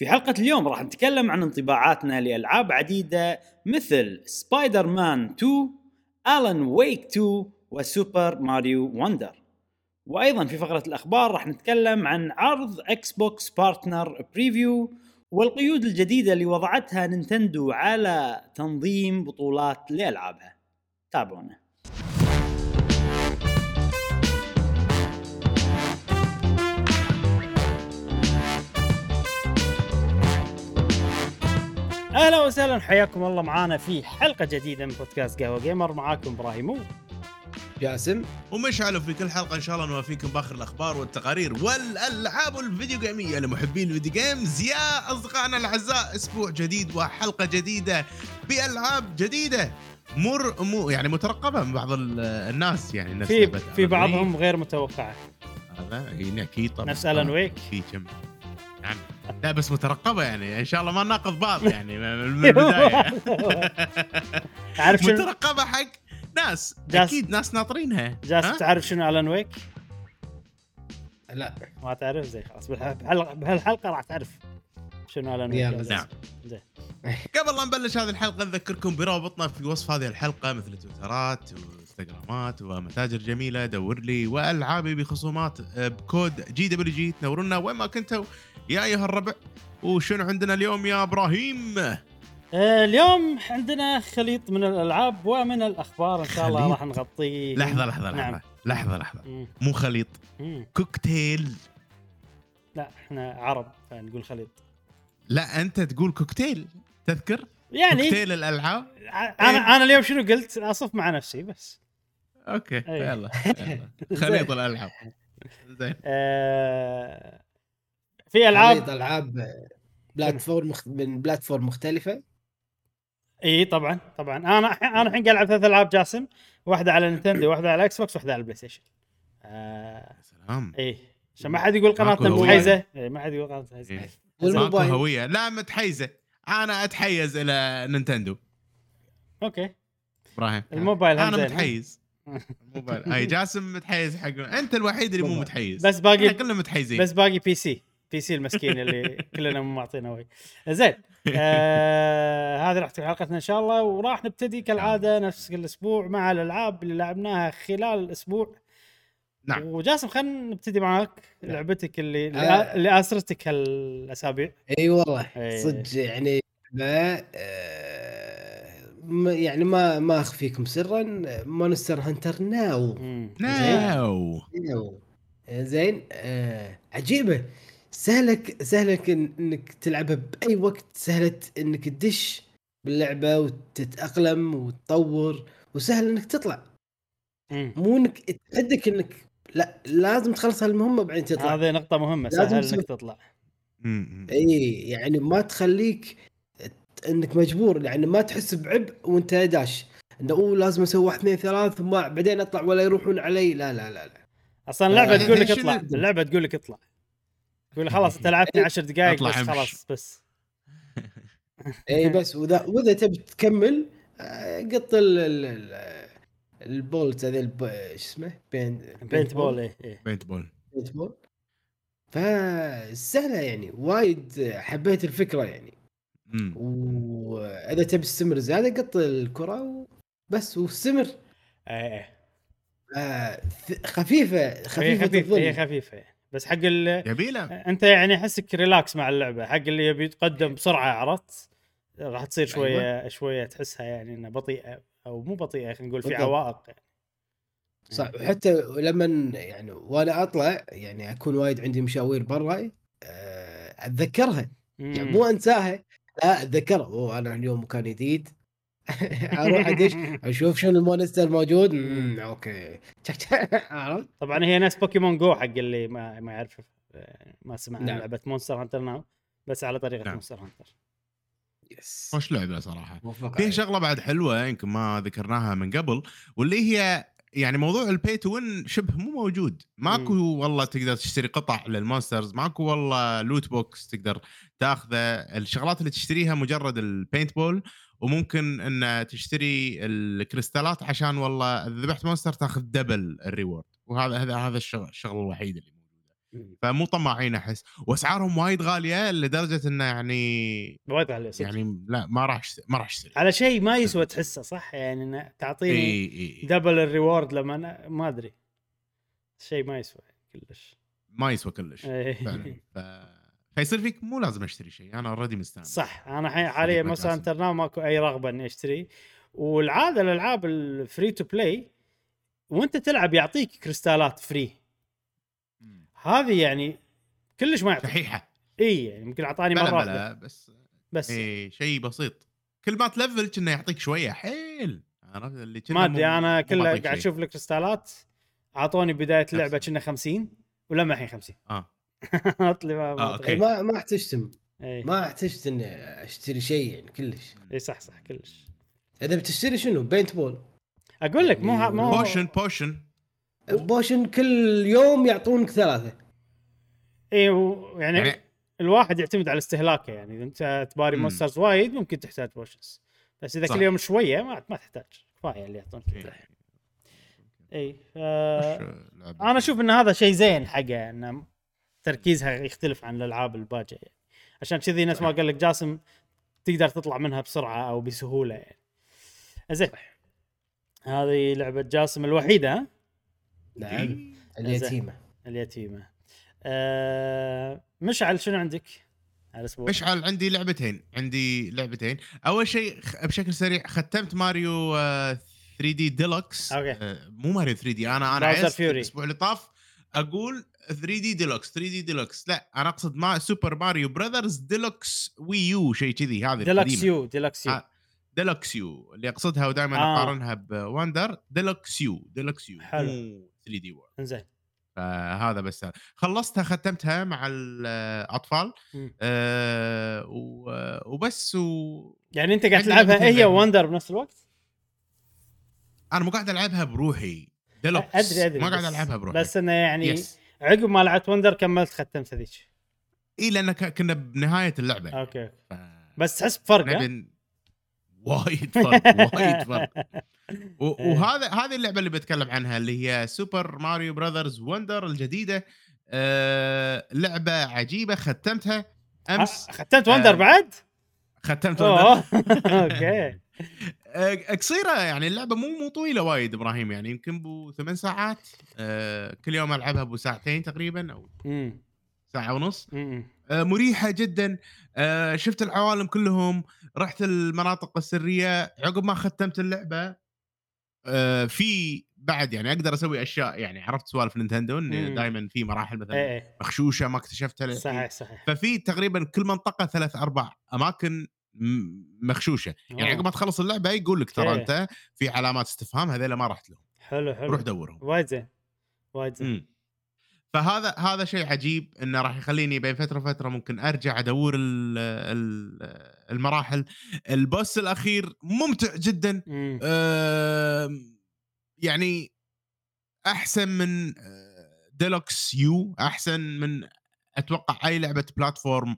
في حلقة اليوم راح نتكلم عن انطباعاتنا لألعاب عديدة مثل سبايدر مان 2 Alan Wake 2 و Super Mario Wonder وأيضا في فقرة الأخبار راح نتكلم عن عرض Xbox Partner Preview والقيود الجديدة اللي وضعتها Nintendo على تنظيم بطولات لألعابها. تابعونا. أهلا وسهلا حياكم الله معانا في حلقة جديدة من بودكاست قهوة وقيمر. معاكم إبراهيم جاسم. ومشعل في كل حلقة إن شاء الله نوافيكم بآخر الأخبار والتقارير والألعاب ال video game يه لمحبين ال video games يا أصدقائنا الأعزاء أسبوع جديد وحلقة جديدة بألعاب جديدة. مر مو يعني مترقبة من بعض ال- الناس يعني نفس في في بعضهم غير متوقعة. هذا يعني أكيد طبعا. نفس Alan Wake. في كم نعم. لا بس مترقبة يعني. إن شاء الله ما ناقض بعض يعني من البداية. تعرف شنو؟ مترقبة حق ناس. جاس- أكيد ناس ناطرينها. جالس ها؟ تعرف شنو Alan Wake؟ لا. ما تعرف زي خلاص. بهالحلقة راح تعرف شنو Alan Wake. نعم. قبل لا نبلش هذه الحلقة نذكركم برابطنا في وصف هذه الحلقة مثل تويترات وانستغرامات ومتاجر جميلة دور لي وألعابي بخصومات آه، بكود GWG تنورونا وين ما كنتوا يا أيها الربع وشنو عندنا اليوم يا إبراهيم؟ آه، اليوم عندنا خليط من الألعاب ومن الأخبار إن شاء الله؟ راح نغطيه لحظة لحظة نعم. لحظة لحظة لحظه مم. مو خليط مم. كوكتيل لا إحنا عرب فنقول خليط لا أنت تقول كوكتيل تذكر؟ يعني كوكتيل الألعاب أنا أنا اليوم شنو قلت؟ أصف مع نفسي بس okay أي. يلا يلا. خليط الالعاب زين. آه، في ألعاب؟ خليط ألعاب platform مخ... من platform مختلفة. إي طبعا طبعا. أنا أنا الحين قاعد ألعب ثلاث ألعاب جاسم. واحدة على Nintendo واحدة على Xbox واحدة على ال PlayStation. آه سلام. إي. عشان ما حد يقول قناتنا. متحيزة. إي ما حد يقول قناتنا متحيزة. إيه. ماكو والموبايل؟ هوية. لا متحيزة. أنا أتحيز إلى Nintendo. okay. إبراهيم. الموبايل أنا متحيز. الموبايل. أي جاسم متحيز حق أنت الوحيد اللي مو. متحيز. بس باقي كلنا متحيزين. بس باقي PC PC المسكين اللي كلنا مو معطينا وي زين. آه هذه راح تكون حلقتنا إن شاء الله وراح نبتدي كالعادة نفس كل أسبوع مع الألعاب اللي لعبناها خلال الأسبوع نعم. وجاسم خلينا نبتدي معاك. نعم. لعبتك اللي آه. اللي آسرتك هالأسابيع. إي والله. صدق يعني ما آه، ما- يعني ما ما اخفيكم سرا Monster Hunter Now. Now. Now. زين آه، عجيبة. سهلك سهلك إن- إنك تلعبها بأي وقت سهله إنك تدش باللعبة وتتأقلم وتطور وسهل إنك تطلع. مو إنك تحدك إنك لا لازم تخلص هالمهمة بعدين تطلع. هذه نقطة مهمة لازم سهل إنك تطلع. اي يعني ما تخليك انك مجبور يعني ما تحس بعبء وانت داش. إنه أوه لازم أسوي واحد اثنين ثلاث ثم بعدين أطلع ولا يروحون علي. لا لا لا, لا. أصلا اللعبة آه، تقول لك اطلع اللعبة؟ تقول لك اطلع. تقول خلاص أنت لعبتني 10 دقائق بس. خلاص بس. اي بس وإذا وإذا تبي تكمل آه، قط ال ال- ال- ال ball هذا الب- شو اسمه؟ paint paintball إيه paintball paintball فسهلة يعني وايد حبيت الفكرة يعني. وإذا تبي تستمر زيادة قط الكرة وبس واستمر إيه إيه. آه ث- خفيفة هي خفيفة خفيفة هي خفيفة. بس حق ال يبيله أنت يعني أحسك relax مع اللعبة. حق اللي يبي يتقدم بسرعة عرفت؟ راح تصير شوية شوية تحسها يعني إنها بطيئة أو مو بطيئة خلينا نقول في. عوائق. يعني. صح وحتى لما يعني وأنا أطلع يعني أكون وايد عندي مشاوير برا آه، أتذكرها. يعني. مو أنساها. لا اتذكرها أوه أنا اليوم مكان جديد أروح أدش أشوف شنو ال monster موجود أمم، okay عرفت؟ طبعا هي نفس Pokémon Go حق اللي ما ما يعرف ما سمع عن نعم. لعبة Monster Hunter Now بس على طريقة نعم. Monster Hunter yes خوش لعبة صراحة في. شغلة بعد حلوة يمكن ما ذكرناها من قبل واللي هي يعني موضوع ال pay to win شبه مو موجود. ماكو والله تقدر تشتري قطع لل monsters ماكو والله loot box تقدر تاخذه. الشغلات اللي تشتريها مجرد ال paintball وممكن ان تشتري الكريستالات عشان والله إذا ذبحت monster تاخذ double ال reward وهذا هذا هذا الشغل, الشغل الوحيد اللي فمو طماعين أحس. وأسعارهم وايد غالية لدرجة إنه يعني وايد عليه صدق. يعني لا ما راح ما راح اشتري على شيء ما يسوى تحسه صح؟ يعني تعطيني اي اي double ال reward لما أنا ما أدري. شيء ما يسوى كلش. ما يسوى كلش. إيه. فعلا. ف... فيصير فيك مو لازم أشتري شيء. أنا already مستأنس. صح. أنا الحين حاليا مثلا. internal ماكو أي رغبة إني أشتري. والعادة الألعاب ال free to play وأنت تلعب يعطيك كريستالات free هذه يعني كلش ما يعطيك. شحيحه إي يعني يمكن أعطاني مره واحدة بلا بس. بس إي شيء بسيط. كل ما تلفل كنا يعطيك شوية حيل. عرفت؟ اللي ما أدري أنا كله قاعد. أشوف الكريستالات أعطوني بداية اللعبه كنا 50 ولما الحين 50 آه. أطلع ما ما آه،. okay. ما ما احتجت إي. ما أحتجت إني أشتري شيء يعني كلش. إي صح صح كلش. إذا بتشتري شنو؟ paintball أقول لك مو ها- مو potion potion potion كل يوم يعطونك ثلاثة اي و- يعني, يعني الواحد يعتمد على استهلاكه يعني إذا أنت تباري. monsters وايد ممكن تحتاج potions بس إذا صح. كل يوم شوية ما ما تحتاج كفاية اللي يعطونك إيه. اي ف... وش لعبة؟ أنا أشوف إن هذا شيء زين حقه انه تركيزها يختلف عن الألعاب الباجية يعني. عشان كذي نفس ما قال لك جاسم تقدر تطلع منها بسرعة أو بسهولة يعني زين هذه لعبة جاسم الوحيدة ها نعم. اليتيمة. اليتيمة. آه مشعل شنو عندك الأسبوع؟ مشعل عندي لعبتين. عندي لعبتين. أول شيء خ- بشكل سريع ختمت Mario 3D Deluxe okay. مو ماريو 3 دي. أنا أنا. الأسبوع اللي طاف أقول 3D Deluxe 3D Deluxe لا أنا أقصد ما Super Mario Brothers Deluxe Wii U شيء كذي هذه ديلكس القديمة. U Deluxe U آه، Deluxe U اللي أقصدها ودائما آه. أقارنها ب Wonder Deluxe U Deluxe U حلو. مو 3D World إنزين. فهذا بس خلصتها ختمتها مع الاطفال و- وبس و... يعني أنت قاعد تلعبها هي. Wonder بنفس الوقت؟ أنا مو قاعد ألعبها بروحي. ديلوكس أدري أدري ما قاعد ألعبها بروحي. بس إنه يعني yes عقب ما لعبت Wonder كملت ختمت هذيك. إي لأن كنا بنهاية اللعبة. okay ف... بس تحس بفرق ها؟ نبي- وايد فرق وايد فرق. و- وهذا هذه اللعبة اللي بتكلم عنها اللي هي Super Mario Brothers Wonder الجديدة. أه لعبة عجيبة ختمتها أمس. ختمت Wonder آه، بعد؟ ختمت Wonder okay. آه، قصيرة يعني اللعبة مو مو طويلة وايد إبراهيم يعني يمكن بو ثمان ساعات. آه، كل يوم ألعبها بو ساعتين تقريبا أو ساعة ونص. آه، مريحة جدا آه، شفت العوالم كلهم رحت المناطق السرية عقب ما ختمت اللعبة آه، في بعد يعني أقدر أسوي أشياء يعني عرفت سوالف Nintendo. ان دائما في مراحل مثلا إيه إيه مخشوشة ما اكتشفتها. صحيح صحيح ففي تقريبا كل منطقة ثلاث أربع أماكن مخشوشة يعني. عقب ما تخلص اللعبة يقول لك ترى okay. أنت في علامات استفهام هذيلا ما رحت لهم حلو حلو روح دورهم وايد زين وايد زين. فهذا هذا شيء عجيب إنه راح يخليني بين فترة وفترة ممكن أرجع أدور ال ال المراحل. ال boss الأخير ممتع جدا. آم، يعني أحسن من آه، Deluxe U أحسن من أتوقع أي لعبة platform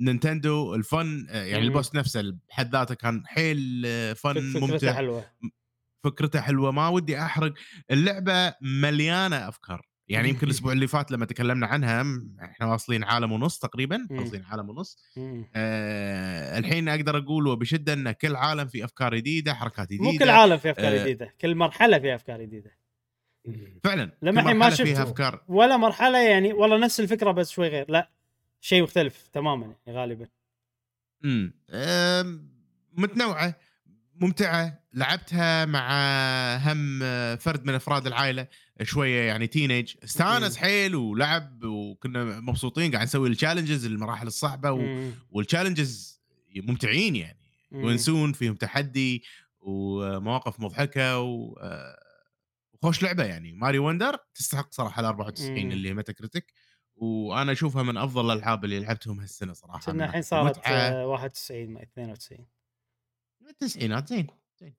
Nintendo ال fun آه، يعني مم. ال boss نفسه بحد ذاته كان حيل آه، fun فكرته ممتع. حلوة. فكرته حلوة. ما ودي أحرق. اللعبة مليانة أفكار. يعني يمكن الأسبوع اللي فات لما تكلمنا عنها إحنا واصلين عالم ونص تقريبا. واصلين عالم ونص. آه الحين أقدر أقول وبشدة إن كل عالم فيه أفكار جديدة حركات جديده مو كل عالم فيه أفكار آه. جديدة كل مرحلة فيها أفكار جديدة. فعلا لما الحين ما شفت أفكار. ولا مرحلة يعني والله نفس الفكرة بس شوي غير لا شيء مختلف تماما يعني غالبا. امم متنوعة. ممتعة. لعبتها مع هم آه، فرد من أفراد العائلة شوية يعني تينيج استانس. حيل ولعب وكنا مبسوطين. قاعد نسوي ال challenges المراحل الصعبة و... وال challenges ممتعين يعني. ويونسون فيهم تحدي ومواقف مضحكة و... آه، وخوش لعبة يعني. Mario Wonder تستحق صراحة ال 94 مم. اللي هي Metacritic وأنا أشوفها من أفضل الألعاب اللي لعبتهم هالسنة صراحة. الحين صارت متعة. آه، 91 ما 92 التسعينات زين زين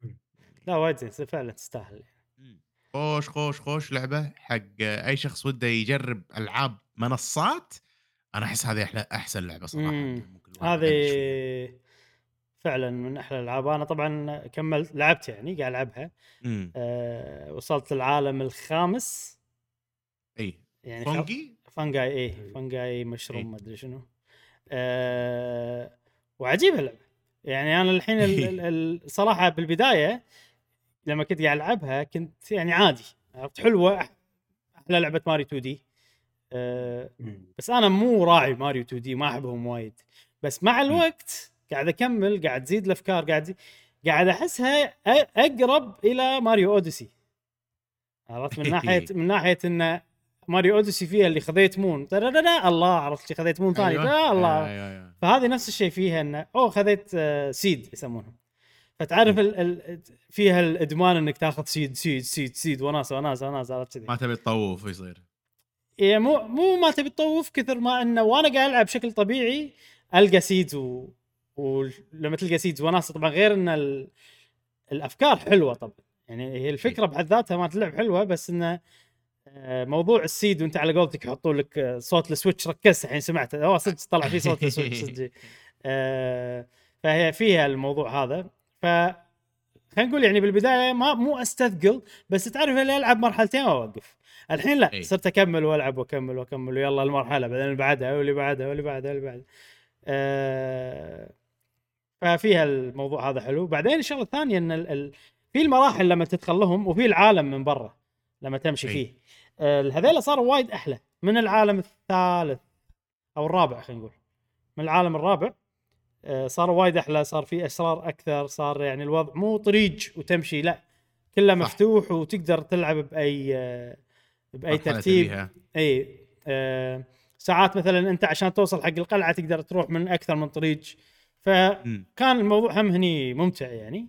لا وايد زين فعلا تستاهل مم. خوش خوش خوش لعبة حق أي شخص وده يجرب ألعاب منصات أنا أحس هذه أحلى أحسن لعبة صراحة مم. ممكن الواحد يبلش فيها. هذه فعلا من أحلى الألعاب. أنا طبعا كملت لعبت يعني قاعد ألعبها. مم. أه وصلت العالم الخامس. اي يعني fungi؟ fungi إيه fungi mushroom ما أدري شنو. آه وعجيبة اللعبة. يعني أنا الحين ال- ال- ال- صراحة بالبداية لما كنت قاعد ألعبها كنت يعني عادي عرفت؟ حلوة أحلى لعبة ماريو 2 دي. مم. بس أنا مو راعي ماريو 2 دي ما أحبهم وايد. بس مع الوقت قاعد أكمل قاعد تزيد الأفكار قاعد زي... قاعد أحسها أقرب إلى Mario Odyssey. عرفت؟ من ناحية من ناحية إن Mario Odyssey فيها اللي خذيت moon. ترى الله عرفت؟ اللي خذيت moon ثاني أيوة. لا الله. أيوة، أيوة. فهذه نفس الشيء فيها انه أوه خذيت آه، seed يسمونهم فتعرف ال ال فيها الإدمان إنك تاخذ seed seed seed seed وناسه وناسه وناسه عرفت كذي. ما تبي تطوف يصير يعني مو مو ما تبي تطوف كثر ما إنه وأنا قاعد ألعب بشكل طبيعي ألقى seeds و... ولما تلقى seeds وناسه طبعا غير إن ال... الأفكار حلوة طبعا. يعني هي الفكرة بحد ذاتها ما اللعب حلوة بس إنه آه، موضوع ال seed وانت على قولتك يحطون لك آه، صوت ال Switch ركزت الحين سمعت. أوه صدق طلع فيه صوت ال Switch صدق. آه، فهي فيها الموضوع هذا. ف خلينا نقول يعني بالبداية ما مو أستثقل بس تعرف اللي ألعب مرحلتين وأوقف. الحين لا. صرت أكمل وألعب وأكمل وأكمل ويلا المرحلة بعدين اللي بعدها واللي بعدها واللي بعدها واللي بعدها. آه ففيها الموضوع هذا حلو. بعدين الشغلة الثانية إن ال... ال... في المراحل لما تدخل لهم وفي العالم من برا لما تمشي. فيه. آه هذيلا صاروا وايد أحلى من العالم الثالث أو الرابع خلينا نقول من العالم الرابع آه، صار وايد أحلى صار في أسرار أكثر صار يعني الوضع مو طريق وتمشي لا كله. مفتوح وتقدر تلعب بأي آه، بأي ترتيب. إي آه، ساعات مثلا أنت عشان توصل حق القلعة تقدر تروح من أكثر من طريق فكان. الموضوع هم هني ممتع يعني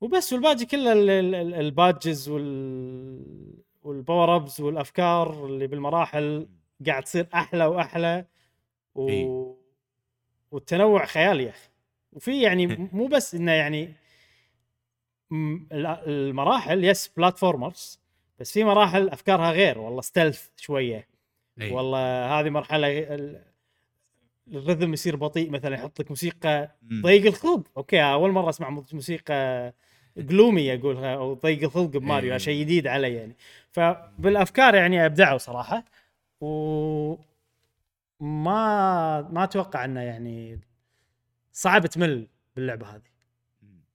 وبس والباقي كله ال- ال- ال- ال badges وال وال power-ups والأفكار اللي بالمراحل قاعد تصير أحلى وأحلى و... والتنوع خيالي يا أخي. وفي يعني مو بس إنه يعني المراحل yes platformers بس في مراحل أفكارها غير. والله stealth شوية. إي. والله هذه مرحلة ال- ال rhythm يصير بطيء مثلا يحط لك موسيقى. ضيق الخلق أوكي أول مرة أسمع موسيقى gloomy اقولها أو ضيق الخلق بماريو إيه. شيء جديد علي يعني. فبالأفكار يعني أبدعوا صراحة و ما ما أتوقع إنه يعني صعب تمل باللعبة هذه.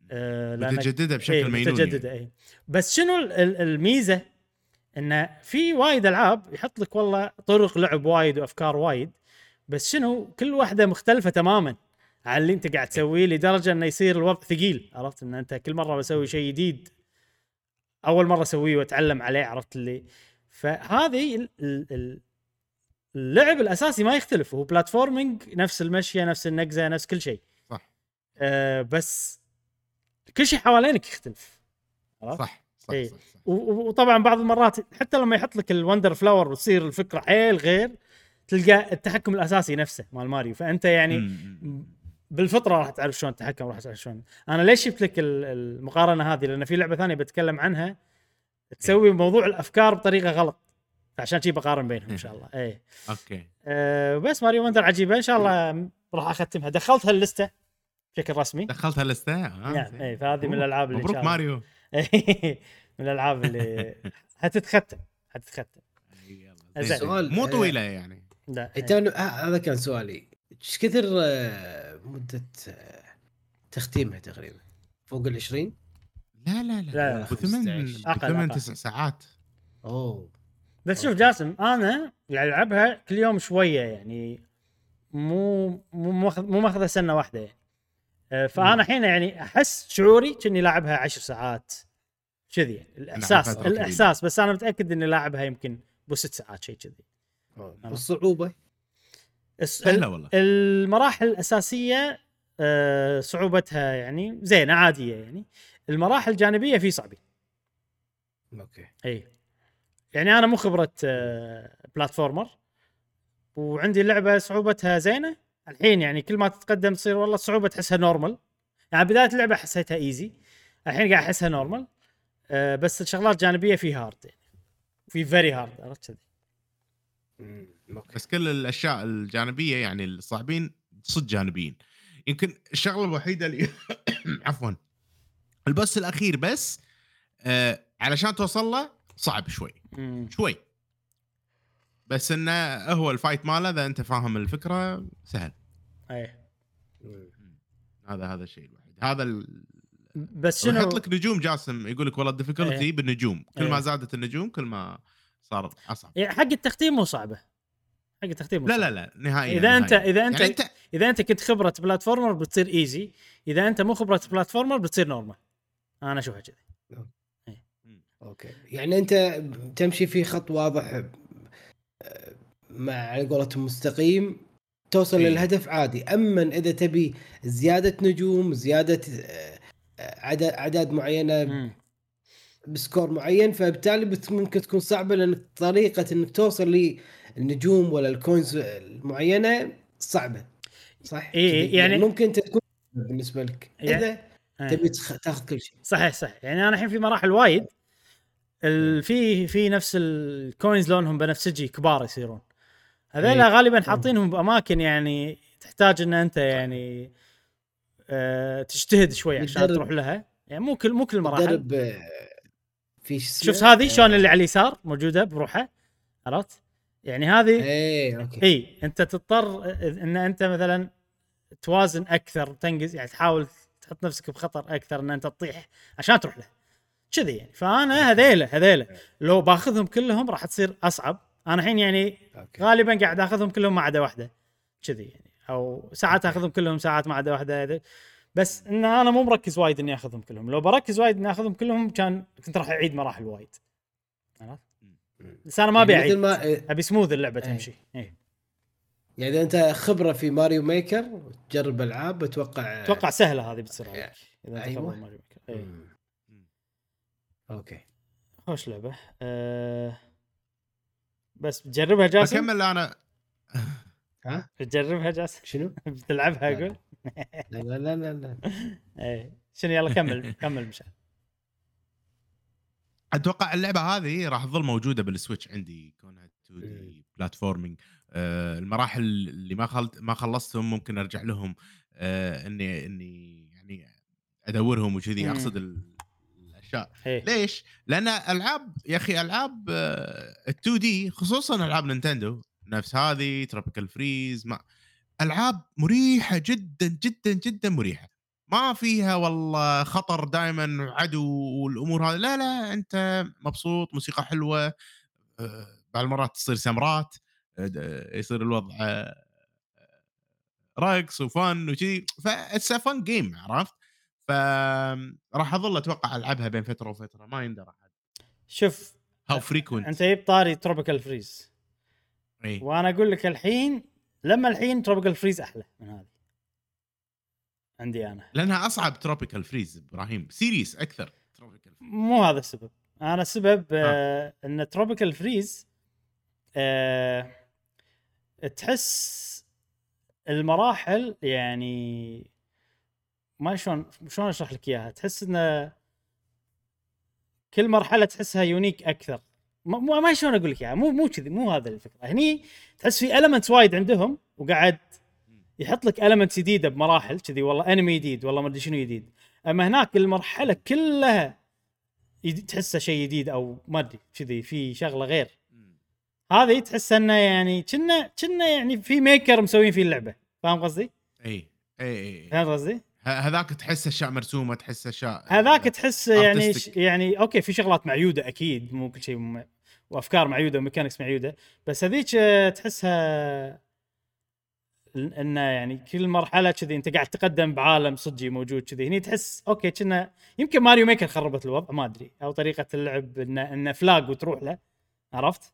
لأنك- متجدده بشكل إيه، مينون متجدده اي بس شنو ال- ال- الميزة؟ انه في وايد ألعاب يحط لك والله طرق لعب وايد وأفكار وايد بس شنو؟ كل واحدة مختلفة تماما. عن اللي انت قاعد تسويه لدرجة إنه يصير الوضع ثقيل عرفت إن أنت كل مرة بسوي شيء جديد أول مرة أسويه وأتعلم عليه عرفت اللي فهذه ال- ال- ال- اللعب الأساسي ما يختلف هو platforming نفس المشية نفس النقزة نفس كل شيء صح آه بس كل شيء حوالينك يختلف عرفت؟ صح صح, إي. صح, صح. وطبعا بعض المرات حتى لما يحط لك ال Wonder Flower وتصير الفكرة حيل غير تلقى التحكم الأساسي نفسه مال ماريو فأنت يعني مم. بالفطرة راح تعرف شلون التحكم راح تعرف شلون. أنا ليش جبت لك ال- المقارنة هذه؟ لأن في لعبة ثانية بتكلم عنها تسوي موضوع الأفكار بطريقة غلط. فعشان شي بقارن بينهم إن شاء الله. إيه. أوكي. أه بس Mario Wonder عجيبة. إن شاء الله راح أختمها. دخلتها اللستة بشكل رسمي. دخلتها لسته آه، نعم. إيه فهذه من الألعاب اللي مبروك ماريو. من الألعاب اللي حتتختم حتتختم يلا، زين. سؤال مو آه، طويلة يعني. لا انت آه، هذا كان سؤالي. إيش كثر آه، مده آه، تختيمها تقريبا فوق ال 20 لا لا لا, لا، لا. بثمان 15. أقل، بثمان. تسع ساعات أوه بس شوف جاسم أنا قاعد العبها كل يوم شوية يعني مو مو ماخذ مو ماخذها سنة واحدة يعني فأنا الحين يعني أحس شعوري كني لاعبها عشر ساعات كذي يعني الإحساس. الإحساس بس أنا متأكد إني لاعبها يمكن بست ساعات شيء كذي. والصعوبة والله. المراحل الأساسية آه، صعوبتها يعني زينة عادية يعني. المراحل الجانبية في صعبين. أوكي. إي. يعني أنا مو خبرة آه، platformer وعندي اللعبة صعوبتها زينة. الحين يعني كل ما تتقدم تصير والله الصعوبة تحسها normal يعني بداية اللعبة حسيتها easy الحين قاعد أحسها normal آه، بس الشغلات الجانبية في hard يعني. في very hard عرفت كذي. مم، أوكي. بس كل الأشياء الجانبية يعني الصعبين صدق جانبيين. يمكن الشغلة الوحيدة اللي عفوا ال boss الأخير بس آه علشان توصل له صعب شوي. مم. شوي. بس إنه هو ال fight ماله إذا أنت فاهم الفكرة سهل. إيه. هذا هذا الشيء الوحيد. هذا ال... بس شنو؟ يحط لك نجوم جاسم يقول لك والله ال difficulty إيه. بالنجوم. كل ما إيه. زادت النجوم كل ما صار أصعب. يعني حق التختيم مو صعبة. حق التختيم لا. لا لا نهائيا إذا انت نهائياً. إذا انت يعني انت إذا أنت كنت خبرة platformer بتصير easy إذا أنت مو خبرة platformer بتصير normal أنا أشوفها كذي أوكي يعني أنت تمشي في خط واضح آه، مع على قولتهم مستقيم توصل إيه. للهدف عادي أما إذا تبي زيادة نجوم زيادة آه، عدد أعداد معينة مم. ب score معين فبالتالي ممكن تكون صعبة لأن طريقة إنك توصل للنجوم ولا ال coins المعينة صعبة صح؟ إيه، كذي. يعني- ممكن تكون بالنسبة لك يعني- إذا إيه. تبي تاخذ كل شيء صحيح صحيح يعني أنا الحين في مراحل وايد ال- في في نفس ال coins لونهم بنفسجي كبار يصيرون هذول إيه. غالبا حاطينهم بأماكن يعني تحتاج إن أنت يعني آه تجتهد شوي عشان. تروح لها يعني مو كل مو كل المراحل آه، في؟ شفت هذه شلون آه، اللي على اليسار موجودة بروحها عرفت؟ يعني هذه إيه أوكي. إي أنت تضطر إن أنت مثلا توازن أكثر تنقز يعني تحاول تحط نفسك بخطر أكثر إن أنت تطيح عشان تروح له. كذي يعني. فأنا هذيله هذيله. لو باخذهم كلهم راح تصير أصعب. أنا الحين يعني أوكي. غالبا قاعد آخذهم كلهم ما عدا واحدة. كذي يعني. أو ساعات آخذهم كلهم ساعات ما عدا واحدة. بس إن أنا مو مركز وايد إني آخذهم كلهم. لو بركز وايد إني آخذهم كلهم كان كنت راح أعيد مراحل وايد. عرفت؟ بس أنا ما ابي يعني ما أبي سموذ اللعبة إيه. تمشي إيه. يعني إذا أنت خبرة في ماريو ميكر وتجرب ألعاب أتوقع أتوقع سهلة هذه بتصير عليك إذا أنت أيوة. ماريو ميكر. مم. أوكي خوش لعبة أه... بس بتجربها جاسم بكمل أنا ها بتجربها جاسم شنو؟ بتلعبها. أقول لا لا لا لا, لا. إيه شنو يلا كمل كمل مشعل أتوقع اللعبة هذه راح تظل موجودة بالسويتش عندي كونها 2 مم. D platforming آه المراحل اللي ما خلت ما خلصتهم ممكن أرجع لهم آه إني إني يعني أدورهم وكذي مم. أقصد ال- الأشياء إيه ليش؟ لأن ألعاب يا أخي ألعاب ال 2 D خصوصا ألعاب نينتندو نفس هذه Tropical Freeze ما ألعاب مريحة جدا جدا جدا مريحة ما فيها والله خطر دائما وعدو والأمور هذه. لا لا أنت مبسوط موسيقى حلوة آه، بعض المرات تصير سمرات آه، د- يصير الوضع آه، رقص وفن وشي. فاتس fun game عرفت؟ فراح أظل أتوقع ألعبها بين فترة وفترة ما يندرى شوف هاو frequent أنت جبت طاري Tropical Freeze اي وأنا أقول لك الحين لما الحين Tropical Freeze أحلى من هذه. عندي أنا. لأنها أصعب Tropical Freeze إبراهيم. serious أكثر Tropical مو هذا السبب. أنا السبب آه. إن Tropical Freeze آه تحس المراحل يعني ما شلون شلون أشرح لك إياها؟ تحس إن كل مرحلة تحسها unique أكثر. ما- ما شلون أقول لك إياها؟ مو مو كذي مو هذا الفكرة. هني تحس في elements وايد عندهم وقاعد يحط لك elements جديدة بمراحل كذي والله enemy جديد والله ما أدري شنو جديد أما هناك المرحلة كلها تحسه شيء جديد أو ما أدري كذي في شغلة غير هذه تحس إنه يعني كنا كنا يعني في ميكر مسوين فيه اللعبة فاهم قصدي؟ إي إي إي فاهم قصدي؟ هذاك تحس أشياء مرسومة تحس أشياء هذاك تحس يعني artistic. يعني أوكي في شغلات معيودة أكيد مو كل شيء م... وأفكار معيودة و mechanics معيودة بس هذيك تحسها انه يعني كل مرحلة كذي أنت قاعد تقدم بعالم صجي موجود كذي. هني تحس أوكي كنا يمكن ماريو ميكر خربت الوضع ما أدري. أو طريقة اللعب انه انه flag وتروح له. عرفت؟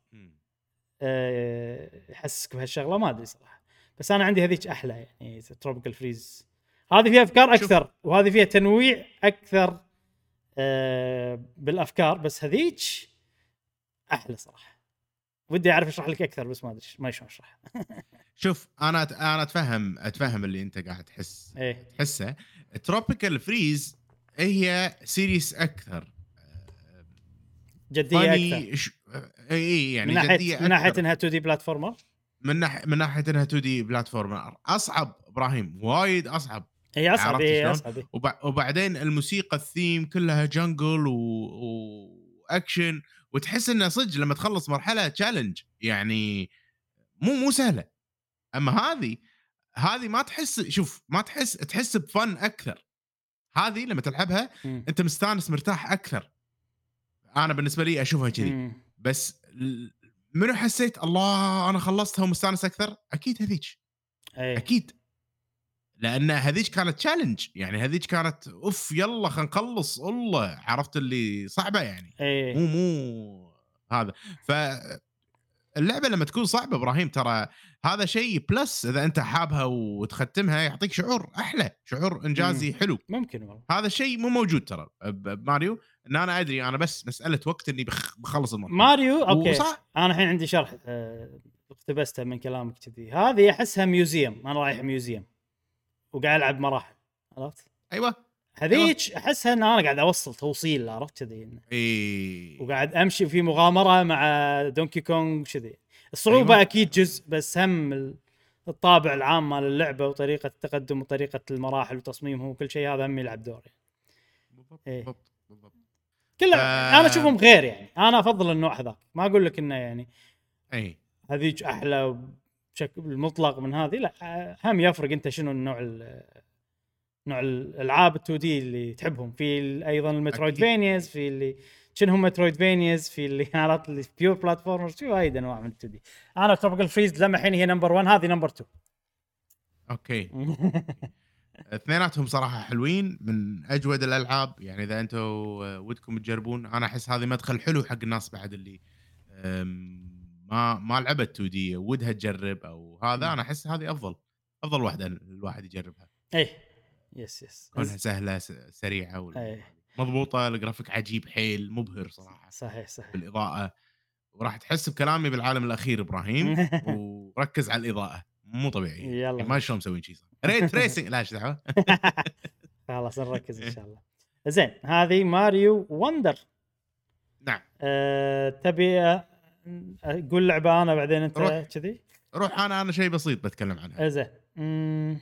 آه، يحسسك بهالشغلة ما أدري صراحة. بس أنا عندي هذيك أحلى يعني Tropical Freeze هذه فيها أفكار. أكثر وهذه فيها تنويع أكثر آه، بالأفكار بس هذيك أحلى صراحة. ودي أعرف أشرح لك أكثر بس ما أدري ما شلون أشرح. شوف أنا أنا اتفهم أتفهم اللي أنت قاعد تحس إيه. تحسه. Tropical Freeze هي serious أكثر. جدية أكثر. ش... اي اي يعني من ناحيه جدية من ناحية. إنها 2 D platformer من ناحيه من ناحية إنها 2 D platform أصعب إبراهيم وايد أصعب. هي أصعب عرفت هي شلون؟ أصعب إيه. وب... وبعدين الموسيقى الثيم كلها jungle و... واكشن وتحس إنه صدق لما تخلص مرحلة challenge يعني مو مو سهلة. أما هذه هذه ما تحس شوف ما تحس تحس ب fun أكثر. هذه لما تلعبها مم. أنت مستانس مرتاح أكثر. أنا بالنسبة لي أشوفها كذي. بس منو حسيت الله أنا خلصتها ومستانس أكثر؟ أكيد هذيك. اي أكيد. لأن هذيك كانت challenge يعني هذيك كانت oof يلا خلينا نخلص. الله عرفت اللي صعبة يعني. مو اي مو هذا. ف اللعبة لما تكون صعبة إبراهيم ترى هذا شيء plus إذا أنت حابها وتختمها يعطيك شعور أحلى شعور إنجازي حلو. ممكن والله. هذا الشيء مو موجود ترى بماريو إن أنا أدري أنا بس مسألة وقت إني بخ- بخلص المرحلة. ماريو؟ أوكي. وصح؟ أنا الحين عندي شرح آه، اقتبسته من كلامك كذي. هذه أحسها museum أنا رايح museum وقاعد ألعب مراحل عرفت أيوه هذيك أحسها إن أنا قاعد أوصل توصيل عرفت كذي إي وقاعد أمشي في مغامرة مع دونكي كونغ كذي الصعوبة أيوة. أكيد جزء بس هم ال- الطابع العام مال اللعبة وطريقة التقدم وطريقة المراحل وتصميمهم وكل شيء هذا هم يلعب دور يعني. بالضبط إيه. بالضبط بالضبط آه. أنا أشوفهم غير يعني أنا أفضل النوع هذاك ما أقول لك إنه يعني إي هذيك أحلى بشكل مطلق من هذه لا آه، هم يفرق أنت شنو النوع ال- نوع الألعاب ال 2D اللي تحبهم. في ال- أيضا ال Metroidvanias في اللي شنو هم Metroidvanias في اللي عرفت اللي pure platformers في وايد أنواع من ال2 دي أنا Tropical Freeze لما الحين هي number 1 هذه number أوكي. 2 اثنيناتهم صراحة حلوين من أجود الألعاب. يعني إذا أنتم ودكم تجربون أنا أحس هذه مدخل حلو حق الناس بعد اللي ما ما لعبت 2D ودها تجرب أو هذا أنا أحس هذه أفضل أفضل واحدة الواحد يجربها. اي yes yes كونها سهلة سريعة اي مضبوطة ال graphics عجيب حيل مبهر صراحة. صحيح صحيح. بالإضاءة. وراح تحس بكلامي بالعالم الأخير إبراهيم وركز على الإضاءة. مو طبيعي. يلا. يعني ما شلون مسوين شيء ray tracing لا إيش دعوة؟ خلاص نركز إن شاء الله. زين هذه ماريو Wonder نعم. أه تبي أه، أقول لعبة أنا بعدين أنت. كذي. روح أنا أنا شيء بسيط بتكلم عنها أه، زين.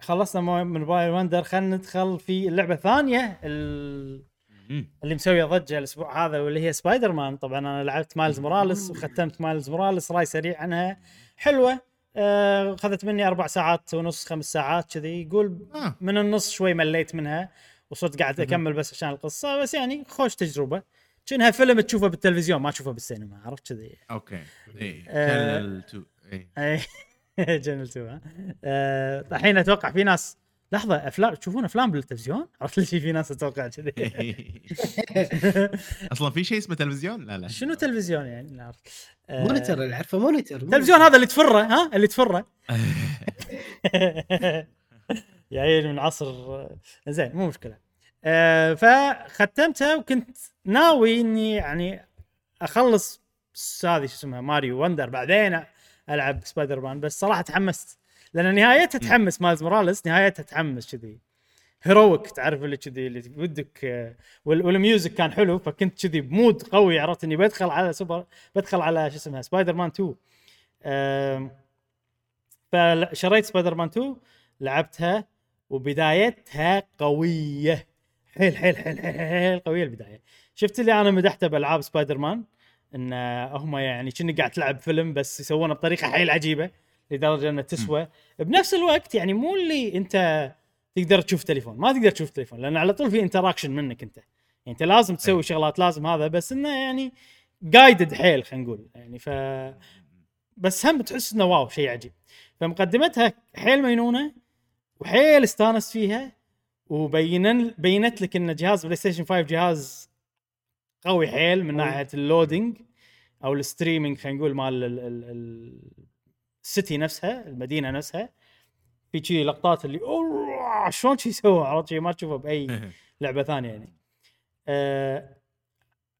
خلصنا من ماريو Wonder خلينا ندخل في اللعبة الثانية. اللي مسوية ضجة الأسبوع هذا واللي هي سبايدر مان طبعا أنا لعبت Miles Morales وختمت Miles Morales. راي سريع عنها. حلوة. آه، أخذت مني أربع ساعات ونص خمس ساعات كذي. يقول آه. من النص شوي مليت منها وصرت قاعد. أكمل بس عشان القصة. بس يعني خوش تجربة. كأنها فيلم تشوفه بالتلفزيون ما تشوفه بالسينما عرفت كذي؟ أوكي. اي. channel 2 اي channel 2 ها. آه، الحين أتوقع في ناس لحظة افلام تشوفون أفلام بالتلفزيون؟ عرفت ليش في ناس أتوقع كذي؟ أصلا في شيء اسمه تلفزيون؟ لا لا. شنو تلفزيون يعني؟ لا أعرف. آه، monitor اللي عارفه monitor تلفزيون هذا اللي تفره ها؟ اللي تفره. يا عيل من عصر زين مو مشكلة. آه فختمتها وكنت ناوي إني يعني أخلص هذه شو اسمها ماريو Wonder بعدين ألعب سبايدر مان بس صراحة تحمست لأن نهايتها تحمس. Miles Morales نهايتها تحمس كذي. heroic تعرف اللي كذي اللي ودك آه، وال- وال music كان حلو فكنت كذي ب mood قوي عرفت إني بدخل على سوبر بدخل على شو اسمها سبايدر مان 2 آم، فشريت سبايدر مان 2 لعبتها وبدايتها قوية. حيل حيل حيل حيل, حيل قوية البداية. شفت اللي أنا مدحته بألعاب سبايدر مان إن هم يعني كأنك قاعد تلعب فيلم بس يسوونه بطريقة حيل عجيبة لدرجة انها تسوى. بنفس الوقت يعني مو اللي أنت تقدر تشوف تليفون. ما تقدر تشوف تليفون لأن على طول في interaction منك أنت. يعني أنت لازم تسوي أي. شغلات لازم هذا بس إنه يعني guided حيل خلينا نقول. يعني ف بس هم تحس إنه wow شيء عجيب. فمقدمتها حيل مينونة وحيل استانس فيها. وبين بينت لك إن جهاز PlayStation 5 جهاز قوي حيل من. ناحية ال loading أو ال streaming خلينا نقول مال ال- ال- ال- السيتي نفسها المدينة نفسها. في شي لقطات اللي أوه شلون شي يسوي عرفت شي؟ ما تشوفه بأي لعبة ثانية يعني. آه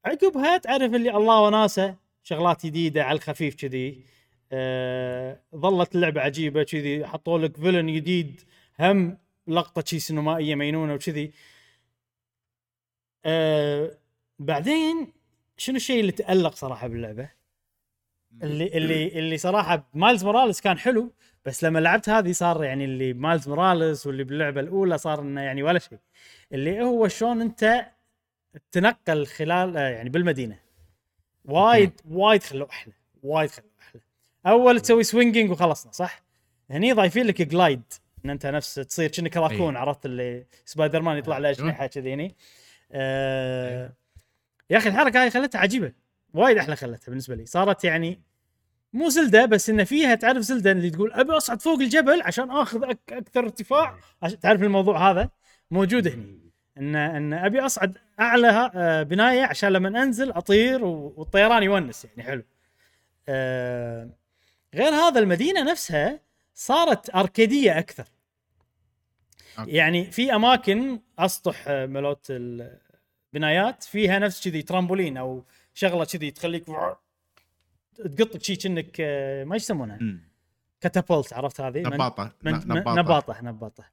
عقبها تعرف اللي الله وناسة شغلات جديدة على الخفيف كذي. آه ظلت اللعبه عجيبة كذي حطوا لك فيلن جديد هم لقطة شي سينمائية مينونه وكذي. آه بعدين شنو الشيء اللي تألق صراحة باللعبة؟ اللي اللي اللي صراحة Miles Morales كان حلو بس لما لعبت هذه صار يعني اللي Miles Morales واللي باللعبة الأولى صار إنه يعني ولا شيء. اللي هو شلون أنت تنقل خلال آه، يعني بالمدينة. وايد وايد خلوه أحلى وايد خلوه أحلى. أول تسوي swinging وخلصنا صح؟ هني ضايفين لك glide ان انت نفس تصير كأنك راكون أي. عرفت اللي سبايدر مان يطلع له أيوه. أجنحة كذي هني. آه يا أخي الحركة هاي خلتها عجيبة. وايد أحلى خلتها بالنسبة لي. صارت يعني مو زلدة بس إن فيها تعرف زلدة اللي تقول أبي أصعد فوق الجبل عشان آخذ أك أكثر ارتفاع. عشان تعرف الموضوع هذا؟ موجود هني. ان إن أبي أصعد أعلى آه، بناية عشان لما أنزل أطير والطيران يونس يعني حلو. آه، غير هذا المدينة نفسها صارت أركيدية أكثر. أوكي. يعني في أماكن أسطح آه، مالوت البنايات فيها نفس كذي ترامبولين أو شغلة كذي تخليك تقط شي كأنك آه، ما يسمونها. catapult عرفت هذه نباطة من نباطة نباطة, نباطة.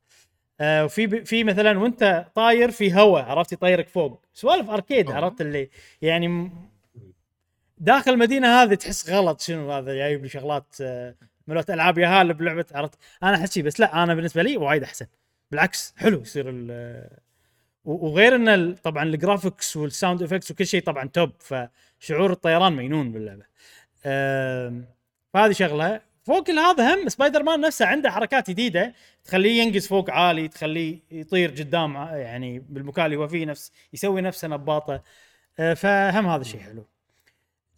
آه وفي في مثلا وأنت طاير في هواء عرفت يطيرك فوق سوالف arcade أوه. عرفت اللي يعني داخل المدينة هذه تحس غلط شنو هذا جايب لي شغلات آه، مالوت ألعاب ياهال بلعبة عرفت؟ أنا أحس بس لا أنا بالنسبة لي وايد أحسن. بالعكس حلو يصير وغير إن طبعا ال graphics وال sound effects وكل شيء طبعا top فشعور الطيران مجنون باللعبة. فهذه شغلة. فوق هذا هم سبايدر مان نفسه عنده حركات جديدة تخليه ينقز فوق عالي تخليه يطير قدام يعني بالمكان اللي هو فيه نفس يسوي نفسه نباطة. آه، فهم هذا شيء حلو.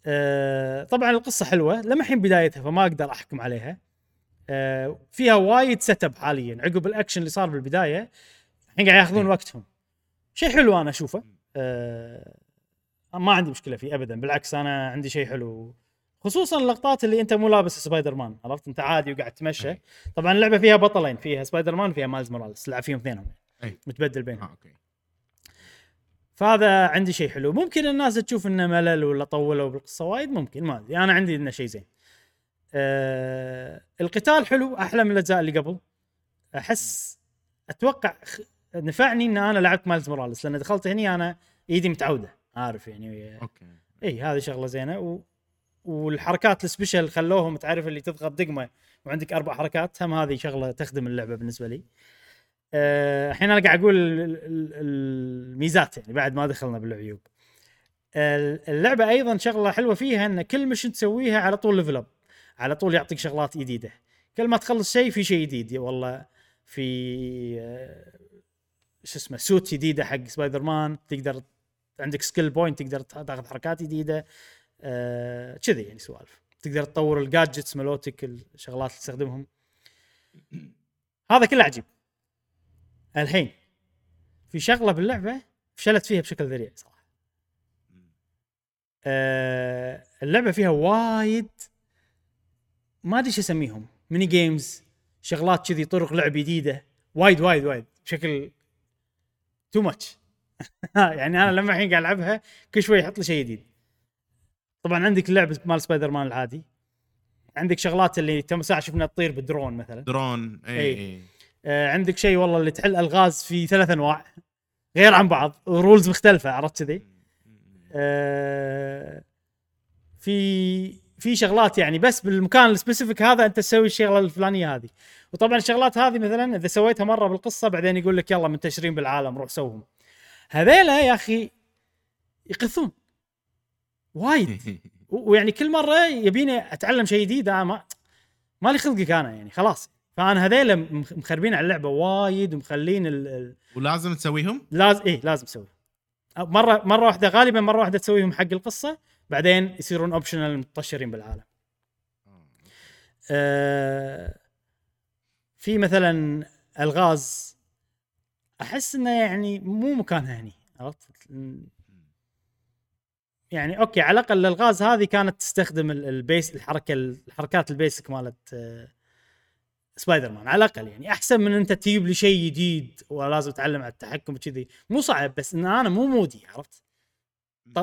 آه، طبعا القصة حلوة لما الحين بدايتها فما أقدر أحكم عليها. آه، فيها وايد setup حاليا عقب الأكشن اللي صار بالبداية الحين قاعد ياخذون إيه. وقتهم. شيء حلو أنا أشوفه. آه، ما عندي مشكلة فيه ابدا بالعكس أنا عندي شيء حلو. خصوصا اللقطات اللي أنت مو لابس سبايدر مان عرفت؟ أنت عادي وقاعد تمشى. أي. طبعا اللعبة فيها بطلين فيها سبايدر مان وفيها Miles Morales تلعب فيهم اثنينهم. أي. متبدل بينهم. آه، أوكي. فهذا عندي شيء حلو. ممكن الناس تشوف إنه ملل ولا طولوا بالقصة وايد ممكن ما أدري. أنا عندي إنه شيء زين. آه القتال حلو أحلى من الأجزاء اللي قبل. أحس أتوقع نفعني إن أنا لعبت مايلز موراليس لأن دخلت هني أنا إيدي متعودة عارف يعني. أوكي. إي هذه شغلة زينة. و... والحركات ال special خلوهم تعرف اللي تضغط دقمة وعندك أربع حركات هم هذه شغلة تخدم اللعبة بالنسبة لي. آه، الحين أنا قاعد أقول ال- ال- الميزات يعني بعد ما دخلنا بالعيوب. ال- اللعبة أيضا شغلة حلوة فيها إن كل mission تسويها على طول level up على طول يعطيك شغلات جديدة. كل ما تخلص شيء في شيء جديد. والله في آه، شو اسمه suit جديدة حق سبايدر مان تقدر عندك skill point تقدر تاخذ حركات جديدة. آه، كذي يعني سوالف. تقدر تطور ال gadgets مالوتك الشغلات اللي تستخدمهم. هذا كله عجيب. الحين في شغلة باللعبة فشلت فيها بشكل ذريع صراحة. آه اللعبة فيها وايد ما أدري شو أسميهم. mini games شغلات كذي طرق لعب جديدة. وايد وايد وايد. بشكل too much يعني أنا لما الحين قاعد ألعبها كل شوي يحط لي شيء جديد. طبعا عندك اللعب مال سبايدر مان العادي. عندك شغلات اللي تم ساعة شفنا تطير بالدرون مثلا. درون اي إي. آه عندك شيء والله اللي تحل ألغاز في ثلاث أنواع غير عن بعض rules مختلفة عرفت كذي؟ آه في في شغلات يعني بس بالمكان ال specific هذا أنت تسوي الشغلة الفلانية هذه. وطبعا الشغلات هذه مثلا إذا سويتها مرة بالقصة بعدين يقول لك يلا منتشرين بالعالم روح سوهم. هذيلا يا أخي يقثون وايد. ويعني كل مرة يبيني أتعلم شيء جديد أنا ما مالي خلقك أنا يعني خلاص. فأنا هذيلا مخ- مخربين على اللعبة وايد ومخلين ال... ال... ولازم تسويهم؟ لازم إيه لازم تسوي. أو مره مرة واحدة غالبا مرة واحدة تسويهم حق القصة بعدين يصيرون اوبشنال متطشرين بالعالم. آه في مثلا الغاز أحس إنه يعني مو مكانها هني عرفت؟ يعني أوكي على الأقل الالغاز هذه كانت تستخدم ال- ال basic الحركة الحركات ال basic مالت آه، سبايدر مان على الأقل يعني. أحسن من أنت تجيب لي شيء جديد ولازم أتعلم على التحكم كذي مو صعب بس إن أنا مو mood ي عرفت؟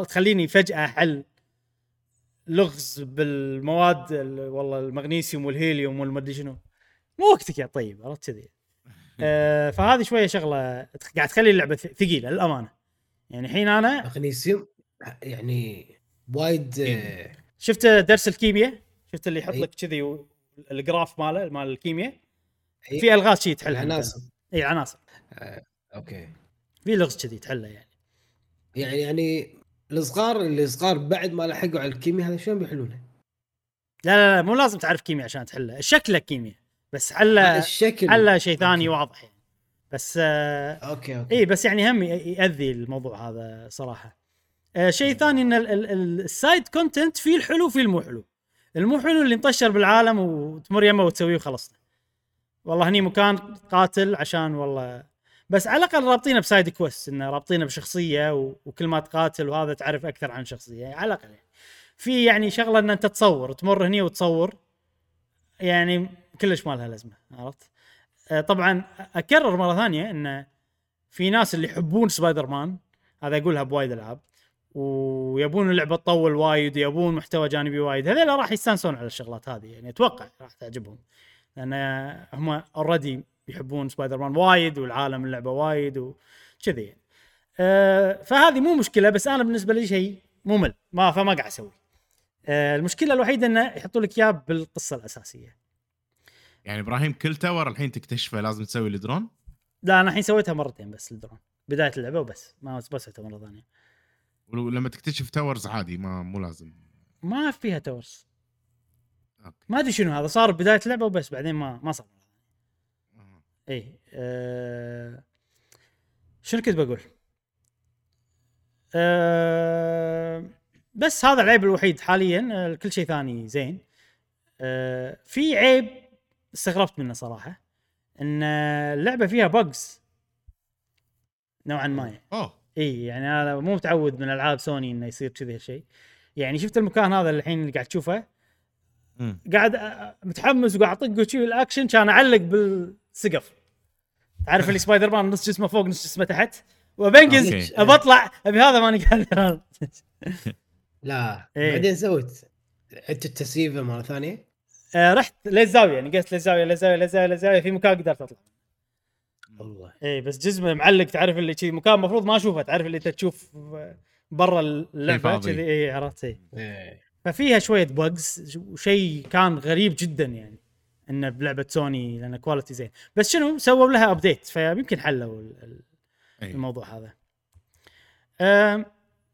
تخليني فجأة أحل لغز بالمواد ال- والله المغنيسيوم والهيليوم والمدري شنو. مو وقتك يا طيب عرفت كذي؟ آه فهذه شوية شغلة قاعد تخلي اللعبة ثقيلة للأمانة. يعني الحين أنا مغنيسيوم؟ يعني وايد آه، شفت درس الكيمياء؟ شفت اللي يحط أي. لك كذي ال graph ماله مال الكيمياء؟ أي. في ألغاز شي تحلها أنت. العناصر اي عناصر. أوكي. في لغز كذي تحله يعني. يعني يعني الصغار اللي صغار بعد ما لحقوا على الكيمياء هذا شلون بيحلونه؟ لا لا لا مو لازم تعرف كيمياء عشان تحله. شكله كيمياء بس حله الشكل. حله شيء ثاني أوكي. واضح يعني. بس آه أوكي أوكي. اي بس يعني هم يأذي الموضوع هذا صراحة. آه شيء ثاني إن ال- ال- ال- ال side content فيه الحلو وفيه المو حلو. المو حلو اللي انتشر بالعالم وتمر يمه وتسويه وخلصنا والله هني مكان قاتل عشان والله بس على الأقل رابطينه ب side quest إنه رابطينه بشخصية و- وكل ما تقاتل وهذا تعرف أكثر عن شخصية يعني على الأقل يعني. في يعني شغلة إن أنت تصور تمر هني وتصور يعني كلش ما لها لازمة عرفت؟ آه، طبعا أكرر مرة ثانية إن في ناس اللي يحبون سبايدر مان هذا اقولها بوايد العاب ويبون اللعبة تطول وايد ويبون محتوى جانبي وايد. هذول راح يستانسون على الشغلات هذه يعني أتوقع راح تعجبهم. لأن هم already يحبون سبايدر مان وايد والعالم اللعبة وايد وكذي يعني. أه فهذه مو مشكلة بس أنا بالنسبة لي شيء ممل ما فما قاعد أسوي. أه المشكلة الوحيدة إنه يحطوا لك إياه بالقصة الأساسية. يعني إبراهيم كل tower الحين تكتشفه لازم تسوي الدرون لا أنا الحين سويتها مرتين بس الدرون بداية اللعبة وبس ما ما سويتها مرة ثانية. ولما تكتشف towers عادي ما مو لازم. ما فيها towers أوكي. ما أدري شنو هذا صار بداية اللعبه وبس بعدين ما ما صار. آه. اي أه شنو كنت بقول؟ أه بس هذا العيب الوحيد حاليا آه، كل شيء ثاني زين. أه في عيب استغربت منه صراحة إن اللعبة فيها بجز نوعا ما. يعني. أوه. إي يعني أنا مو متعود من ألعاب سوني إنه يصير كذي هالشيء. يعني شفت المكان هذا الحين اللي قاعد تشوفه؟ مم. قاعد متحمس وقاعد أطق وشي الاكشن كان أعلق بالسقف. تعرف اللي سبايدر مان نص جسمه فوق نص جسمه تحت؟ وب نقز. ابى أطلع أبي هذا ماني قادر. لا إيه. بعدين سويت عدت التسييفه مرة ثانية. آه رحت للزاويه يعني قلت للزاويه للزاويه للزاويه للزاويه في مكان قدرت أطلع. والله اي بس جسمه معلق تعرف اللي كذي مكان المفروض ما أشوفه تعرف اللي أنت تشوف برا اللعبة. كذي اي عرفت اي إيه. ففيها شوية bugs وشيء كان غريب جدا يعني انه بلعبة سوني لأن quality زين بس شنو سووا لها update فيمكن حلوا أي. الموضوع هذا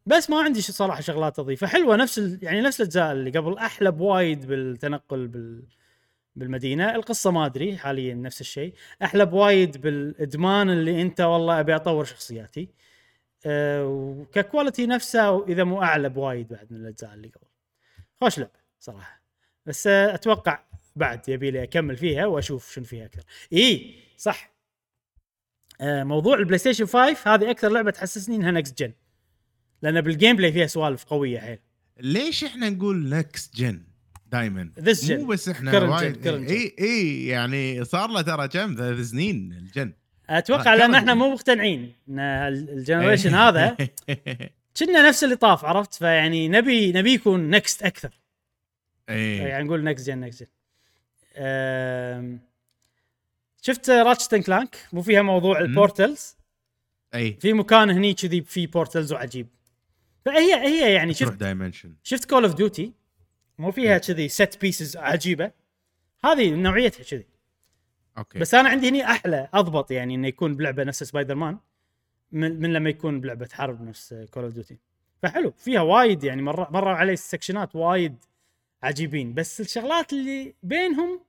بس ما عندي صراحة شغلات أضيفها حلوة نفس ال... يعني نفس الأجزاء اللي قبل أحلى بوايد بالتنقل بال بالمدينة. القصة ما أدري حاليا نفس الشيء. أحلى بوايد بالإدمان اللي أنت والله أبي أطور شخصياتي. أه وك quality نفسه اذا مو اعلى بوايد بعد من الأجزاء اللي قبل. خوش لعبة صراحة. بس أه أتوقع بعد يبي لي أكمل فيها وأشوف شنو فيها أكثر. إي صح. آه، موضوع البلاي ستيشن 5 هذه أكثر لعبة تحسسني إنها next gen لأن بال gameplay فيها سوالف قوية حيل. ليش إحنا نقول next gen دائما This gen. مو بس إحنا وايد. اي إي يعني صار له ترى كم؟ ثلاث سنين ال gen. أتوقع آه، لأن إحنا. مو مقتنعين. إن ال- ال generation هذا كنا نفس اللي طاف عرفت؟ فيعني نبي نبي يكون next أكثر. إي. يعني نقول next gen next gen شفت Ratchet Clank مو فيها موضوع. ال portals إي. في مكان هني كذي في portals وعجيب. فهي هي يعني شفت dimension شفت Call of Duty مو فيها كذي set pieces عجيبة. هذه نوعيتها كذي. أوكي. بس أنا عندي هني أحلى أضبط يعني إنه يكون بلعبة نفس سبايدر مان من, من لما يكون بلعبة حرب نفس Call of Duty فحلو فيها وايد يعني مرة مرة علي السكشنات وايد عجيبين. بس الشغلات اللي بينهم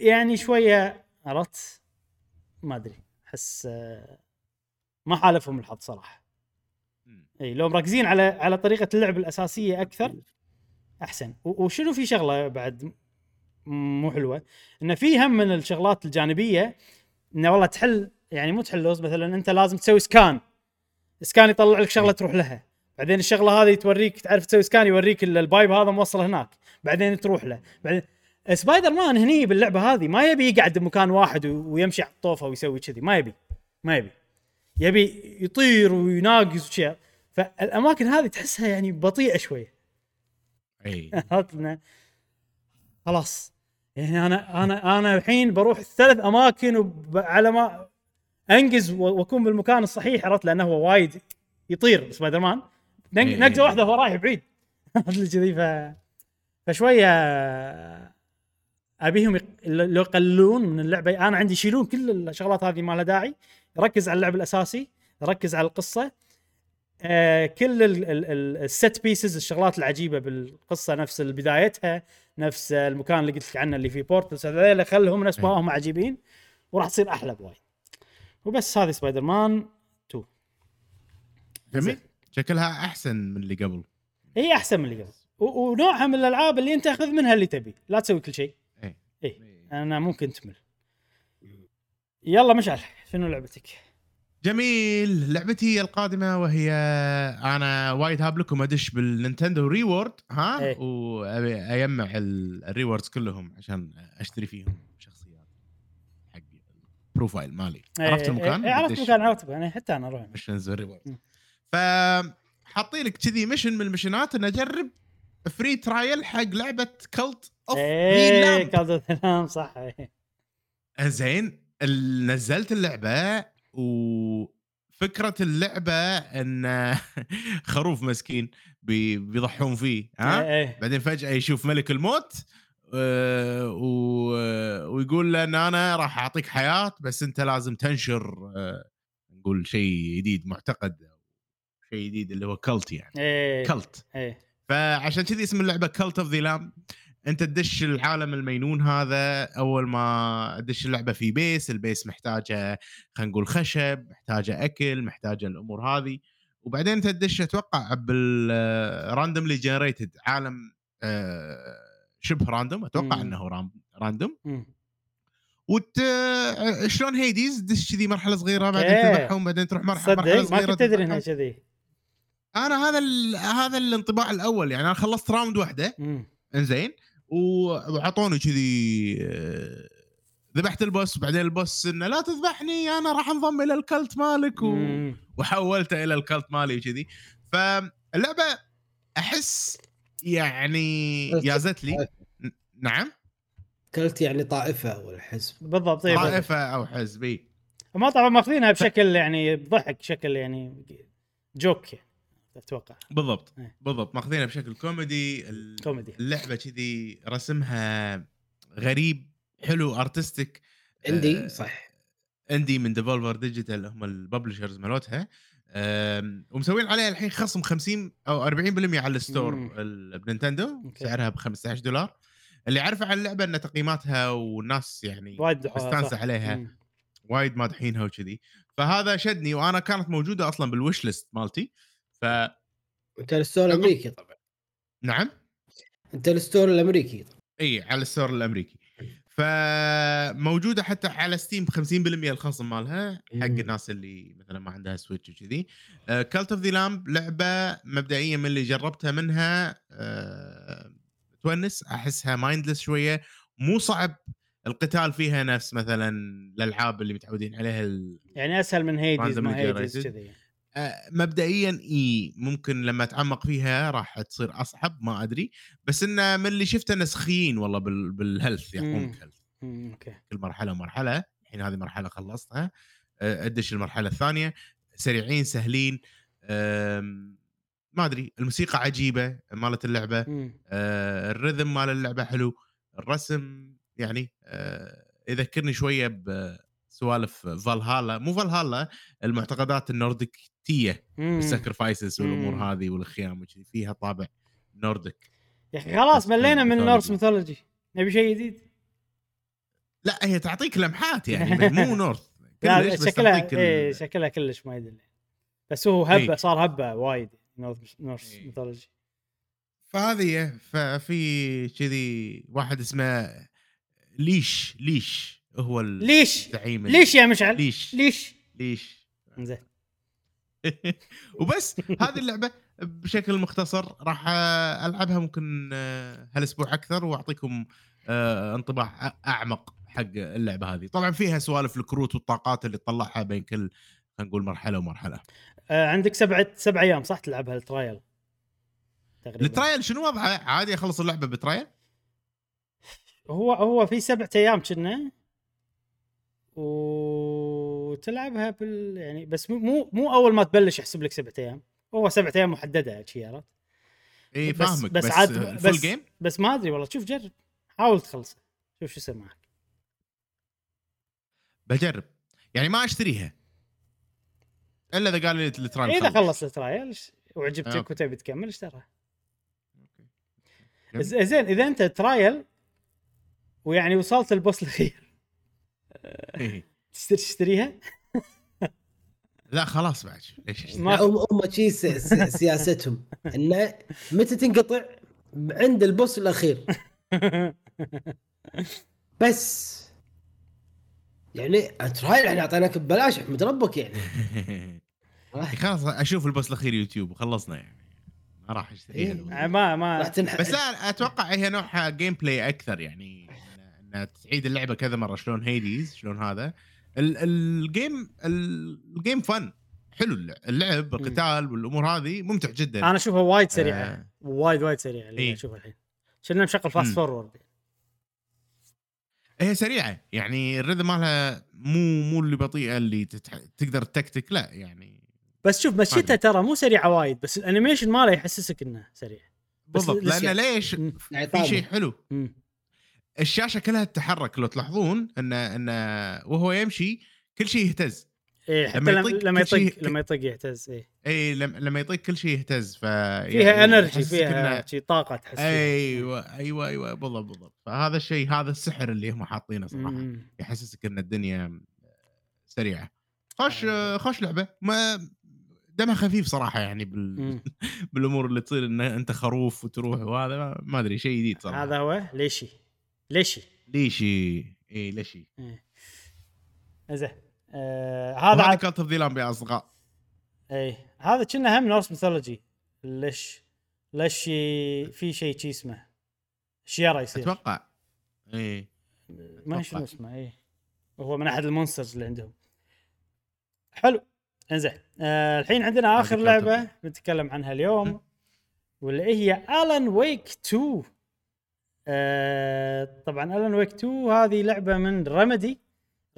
يعني شوية عرفت؟ ما أدري أحس ما حالفهم الحظ صراحة. اي لو مركزين على على طريقة اللعب الأساسية أكثر أحسن. وشنو في شغلة بعد؟ مو حلوة. إنه في هم من الشغلات الجانبية إنه والله تحل يعني مو تحل لغز مثلا أنت لازم تسوي scan. scan يطلع لك شغلة تروح لها. بعدين الشغلة هذه توريك تعرف تسوي scan يوريك ال- ال pipe هذا موصل هناك. بعدين تروح له. بعدين سبايدر مان هني باللعبة هذه ما يبي يقعد بمكان واحد ويمشي على الطوفة ويسوي كذي. ما يبي. ما يبي. يبي يطير ويناقز وشيء فالأماكن هذه تحسها يعني بطيئة شوية. إي. عرفت خلاص. يعني أنا أنا أنا الحين بروح ثلاث أماكن وعلى ما أنجز وأكون بالمكان الصحيح عرفت؟ لأنه هو وايد يطير سبايدر مان نق-. نقزه واحدة وهو رايح بعيد. عرفت؟ كذي ف فشوية أبيهم. لو يقللون من اللعبة. أنا عندي يشيلون كل الشغلات هذه ما لها داعي. ركز على اللعب الأساسي ركز على القصة. آه كل ال- ال- ال- ال set pieces الشغلات العجيبة بالقصة نفس بدايتها نفس المكان اللي قلت لك عنه اللي فيه portals هذول خلهم نفس ما إيه. هم عجيبين وراح تصير أحلى بوايد. وبس هذه سبايدر مان 2 جميل شكلها أحسن من اللي قبل. هي أحسن من اللي قبل. ونوعها من الألعاب اللي أنت خذ منها اللي تبي. لا تسوي كل شيء. إيه. إي أنا ممكن تمل. يلا مشعل شنو لعبتك؟ جميل لعبتي القادمة وهي أنا وايد هاب لكم أدش بال Nintendo reward ها إيه. وأبي أجمع ال- ال rewards كلهم عشان أشتري فيهم شخصيات حق ال profile مالي عرفت إيه، المكان؟ إيه، عرفت المكان عرفت المكان إيه، حتى أنا أروح missions reward. ف حاطين لك كذي mission من المشنات ان أجرب free trial حق لعبة Cult of إيه Cult of the Lamb صح. زين نزلت اللعبة وفكرة اللعبة إن خروف مسكين بي- بيضحون فيه ها؟ إيه، إيه. بعدين فجأة يشوف ملك الموت آه، و- ويقول له إن أنا راح أعطيك حياة بس أنت لازم تنشر آه، نقول شيء جديد معتقد شيء جديد اللي هو cult يعني. إيه cult. إيه. فعشان كذي اسم اللعبة Cult of the Lamb. انت تدش العالم المينون هذا اول ما تدش اللعبة في base ال base محتاجة خلينا نقول خشب محتاجة أكل محتاجة الأمور هذه وبعدين انت تدش أتوقع بال randomly generated عالم آه، شبه random أتوقع مم. إنه random. وت آه، شلون Hades تدش كذي مرحلة صغيرة بعدين إيه. تذبحهم بعدين تروح مرحله مرحلة صدق ما صغيرة كنت ادري انها. كذي أنا هذا ال- هذا الانطباع الأول يعني أنا خلصت راوند واحدة. إنزين وعطوني كذي آه، ذبحت البوس وبعدين البوس إنه لا تذبحني أنا راح انضم إلى الكلت مالك و... وحولته إلى الكلت مالي وكذي. فاللعبه أحس يعني يازت لي. نعم؟ كلت يعني طائفة ولا حزب بالضبط إيه، بالضبط. طائفة أو حزبي ما طبعا ماخذينها بشكل يعني بضحك شكل يعني joke يعني أتوقع. بالضبط. إيه. بالضبط. ماخذينها بشكل كوميدي. ال- كوميدي. اللعبة كذي رسمها غريب حلو artistic indie صح. indie من Devolver Digital هم ال publishers مالتها. ومسوين عليها الحين خصم 50 أو 40% على ال store أوكي. سعرها ب 15 دولار. اللي عارفه عن اللعبة إن تقييماتها والناس يعني وايد مستانسة. عليها. مم. وايد مادحينها وكذي. فهذا شدني وأنا كانت موجودة أصلا بال wishlist مالتي. ف انت ال store الأمريكي. طبعا. نعم. انت ال store الأمريكي. طبعا. إي على ال store الأمريكي. فموجوده حتى على Steam ب 50% الخصم مالها حق. الناس اللي مثلا ما عندها Switch وكذي. Cult of the Lamb لعبة مبدئيا من اللي جربتها منها آه، to be honest. أحسها mindless شوية. مو صعب القتال فيها نفس مثلا الألعاب اللي متعودين عليها ال- يعني أسهل من Hades ما Hades. كذي. مبدئيا إي ممكن لما أتعمق فيها راح تصير أصعب ما أدري. بس انه من اللي شفته سخيين والله بال... بال health. يعطونك health أوكي. كل مرحلة ومرحلة. الحين هذه مرحلة خلصتها. آه، أدش المرحله الثانية. سريعين سهلين. ما أدري. الموسيقى عجيبة مالت اللعبة. مم. آه، ال rhythm مال اللعبة حلو. الرسم يعني آه، يذكرني شوية بسوالف فالهالا مو فالهالا المعتقدات النورديكية مم. ال sacrifices والأمور. هذه والخيام وكذي فيها طابع Nordic يا أخي خلاص ملينا من mythology. نورس ميثولوجي نبي شيء جديد لا هي تعطيك لمحات يعني مو Norse لا شكلها إيه شكلها كلش ما يدل بس هو هبة إيه. صار هبة وايد Norse Norse إيه. mythology فهذه. ففي كذي واحد اسمه ليش ليش هو ليش؟ الزعيم ليش يا مشعل؟ ليش؟ ليش؟ ليش؟ زين. وبس هذه اللعبة بشكل مختصر راح ألعبها ممكن آه، هالأسبوع أكثر وأعطيكم آه، انطباع أعمق حق اللعبة هذه. طبعا فيها سوالف الكروت والطاقات اللي تطلعها بين كل خلينا نقول مرحلة ومرحلة. آه عندك سبعة سبع أيام صح تلعبها الترايل؟ تقريبا. ال trial شنو؟ وضعه عادي أخلص اللعبة ب trial؟ هو هو في سبعة أيام كنا. وتلعبها بال يعني بس مو مو أول ما تبلش يحسب لك سبعة أيام. هو سبعة أيام محددة شي عرفت؟ إي فاهمك. بس بس, عاد- بس- game بس ما أدري والله. شوف جرب. حاول تخلص شوف شو يصير معك. بجرب. يعني ما أشتريها. إلا إذا قال لي ال trial إذا خلص. ال trial وعجبتك. وتبي تكمل. ز- زين إذا أنت trial ويعني وصلت ال boss الأخير. إيه. تشتري تشتريها؟ لا خلاص بعد. ليش؟ ما هم هم شي سياستهم. انه متى تنقطع؟ عند ال boss الأخير. بس. يعني trial إحنا أعطيناك ببلاش أحمد ربك يعني. خلاص أشوف ال boss الأخير يوتيوب. وخلصنا يعني. ما راح أشتريها إيه. ما ما. بس لا أتوقع هي نوعها gameplay أكثر يعني. إنها تعيد اللعبة كذا مرة. شلون Hades شلون هذا؟ ال- ال game ال- ال game fun حلو اللع- اللعب القتال والأمور هذه ممتع جدا. أنا أشوفها وايد سريعة. آه. وايد وايد سريعة اللي إيه. أشوفها الحين. شلنا مشغل fast. forward هي سريعة. يعني ال rhythm مالها مو مو اللي بطيئة اللي تتح... تقدر تكتك. لا يعني بس شوف مشيتها. ترى مو سريعة وايد بس ال animation ماله يحسسك إنه سريع. بالضبط. لأن ليش. يعني في. شيء حلو. مم. الشاشة كلها تتحرك لو تلاحظون إن إن وهو يمشي كل شيء يهتز. إيه حتى لما يطق لما شيء يطق لما يطق يهتز إيه. اي لما لما يطق كل شيء يهتز ف فيها energy فيها إنه- شي طاقة تحس. أيوه أيوه أيوه بالضبط بالضبط. فهذا الشيء هذا السحر اللي هم حاطينه صراحة. يحسسك إن الدنيا سريعة. خوش أيوة. خوش لعبة. ما دمها خفيف صراحة يعني بال... بالأمور اللي تصير إن أنت خروف وتروح وهذا ما- ما أدري شيء جديد صراحة. هذا هو؟ Leshy Leshy Leshy اي Leshy إيه. زين آه هذا هذا اوف ذا يا أصدقاء. اي هذا كنا هم Norse mythology. ليش؟ ليش في شيء شي اسمه؟ شيرة يصير. أتوقع. اي ما. شنو اسمه اي هو من أحد ال monsters اللي عندهم. حلو. إنزين آه الحين عندنا آخر لعبة كانت- بنتكلم عنها اليوم واللي هي Alan Wake 2 آه طبعا Alan Wake 2 هذه لعبة من Remedy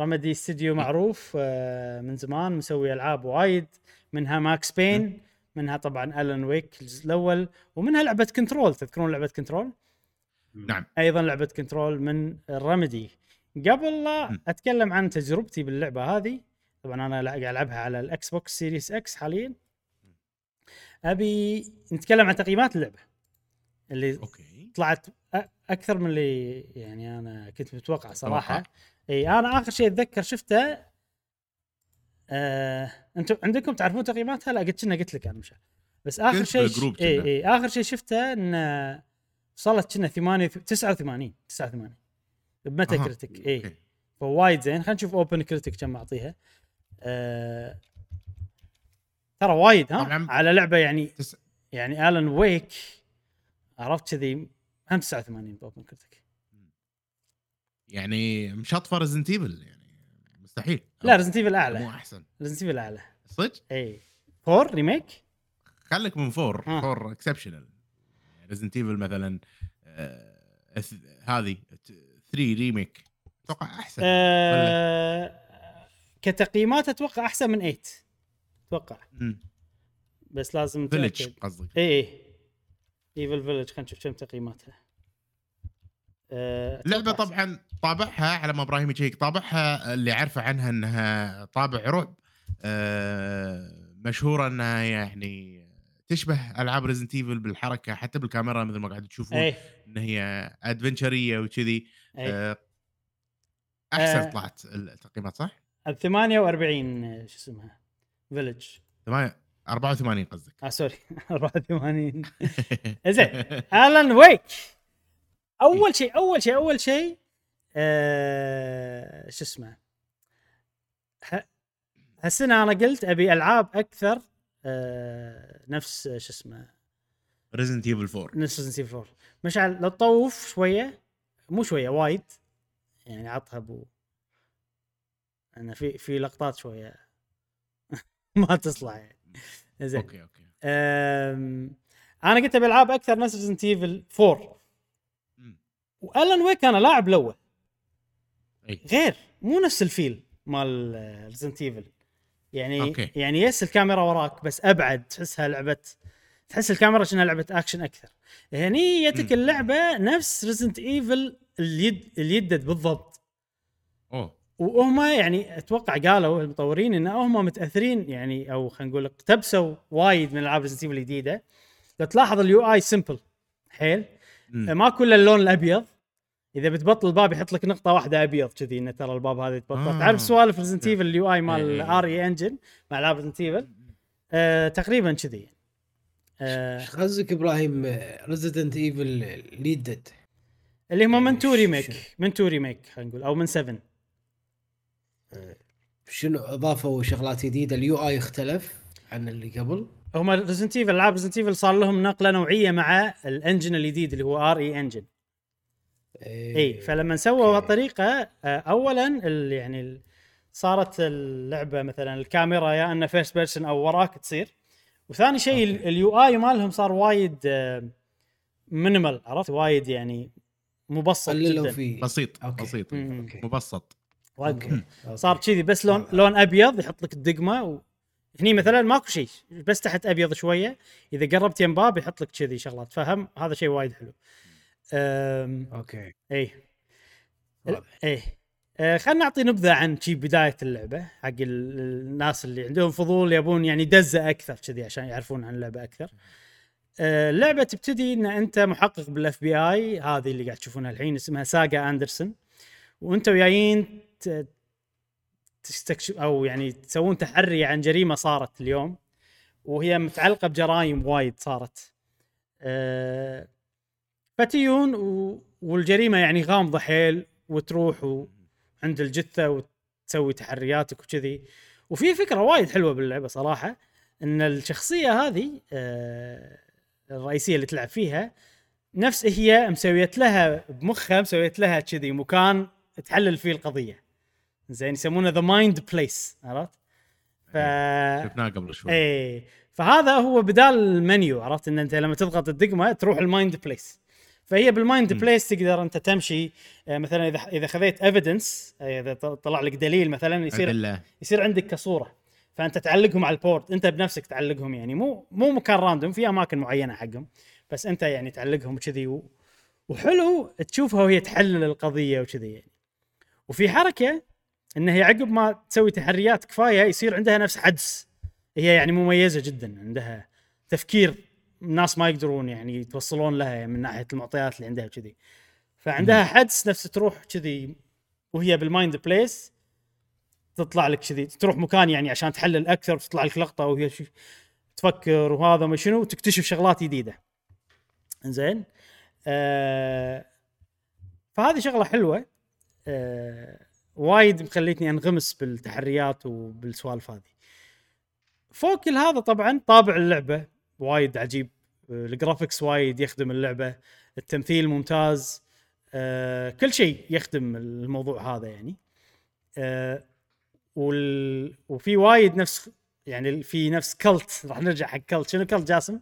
Remedy استديو معروف آه من زمان مسوي ألعاب وايد منها Max Payne منها طبعا Alan Wake الجزء الأول ومنها لعبة Control تذكرون لعبة Control نعم. أيضا لعبة Control من Remedy قبل لا. أتكلم عن تجربتي باللعبة هذه طبعا أنا قاعد ألعبها على ال Xbox Series X حاليا. أبي نتكلم عن تقييمات اللعبة اللي أوكي. طلعت أكثر من اللي يعني أنا كنت متوقع صراحة. إي أنا آخر شيء أتذكر شفته آه، أنتم عندكم تعرفون تقييماتها لا قلت كنا قلت لك أنا مش. بس آخر شيء إي. إي آخر شيء شفته إن وصلت كنا 8 89 89 بمتى أها، كريتيك إي. فوايد زين خلينا نشوف اوبن كريتيك كم معطيها آه ترى وايد ها. على لعبة يعني تس... يعني الن ويك عرفت كذي هم 89 باوبن كريتيك يعني مشطفه Resident Evil يعني مستحيل. لا Resident Evil مو اعلى أحسن. Resident Evil أعلى. صدق؟ إي. 4 remake؟ خليك من four. آه. four exceptional Resident Evil مثلا آه، هذه 3 remake. أتوقع أحسن. آه كتقييمات أتوقع أحسن من 8 أتوقع. بس لازم Village. قصدك. إي. Evil Village خلينا نشوف كم تقييماتها. اللعبه أتوقع طبعا طابعها على ما إبراهيم يجيك طابعها اللي عارفه عنها إنها طابع رعب آه، مشهورة إنها يعني تشبه ألعاب Resident Evil بالحركة حتى بالكاميرا مثل ما قاعد تشوفون اي إن هي adventure ية وكذي. اي آه، أحسن آه. طلعت التقييمات صح؟ ب 48 آه، شو اسمها Village 84 قصدك. آه sorry. 84 زين Alan Wake أول شيء أول شيء أول شيء آه شو اسمه؟ هالسنة أنا قلت أبي ألعاب أكثر آه نفس شو اسمه؟ ريزنت ايفل 4 نفس ريزنت ايفل 4 مشعل لو تطوف شوية مو شوية وايد. يعني عطها أبو. أنا في في لقطات شوية. ما تصلح يعني. زين. أوكي أوكي. أم... أنا قلت بالعاب أكثر نفس Resident Evil 4 مم. و Alan Wake أنا لاعب الأول غير مو نفس ال feel مال Resident Evil يعني أوكي. يعني yes الكاميرا وراك بس أبعد تحسها لعبة تحس الكاميرا شنها لعبة اكشن أكثر. هني جتك مم. اللعبة نفس Resident Evil اليد اليدد بالضبط. وهم يعني أتوقع قالوا المطورين إن هم متأثرين يعني أو خلينا نقول اقتبسوا وايد من ألعاب Resident Evil الجديدة. لو تلاحظ ال UI simple حيل. ما كل اللون الأبيض. إذا بتبطل الباب يحط لك نقطة واحدة أبيض كذي انه ترى الباب هذا يتبطل. آه. تعرف سوالف Resident Evil ال UI إيه، مال. RE Engine مع ألعاب Resident Evil آه تقريبا كذي. آه. إيش قصدك إبراهيم؟ Resident Evil ليدد اللي هم من two remake. من two remake خلينا نقول أو من 7 شنو اضافوا شغلات جديدة ال UI اختلف عن اللي قبل؟ هم Resident Evil العاب Resident Evil صار لهم نقلة نوعية مع ال engine الجديد اللي هو RE Engine إيه. اي فلما سووا. هالطريقه آه، اولا ال- يعني ال- صارت اللعبة مثلا الكاميرا يا أنه first person أو وراك تصير. وثاني شيء. ال UI مالهم صار وايد minimal عرفت؟ وايد يعني مبسط قللوا جدا. فيه. بسيط أوكي. بسيط. مبسط. وايد أوكي. صار كذي بس لون لون أبيض يحط لك الدقمة و... هني مثلا ماكو شيء بس تحت أبيض شوية. إذا قربت يم باب يحط لك كذي شغلات. فهم هذا شيء وايد حلو. أم... أوكي. اي. اي آه خلينا نعطي نبذة عن شي بداية اللعبة حق ال- الناس اللي عندهم فضول يبون يعني دزة أكثر كذي عشان يعرفون عن اللعبة أكثر. آه اللعبة تبتدي إن أنت محقق بال FBI هذه اللي قاعد تشوفونها الحين اسمها ساجا اندرسون وانت ويايين تستكشف أو يعني تسوون تحري عن جريمة صارت اليوم وهي متعلقة بجرائم وايد صارت. آه فتيون. والجريمة يعني غامضة حيل وتروح. عند الجثة وتسوي تحرياتك وكذي وفي فكرة وايد حلوة باللعبة صراحة إن الشخصية هذه آه الرئيسية اللي تلعب فيها نفس هي مسويت لها بمخها مسويت لها كذي مكان تحلل فيه القضية زين يسمونه the Mind Place عرفت؟ ف شفناه قبل شوي. إيه. فهذا هو بدال المنيو عرفت؟ إن أنت لما تضغط الدقمة تروح ال Mind Place فهي بال Mind. Place تقدر أنت تمشي آه، مثلا إذا إذا خذيت evidence إذا ط- طلع لك دليل مثلا يصير أدلة. يصير عندك كصورة. فأنت تعلقهم على ال board أنت بنفسك تعلقهم يعني. مو مو مكان random في أماكن معينة حقهم بس أنت يعني تعلقهم كذي و... وحلو تشوفها وهي تحلل القضية وكذي يعني. وفي حركة ان هي عقب ما تسوي تحريات كفاية يصير عندها نفس حدس. هي يعني مميزة جدا عندها تفكير ناس ما يقدرون يعني يتوصلون لها من ناحية المعطيات اللي عندها كذي فعندها حدس نفس تروح كذي وهي بال Mind Place تطلع لك كذي. تروح مكان يعني عشان تحلل أكثر وتطلع لك لقطة وهي تفكر وهذا ما شنو وتكتشف شغلات جديدة. زين آه فهذه شغلة حلوة. آه وايد مخليتني أنغمس بالتحريات وبالسوالف هذه. فوق كل هذا طبعا طابع اللعبة وايد عجيب. ال graphics وايد يخدم اللعبة التمثيل ممتاز. آه كل شيء يخدم الموضوع هذا يعني. آه وال... وفي وايد نفس يعني في نفس cult. راح نرجع حق cult. شنو cult جاسم؟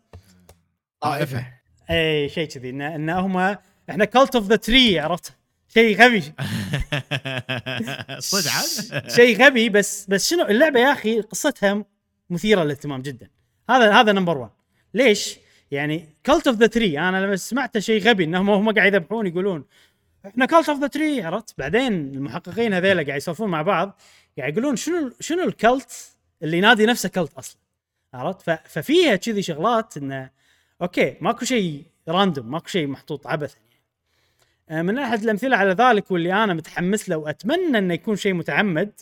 طائفة. اي شيء كذي. إن إن هم إحنا Cult of the Tree عرفت؟ شيء غبي. صدق عاد؟ شيء غبي بس بس شنو؟ اللعبة يا أخي قصتها مثيرة للاهتمام جدا. هذا هذا number 1 ليش؟ يعني Cult of the Tree أنا لما سمعت شيء غبي إنهم هم قاعد يذبحون يقولون إحنا Cult of the Tree عرفت؟ بعدين المحققين هذيلا قاعد يسولفون مع بعض قاعد يقولون شنو شنو ال cult اللي ينادي نفسه cult أصلا؟ عرفت؟ ففيها كذي شغلات إنه أوكي ماكو شيء random ماكو شيء محطوط عبثا آه، من أحد الأمثلة على ذلك واللي أنا متحمس له وأتمنى إنه يكون شيء متعمد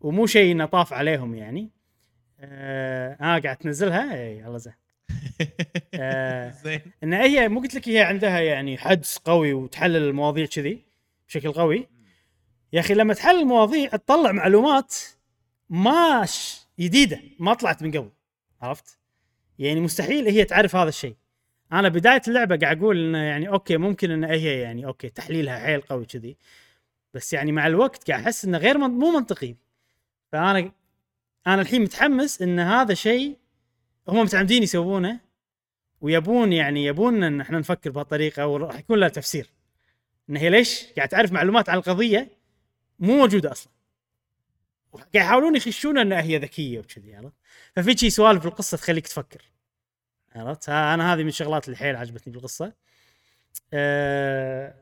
ومو شيء نطاف عليهم يعني. آه, آه قاعد تنزلها؟ اي يلا زين. آه إن هي مو قلت لك هي عندها يعني حدس قوي وتحلل المواضيع كذي بشكل قوي. يا أخي لما تحلل المواضيع تطلع معلومات ما ش- جديدة ما طلعت من قبل عرفت؟ يعني مستحيل هي تعرف هذا الشيء. أنا بداية اللعبة قاعد أقول إنه يعني أوكي ممكن ان هي يعني أوكي تحليلها حيل قوي كذي. بس يعني مع الوقت قاعد أحس إنه غير مو منطقي. فأنا أنا الحين متحمس إن هذا شيء هم متعمدين يسوونه ويبون يعني يبون إن إحنا نفكر بهالطريقة وراح يكون لها تفسير. إن هي ليش؟ قاعد تعرف معلومات عن القضية مو موجودة أصلا. قاعد يحاولون يخشون إنها هي ذكية وكذي عرفت؟ ففي شي سوالف بالقصة تخليك تفكر. عرفت؟ أنا هذه من الشغلات اللي حيل عجبتني بالقصة. أه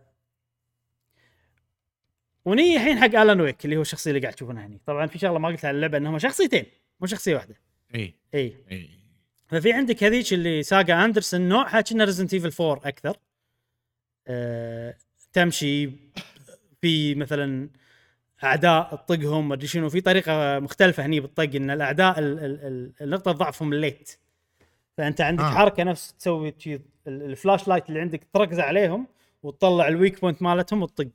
ويني الحين حق Alan Wake اللي هو الشخصية اللي قاعد تشوفونها هني. طبعا في شغلة ما قلتها على اللعبة انهم شخصيتين مو شخصية واحدة. إي. إي. إي. ففي عندك هذيك اللي ساجا أندرسون نوعها كأنها Resident Evil 4 أكثر. أه تمشي في مثلا أعداء تطقهم ما أدري شنو في طريقة مختلفة هني بالطق إن الأعداء ال- ال- ال- النقطة ضعفهم ال light. فأنت عندك آه. حركة نفس تسوي ال flashlight اللي عندك تركز عليهم وتطلع ال weak point مالتهم وتطق.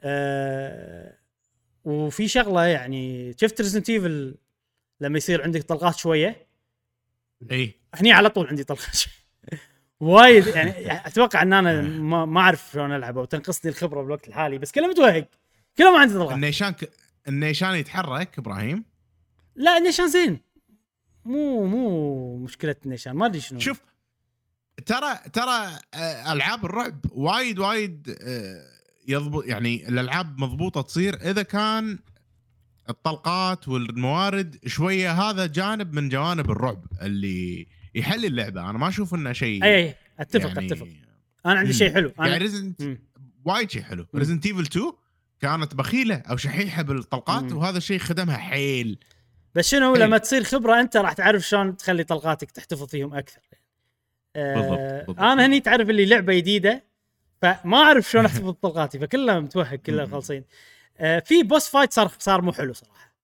آه وفي شغلة يعني شفت Resident Evil لما يصير عندك طلقات شوية؟ إي. هني على طول عندي طلقات وايد يعني أتوقع إن أنا ما, أعرف شلون ألعب أو تنقصني الخبرة بالوقت الحالي بس كله متوهق. كله ما عندي طلقات. النيشان ك... النيشان يتحرك إبراهيم؟ لا نيشان زين. مو مو مشكله نيشان ما أدري شنو. شوف ترى ترى آه، ألعاب الرعب وايد وايد آه، يضبط يعني الألعاب مضبوطة تصير إذا كان الطلقات والموارد شوية هذا جانب من جوانب الرعب اللي يحل اللعبة. أنا ما أشوف إنه شيء أي أي أتفق يعني أتفق. أنا عندي شيء حلو. يعني أنا Resident. وايد شيء حلو. Resident Evil 2 كانت بخيلة أو شحيحة بالطلقات مم. وهذا الشيء خدمها حيل. بس شنو. لما تصير خبرة أنت راح تعرف شلون تخلي طلقاتك تحتفظ فيهم أكثر آه بالضبط، بالضبط. أنا هني تعرف اللي لعبة جديدة فما أعرف شلون أحتفظ بطلقاتي فكلها متوهق كلها. خالصين آه في boss fight صار صار مو حلو صراحة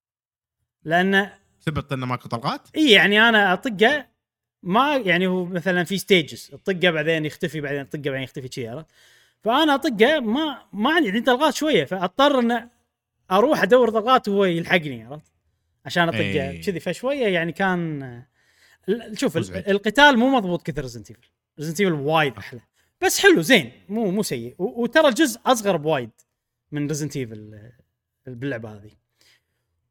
لأن ثبت إنه ماكو طلقات إي يعني أنا أطقه ما يعني هو مثلا في stages أطقه بعدين يختفي بعدين أطقه بعدين يختفي شي عرفت فأنا أطقه ما ما عندي عندي طلقات شوية فأضطر ان أروح أدور طلقات وهو يلحقني عرفت عشان اطقه إي. كذي فشوية يعني كان شوف مزعج. القتال مو مضبوط كثر Resident Evil Resident Evil وايد أحلى. بس حلو زين. مو مو سيء. وترى الجزء أصغر بوايد من Resident Evil باللعبة هذه.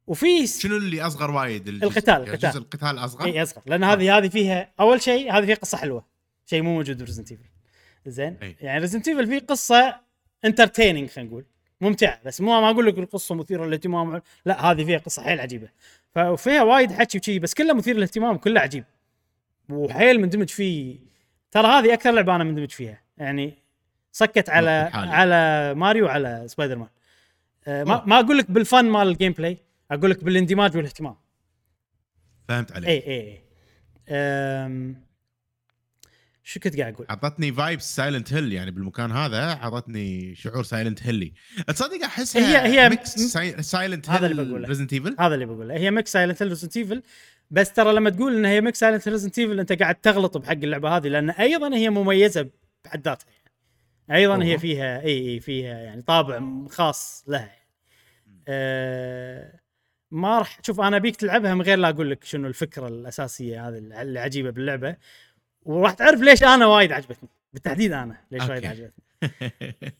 وفي شنو اللي أصغر وايد؟ الجزء؟ القتال، يعني القتال. جزء القتال أصغر؟ إي أصغر. لأن هذه هذه فيها أول شيء هذه فيها قصة حلوة. شيء مو موجود ب Resident Evil زين. أي. يعني Resident Evil فيه قصة entertaining خلينا نقول. ممتعة بس مو ما أقول لك القصة مثيرة للاهتمام. لا هذه فيها قصة حيل عجيبة. ففيها وايد حكي وشي بس كله مثير للاهتمام كله عجيب. وحيل مندمج فيه. ترى هذه أكثر لعبة أنا مندمج فيها. يعني سكت على. على ماريو وعلى سبايدر مان آه ما. ما أقول لك بالفن مال ال gameplay أقول لك بالاندماج والاهتمام. فهمت عليك. اي اي اي أم... شو كنت قاعد أقول؟ اعطتني vibes Silent Hill يعني بالمكان هذا اعطتني شعور Silent Hill ي تصدق أحسها هي- هي- mix Silent هذا Hill اللي بقوله. Resident Evil هذا اللي بقوله هي mix Silent Hill Resident Evil بس ترى لما تقول إن هي mix Silent Resident Evil أنت قاعد تغلط بحق اللعبة هذه لأن أيضا هي مميزة بحد ذاتها يعني. أيضا هي أوه. فيها اي إي فيها يعني طابع خاص لها أه ما راح شوف أنا ابيك تلعبها من غير لا أقول لك شنو الفكرة الأساسية هذه اللي عجيبه باللعبة وراح تعرف ليش أنا وايد عجبتني. بالتحديد أنا ليش وايد. عجبتني.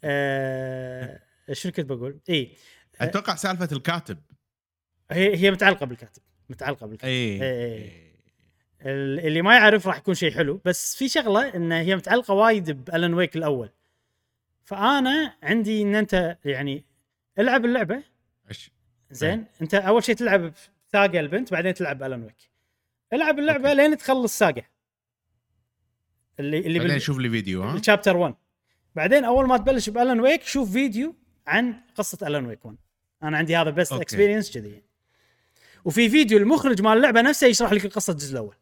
أه شنو كنت بقول؟ إي. أتوقع سالفة الكاتب. هي هي متعلقة بالكاتب. متعلقة بالكاتب. إي. إيه. ال- اللي ما يعرف راح يكون شيء حلو بس في شغلة ان هي متعلقة وايد ب Alan Wake الأول. فأنا عندي إن أنت يعني العب اللعبة؟ زين؟ أنت أول شيء تلعب Saga البنت بعدين تلعب Alan Wake. العب اللعبة okay. لين تخلص Saga اللي اللي بعدين بال... شوف لي فيديو ها؟ ال chapter 1 بعدين أول ما تبلش ب Alan Wake شوف فيديو عن قصة Alan Wake 1 أنا عندي هذا best okay. experience كذي وفي فيديو المخرج مال اللعبة نفسه يشرح لك القصة الجزء الأول.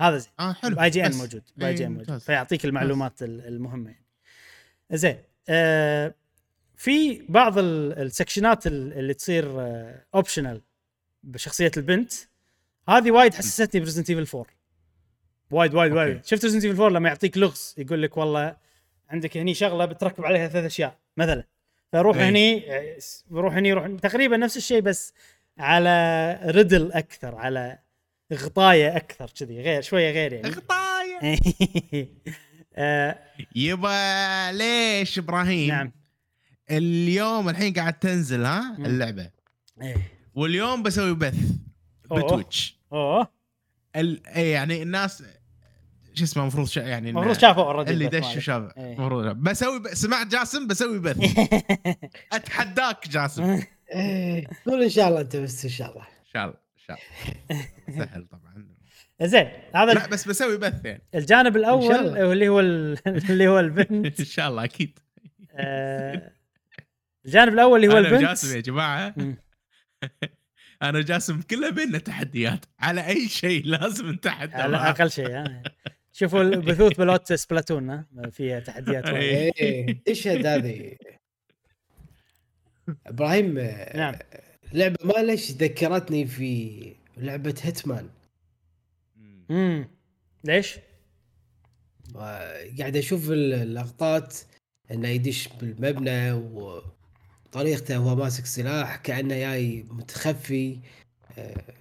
هذا زين. آه حلو. ب IGN بس. موجود. ب IGN إيه، موجود. فيعطيك المعلومات ال- المهمة يعني. زين. آه في بعض ال- ال section ات ال- اللي تصير optional بشخصية البنت. هذه وايد حسستني ب Resident Evil 4 وايد وايد. وايد شفت Resident Evil 4 لما يعطيك لغز يقول لك والله عندك هني شغلة بتركب عليها ثلاث أشياء مثلا فروح إيه. هني روح هني روح تقريبا نفس الشيء بس على riddle أكثر على غطاية أكثر كذي غير شوية غير يعني غطاية آه يبا ليش إبراهيم نعم اليوم الحين قاعد تنزل ها. اللعبة إيه. واليوم بسوي بث. ب Twitch أوه يعني الناس شو اسمه المفروض شا... يعني المفروض شافوا already اللي دش. وشاف إيه. المفروض. بسوي ب... سمعت جاسم؟ بسوي بث. أتحداك جاسم. إيه، قول إن شاء الله أنت بس إن شاء الله. إن شاء الله إن شاء الله. سهل طبعا. زين هذا لا بس بسوي بث يعني. الجانب الأول. اللي هو ال- اللي هو البنت. إن شاء الله أكيد. آه، الجانب الأول اللي هو البنت. وجاسم يا جماعة. أنا وجاسم كله بيننا تحديات على أي شيء لازم نتحدى على. أقل شيء ها. شوفوا البثوث بلوت سبلاتون ها فيها تحديات. إيه. إيه اشهد هذه إبراهيم نعم لعبة ما ليش ذكرتني في لعبة هيتمان مم. امم ليش؟ قاعد أشوف اللقطات إنه يدش بالمبنى وطريقته وهو ماسك سلاح كأنه جاي متخفي آه،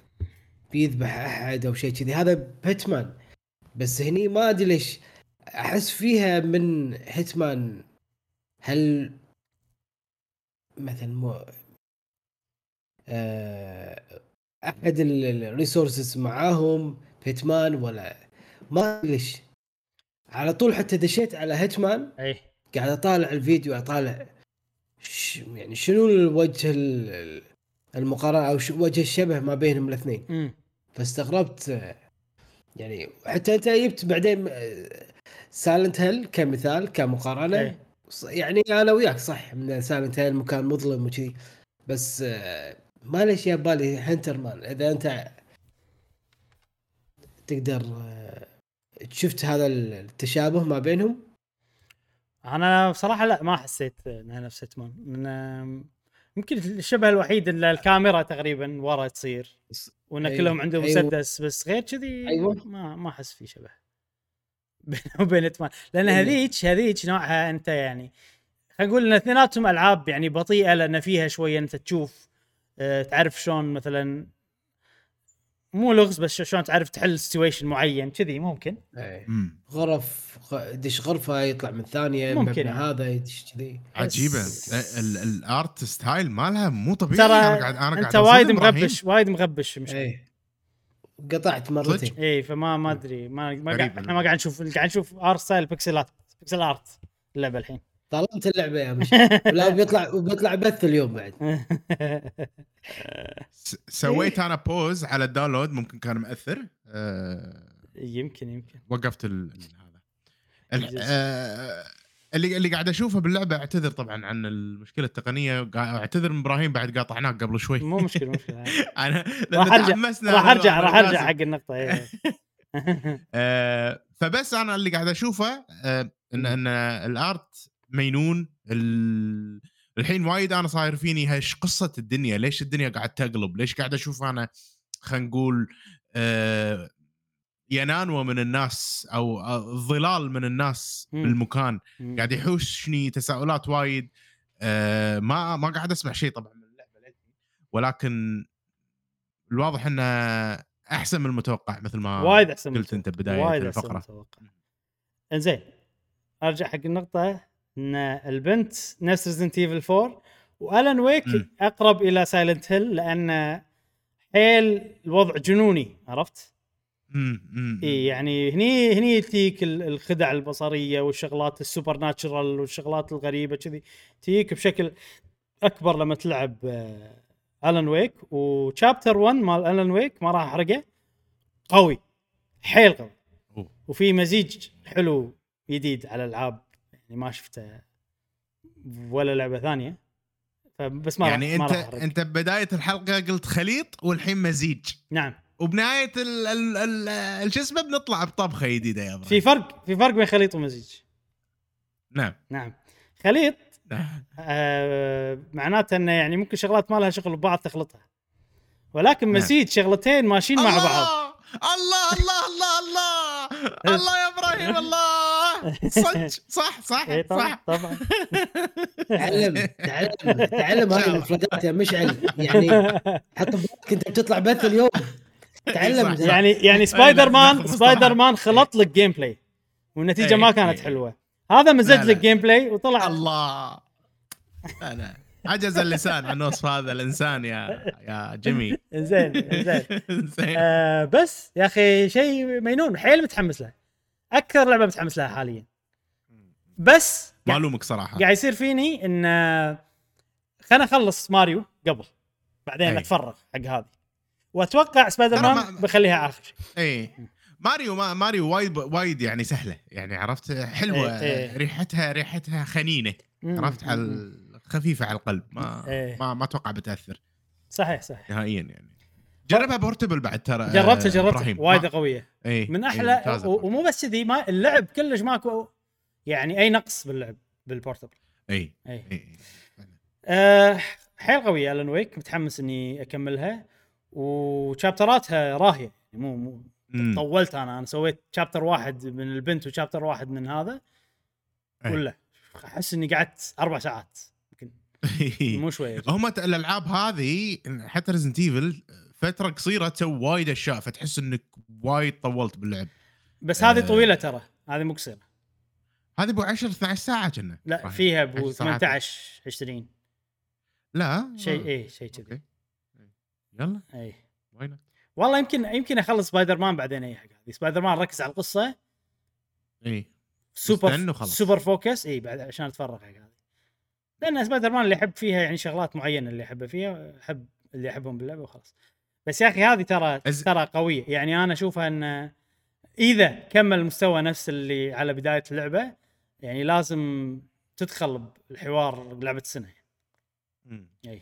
بيذبح أحد أو شيء كذي. هذا بهيتمان بس هني ما أدري ليش أحس فيها من هيتمان. هل مثلا مو آه، أحد ال resources معاهم Hitman ولا؟ ما أدري ليش. على طول حتى دشيت على Hitman. اي قاعد أطالع الفيديو أطالع يعني شنو الوجه ال- المقارنة أو وجه الشبه ما بينهم الاثنين؟ فاستغربت يعني حتى أنت جبت بعدين Silent Hill كمثال كمقارنة. ص- يعني أنا وياك صح من Silent Hill مكان مظلم وكذي بس ما ليش يا بالي Hitman إذا أنت تقدر شفت هذا التشابه ما بينهم؟ أنا بصراحة لا ما حسيت انها نفس Hitman من يمكن الشبه الوحيد إن الكاميرا تقريبا ورا تصير وإن أيوة. كلهم عندهم أيوة. مسدس بس غير كذي أيوة. ما ما أحس في شبه بينه وبين Hitman لأن أيوة. هذيك هذيك نوعها أنت يعني خلينا نقول إن اثنيناتهم ألعاب يعني بطيئة لأن فيها شوية أنت تشوف آه، تعرف شلون مثلا مو لغز بس شلون تعرف تحل situation معين كذي ممكن إيه. مم. غرف يدش غرفة يطلع من ثانية ممكن يعني. هذا يدش كذي عجيبة ال- ال art style مالها مو طبيعي ترى أنا قاعد أنا قاعد أنت وايد. مغبش وايد مغبش مش إيه قطعت مرتين اي فما ما أدري ما, ما إحنا. ما قاعد نشوف قاعد نشوف art style pixel ات pixel art اللعبه الحين طلعت اللعبة يا مش لا بيطلع وبيطلع بث اليوم بعد. سويت أنا pause على ال download ممكن كان مأثر. أه يمكن يمكن. وقفت ال هذا. آه، اللي اللي قاعد أشوفه باللعبة أعتذر طبعا عن المشكلة التقنية. أعتذر من إبراهيم بعد قاطعناك قبل شوي. مو مشكلة مو مشكلة. أنا راح أرجع تحمسنا راح أنا ارجع راح أرجع. حق النقطة إيه. آه، فبس أنا اللي قاعد أشوفه آه، إن إن الأرت مينون ال... الحين وايد أنا صاير فيني هش قصة الدنيا ليش الدنيا قاعد تقلب ليش قاعد أشوف أنا خلينا نقول آه، ينانوى من الناس أو آه، ظلال من الناس مم. بالمكان مم. قاعد يحوشني تساؤلات وايد آه، ما ما قاعد أسمع شيء طبعا من اللعبة ولكن الواضح إنه أحسن من المتوقع مثل ما وايد أحسن قلت أنت بداية وايد الفقرة المتوقع. إنزين أرجع حق النقطة إن البنت نفس Resident Evil 4 و Alan Wake مم. أقرب إلى Silent Hill لأن حيل الوضع جنوني عرفت؟ امم اي يعني هني هني تجيك ال- الخدع البصرية والشغلات ال supernatural والشغلات الغريبة كذي تجيك بشكل أكبر لما تلعب Alan Wake و chapter 1 مال Alan Wake ما راح أحرقه قوي حيل قوي. وفي مزيج حلو جديد على العاب يعني ما شفته ولا لعبة ثانية. فبس ما يعني ما أنت. أنت ببدايه الحلقة قلت خليط والحين مزيج. نعم. وبنهاية ال ال ال شو اسمه؟ بنطلع بطبخة جديدة يا في فرق في فرق بين خليط ومزيج. نعم. نعم. خليط نعم. آه معناته إنه يعني ممكن شغلات ما لها شغل ببعض تخلطها. ولكن نعم. مزيج شغلتين ماشيين مع بعض. الله الله! الله! الله! الله يا إبراهيم الله! صدق صح صح اي طبعا صح. طبعا. تعلم تعلم تعلم هاي المفردات يا مشعل. يعني حط ببالك أنت بتطلع بث اليوم. تعلم. يعني يعني Spider-Man Spider. Man خلط لك gameplay والنتيجة إيه، ما كانت إيه. حلوة. هذا مزج. لك gameplay وطلع. الله. لا. عجز اللسان عن وصف هذا الإنسان يا يا جيمي. زين زين. زين. آه بس يا أخي شيء مجنون حيل متحمس له. أكثر لعبة متحمس لها حاليا. بس ما الومك صراحة. قاعد يصير فيني إن خلنا أخلص ماريو قبل بعدين أي. أتفرغ حق هذه. وأتوقع سبايدر مان ما- بخليها آخر شيء. اي ماريو ما ماريو وايد وايد يعني سهلة. يعني عرفت؟ حلوة. إيه، إيه. ريحتها ريحتها خنينة. مم. عرفت؟ على. خفيفة على القلب. ما إيه. ما ما أتوقع بتأثر. صحيح صحيح. نهائيا يعني. جربها portable بعد ترى جربتها آه، جربتها إبراهيم. وايد قوية. إيه، من إيه، أحلى. و- ومو بس كذي ما اللعب كلش ماكو يعني أي نقص باللعب بال portable. اي اي اي إي. أه حيل قوية Alan Wake. متحمس إني أكملها. و chapter اتها راهية. مو مو أمم. طولت أنا. أنا سويت chapter واحد من البنت و chapter واحد من هذا. إيه. ولا. أحس إني قعدت أربع ساعات. يمكن مو شوية هم الألعاب هذه حتى Resident Evil فترة قصيرة تسوي وايد أشياء فتحس إنك وايد طولت باللعب. بس هذه آه. طويلة ترى هذه مو قصيرة. هذه أبو 10 12 ساعة كنا. لا. فيها أبو 10 ساعات. 18 20 لا. شيء آه. إيه شيء كذي. okay. يلا. اي وين والله يمكن يمكن أخلص سبايدر مان بعدين أي حاجة. هذه سبايدر مان ركز على القصة. اي super. super focus. اي بعد عشان أتفرغ حق هذه. لأن سبايدر مان اللي أحب فيها يعني شغلات معينة اللي أحبها فيها أحب اللي أحبهم باللعبة وخلاص. بس يا أخي هذه ترى أز- ترى قوية. يعني أنا أشوفها إن إذا كمل المستوى نفس اللي على بداية اللعبة يعني لازم تدخل بالحوار لعبة السنة. مم. اي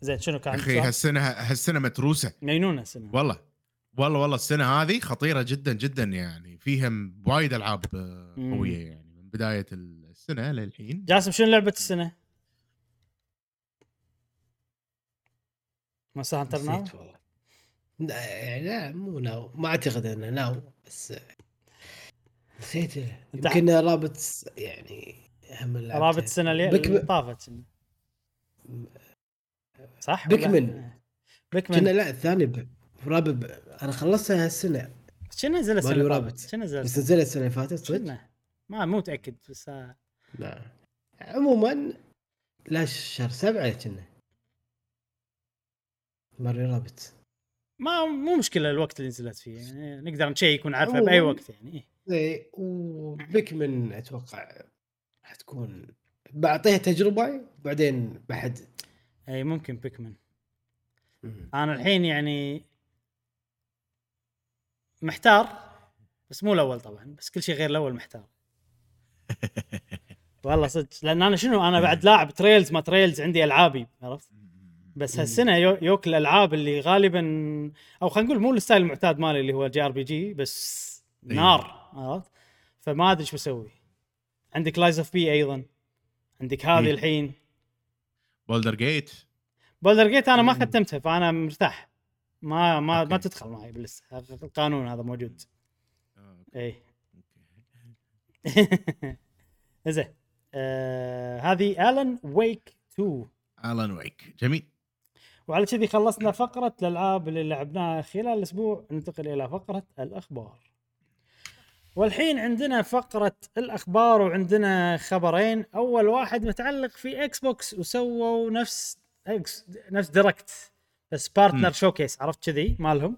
زين شنو كان أخي؟ هالسنه هالسنة متروسة. مجنونه السنة. والله. والله والله السنة هذه خطيرة جدا جدا يعني. فيها وايد ألعاب آه،. قوية يعني. من بداية السنة للحين. جاسم شنو لعبة السنة؟ Monster Hunter Now؟ لا يعني لا مو Now ما أعتقد إنه Now بس نسيت يمكن رابط يعني اهم. رابط السنة اللي طافت. صح؟ بيكمن. بيكمن كنا لا الثاني ب- رابط أنا خلصتها هالسنة شنو نزل السنة اللي. طافت؟ شنو نزل بس نزلت السنة اللي فاتت صدق؟ ما مو متأكد بس آه، لا عموما لا شهر سبعة كنا ماريو رابط ما مو مشكلة الوقت اللي نزلت فيه يعني نقدر نشيك ونعرفها بأي وقت يعني إيه. إيه و Pikmin أتوقع راح تكون بعطيها تجربة بعدين بحد اي ممكن Pikmin أنا الحين يعني محتار بس مو الأول طبعا بس كل شيء غير الأول محتار. والله صدق لأن أنا شنو أنا بعد لاعب Trails ما Trails عندي ألعابي عرفت؟ بس هالسنة يو- يوك الألعاب اللي غالبا أو خلينا نقول مو ال style المعتاد مالي اللي هو JRPG بس إيه. نار عرفت؟ فما أدري إيش بسوي عندك Lies of P أيضا. عندك هذه إيه. الحين. Baldur's Gate Baldur's Gate أنا ما. ختمتها فأنا مرتاح. ما ما ما okay. تدخل معي بال list ه. القانون هذا موجود. اي زين آه هذه Alan Wake 2 Alan Wake جميل. وعلى كذي خلصنا فقرة الألعاب اللي لعبناها خلال الأسبوع ننتقل إلى فقرة الأخبار. والحين عندنا فقرة الأخبار وعندنا خبرين. أول واحد متعلق في Xbox وسووا نفس X نفس Direct بس partner. showcase عرفت كذي؟ مالهم.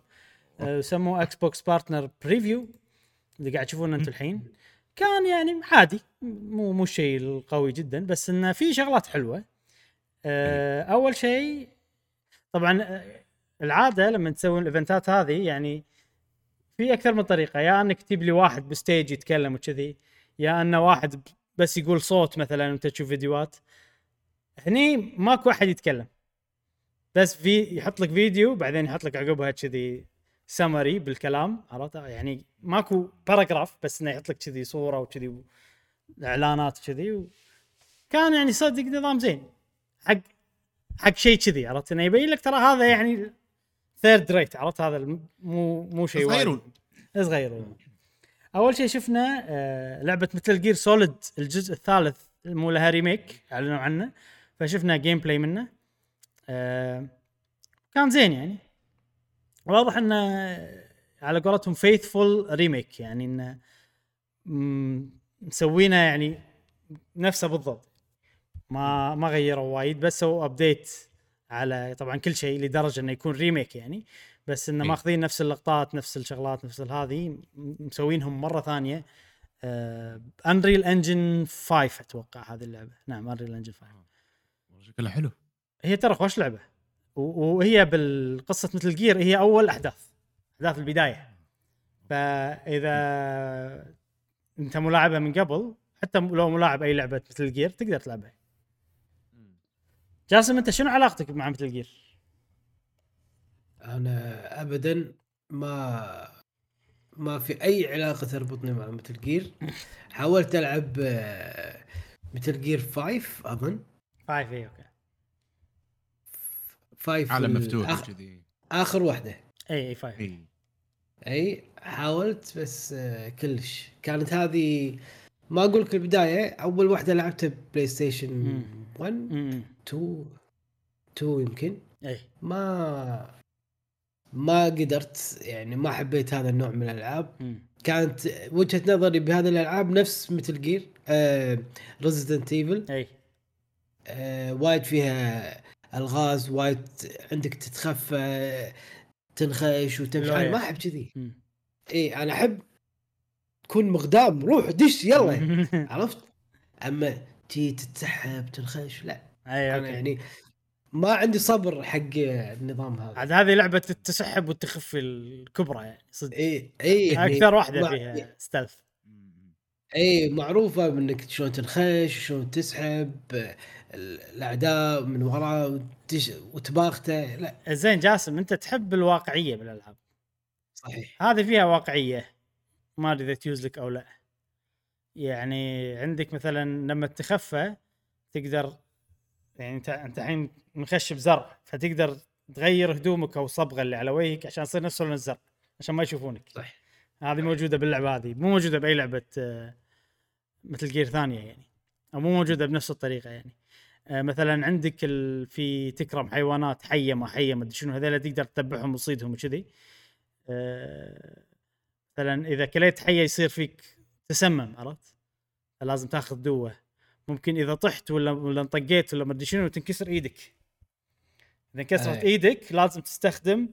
سموه Xbox Partner Preview اللي قاعد تشوفونه أنتم الحين. كان يعني عادي مو مو الشيء القوي جدا بس إنه في شغلات حلوة. آه، أول شيء طبعا العادة لما تسوي ال event ات هذه يعني في أكثر من طريقة يا إنك تجيب لي واحد ب stage يتكلم وكذي يا إنه واحد بس يقول صوت مثلا وأنت تشوف فيديوهات. هني ماكو أحد يتكلم. بس في يحط لك فيديو بعدين يحط لك عقبها كذي سمري بالكلام عرفت؟ يعني ماكو paragraph بس إنه يحط لك كذي صورة وكذي إعلانات وكذي و... كان يعني صدق نظام زين. حق حق شيء كذي عرفت؟ انه يبين لك ترى هذا يعني third rate عرفت؟ هذا مو مو شيء. صغيرون. صغير أول شيء شفنا آه لعبة Metal Gear Solid الجزء الثالث مو لها remake أعلنوا عنه. فشفنا gameplay منه. آه كان زين يعني. واضح إنه على قولتهم faithful remake يعني إنه مم، مسوينه يعني نفسه بالضبط. ما ما غيروا وايد بس سووا update على طبعا كل شيء لدرجة إنه يكون remake يعني. بس إنه إيه. ماخذين نفس اللقطات نفس الشغلات نفس هذه مسوينهم مرة ثانية. Unreal Engine 5 أتوقع هذه اللعبة. نعم Unreal Engine 5 شكلها حلو. هي ترى خوش لعبة. وهي بالقصة مثل جير هي أول أحداث. أحداث البداية. فإذا أنت ملاعبها من قبل حتى لو ملاعب أي لعبة مثل جير تقدر تلعبها. جاسم أنت شنو علاقتك مع مثل جير؟ أنا ابدا ما ما في أي علاقة تربطني مع مثل جير حاولت ألعب آه، Metal Gear 5 أظن. five اي okay. 5 عالم مفتوح آخ... كذي آخر واحدة اي اي five. اي إي حاولت بس آه، كلش. كانت هذه ما أقول لك البداية أول واحدة لعبتها PlayStation. 1 امم 2 2 يمكن. اي ما ما قدرت يعني ما حبيت هذا النوع من الألعاب. كانت وجهة نظري بهذه الألعاب نفس Metal Gear آه Resident Evil اي آه وايد فيها ألغاز وايد عندك تتخفى تنخش وتمشي. ما أحب كذي. إي أنا أحب تكون مقدام روح دش يلا. عرفت؟ أما تي تتسحب تنخش لا. أي أنا okay يعني ما عندي صبر حق النظام هذا. عاد هذه لعبة التسحب والتخفي الكبرى يعني صدق. اي اي يعني أكثر واحدة ما- فيها stealth اي معروفة بإنك شلون تنخش شلون تسحب الأعداء من وراء وتش... وتباغته لا. زين جاسم أنت تحب الواقعية بالألعاب؟ صحيح. هذه فيها واقعية ما أدري إذا تيوز لك أو لا. يعني عندك مثلا لما تتخفى تقدر يعني أنت أنت الحين مخش بزرع فتقدر تغير هدومك أو الصبغه اللي على وجهك عشان يصير نفس لون الزرع عشان ما يشوفونك. صح هذه موجودة باللعبة هذه مو موجودة بأي لعبة آه، مثل جير ثانية يعني أو مو موجودة بنفس الطريقة يعني. آه، مثلا عندك ال... في تكرم حيوانات حية ما حية ما أدري شنو هذول تقدر تذبحهم وتصيدهم وكذي. آه، مثلا إذا كليت حية يصير فيك تسمم عرفت؟ فلازم تاخذ دوة. ممكن إذا طحت ولا ولا انطقيت ولا ما أدري شنو تنكسر إيدك. إذا انكسرت أي. إيدك لازم تستخدم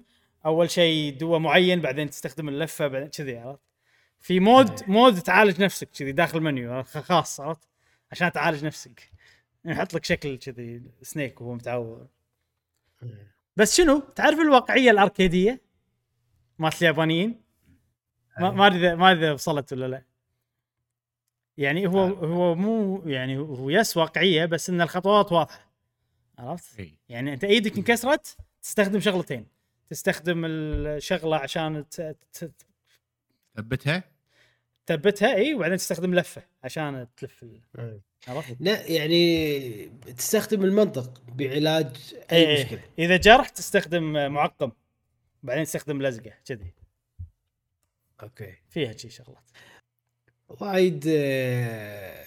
أول شيء دواء معين بعدين تستخدم اللفة بعدين كذي عرفت؟ في mode أي. mode تعالج نفسك كذي داخل المنيو خاص عرفت؟ عشان تعالج نفسك. يحط لك شكل كذي Snake وهو متعور. بس شنو؟ تعرف الواقعية الأركيدية مالت اليابانيين؟ ما ما أدري ما أدري وصلت ولا لا. يعني هو هو مو يعني هو yes واقعية بس إن الخطوات واضحة. عرفت؟ يعني أنت إيدك انكسرت تستخدم شغلتين. تستخدم الشغلة عشان ت- ت- ثبتها تثبتها إي وبعدين تستخدم لفة عشان تلف. عرفت؟ لا يعني تستخدم المنطق بعلاج أي إي. مشكلة. إذا جرح تستخدم معقم بعدين تستخدم لزقة كذي. okay. فيها شي شغلات. وايد آه،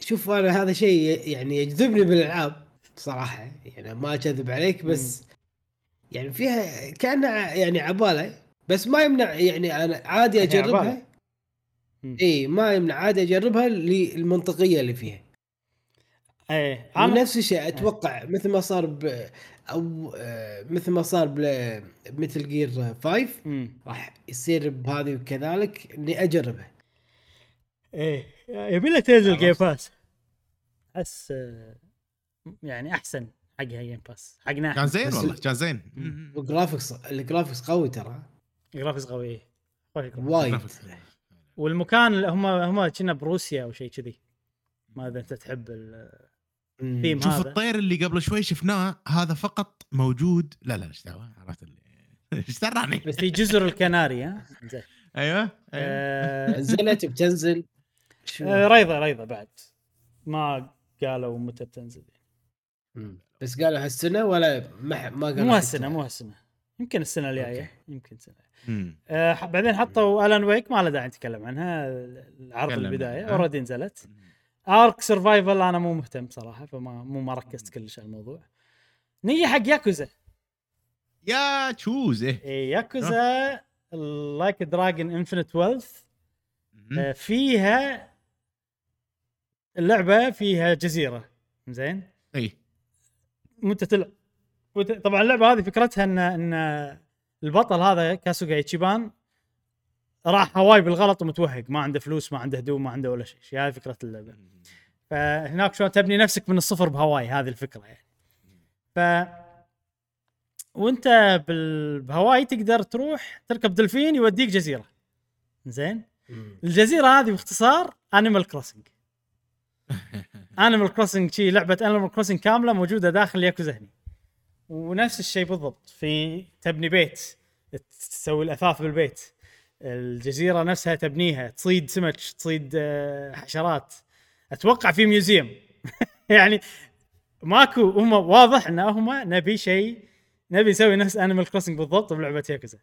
شوف أنا هذا شيء يعني يجذبني بالألعاب صراحة. يعني ما اكذب عليك بس يعني فيها كأنها يعني عبالة بس ما يمنع يعني أنا عادي أجربها. إي ما يمنع عادي أجربها للمنطقية اللي فيها. إيه. نفس الشيء أتوقع مثل ما صار ب أو آه، مثل ما صار بمثل جير 5 مم. راح يصير بهذه وكذلك إني اجربها إيه. يبي لها تنزل. جيم باس احس يعني أحسن حقها Game Pass حقنا كان زين والله ال- كان زين. وال graphics ال graphics قوي ترى. graphics قوي. إيه. وايد والمكان اللي هم هم كنا بروسيا أو شيء كذي. ما اذا أنت تحب ال- مم. شوف هذا. الطير اللي قبل شوي شفناه هذا فقط موجود. لا لا إيش دعوة؟ عرفت اللي إيش دراني بس في جزر الكناري ها؟ أيوه أيوة. آه، نزلت بتنزل. آه، ريضة ريضة بعد. ما قالوا متى بتنزل. بس قالوا هالسنة ولا ما ما قالوا مو. هالسنة مو هالسنة. يمكن السنة الجاية. يمكن سنه. آه بعدين حطوا Alan Wake ما له داعي نتكلم عنها. العرض البداية. already نزلت. Ark Survival أنا مو مهتم صراحة فما مو ما ركزت كلش على الموضوع. نية حق ياكوزا. يا تشوز إيه Yakuza Like a Dragon Infinite Wealth. فيها اللعبة فيها جزيرة. زين؟ إي. وانت تلعب طبعا اللعبة هذه فكرتها ان إن البطل هذا كاسوغا إيتشيبان راح هواي بالغلط ومتوهق ما عنده فلوس ما عنده هدوم ما عنده ولا شيء هذه فكرة اللعبة. فهناك شلون تبني نفسك من الصفر بهواي هذه الفكرة يعني. ف وانت بال... بهواي تقدر تروح تركب دلفين يوديك جزيرة. زين. الجزيرة هذه باختصار Animal Crossing Animal Crossing شي لعبة Animal Crossing كاملة موجودة داخل ياكوزا هني. ونفس الشيء بالضبط في تبني بيت تسوي الأثاث بالبيت. الجزيرة نفسها تبنيها تصيد سمك تصيد آه، حشرات. أتوقع في museum. يعني ماكو هم واضح إن هم نبي شيء نبي نسوي نفس Animal Crossing بالضبط بلعبة ياكوزا.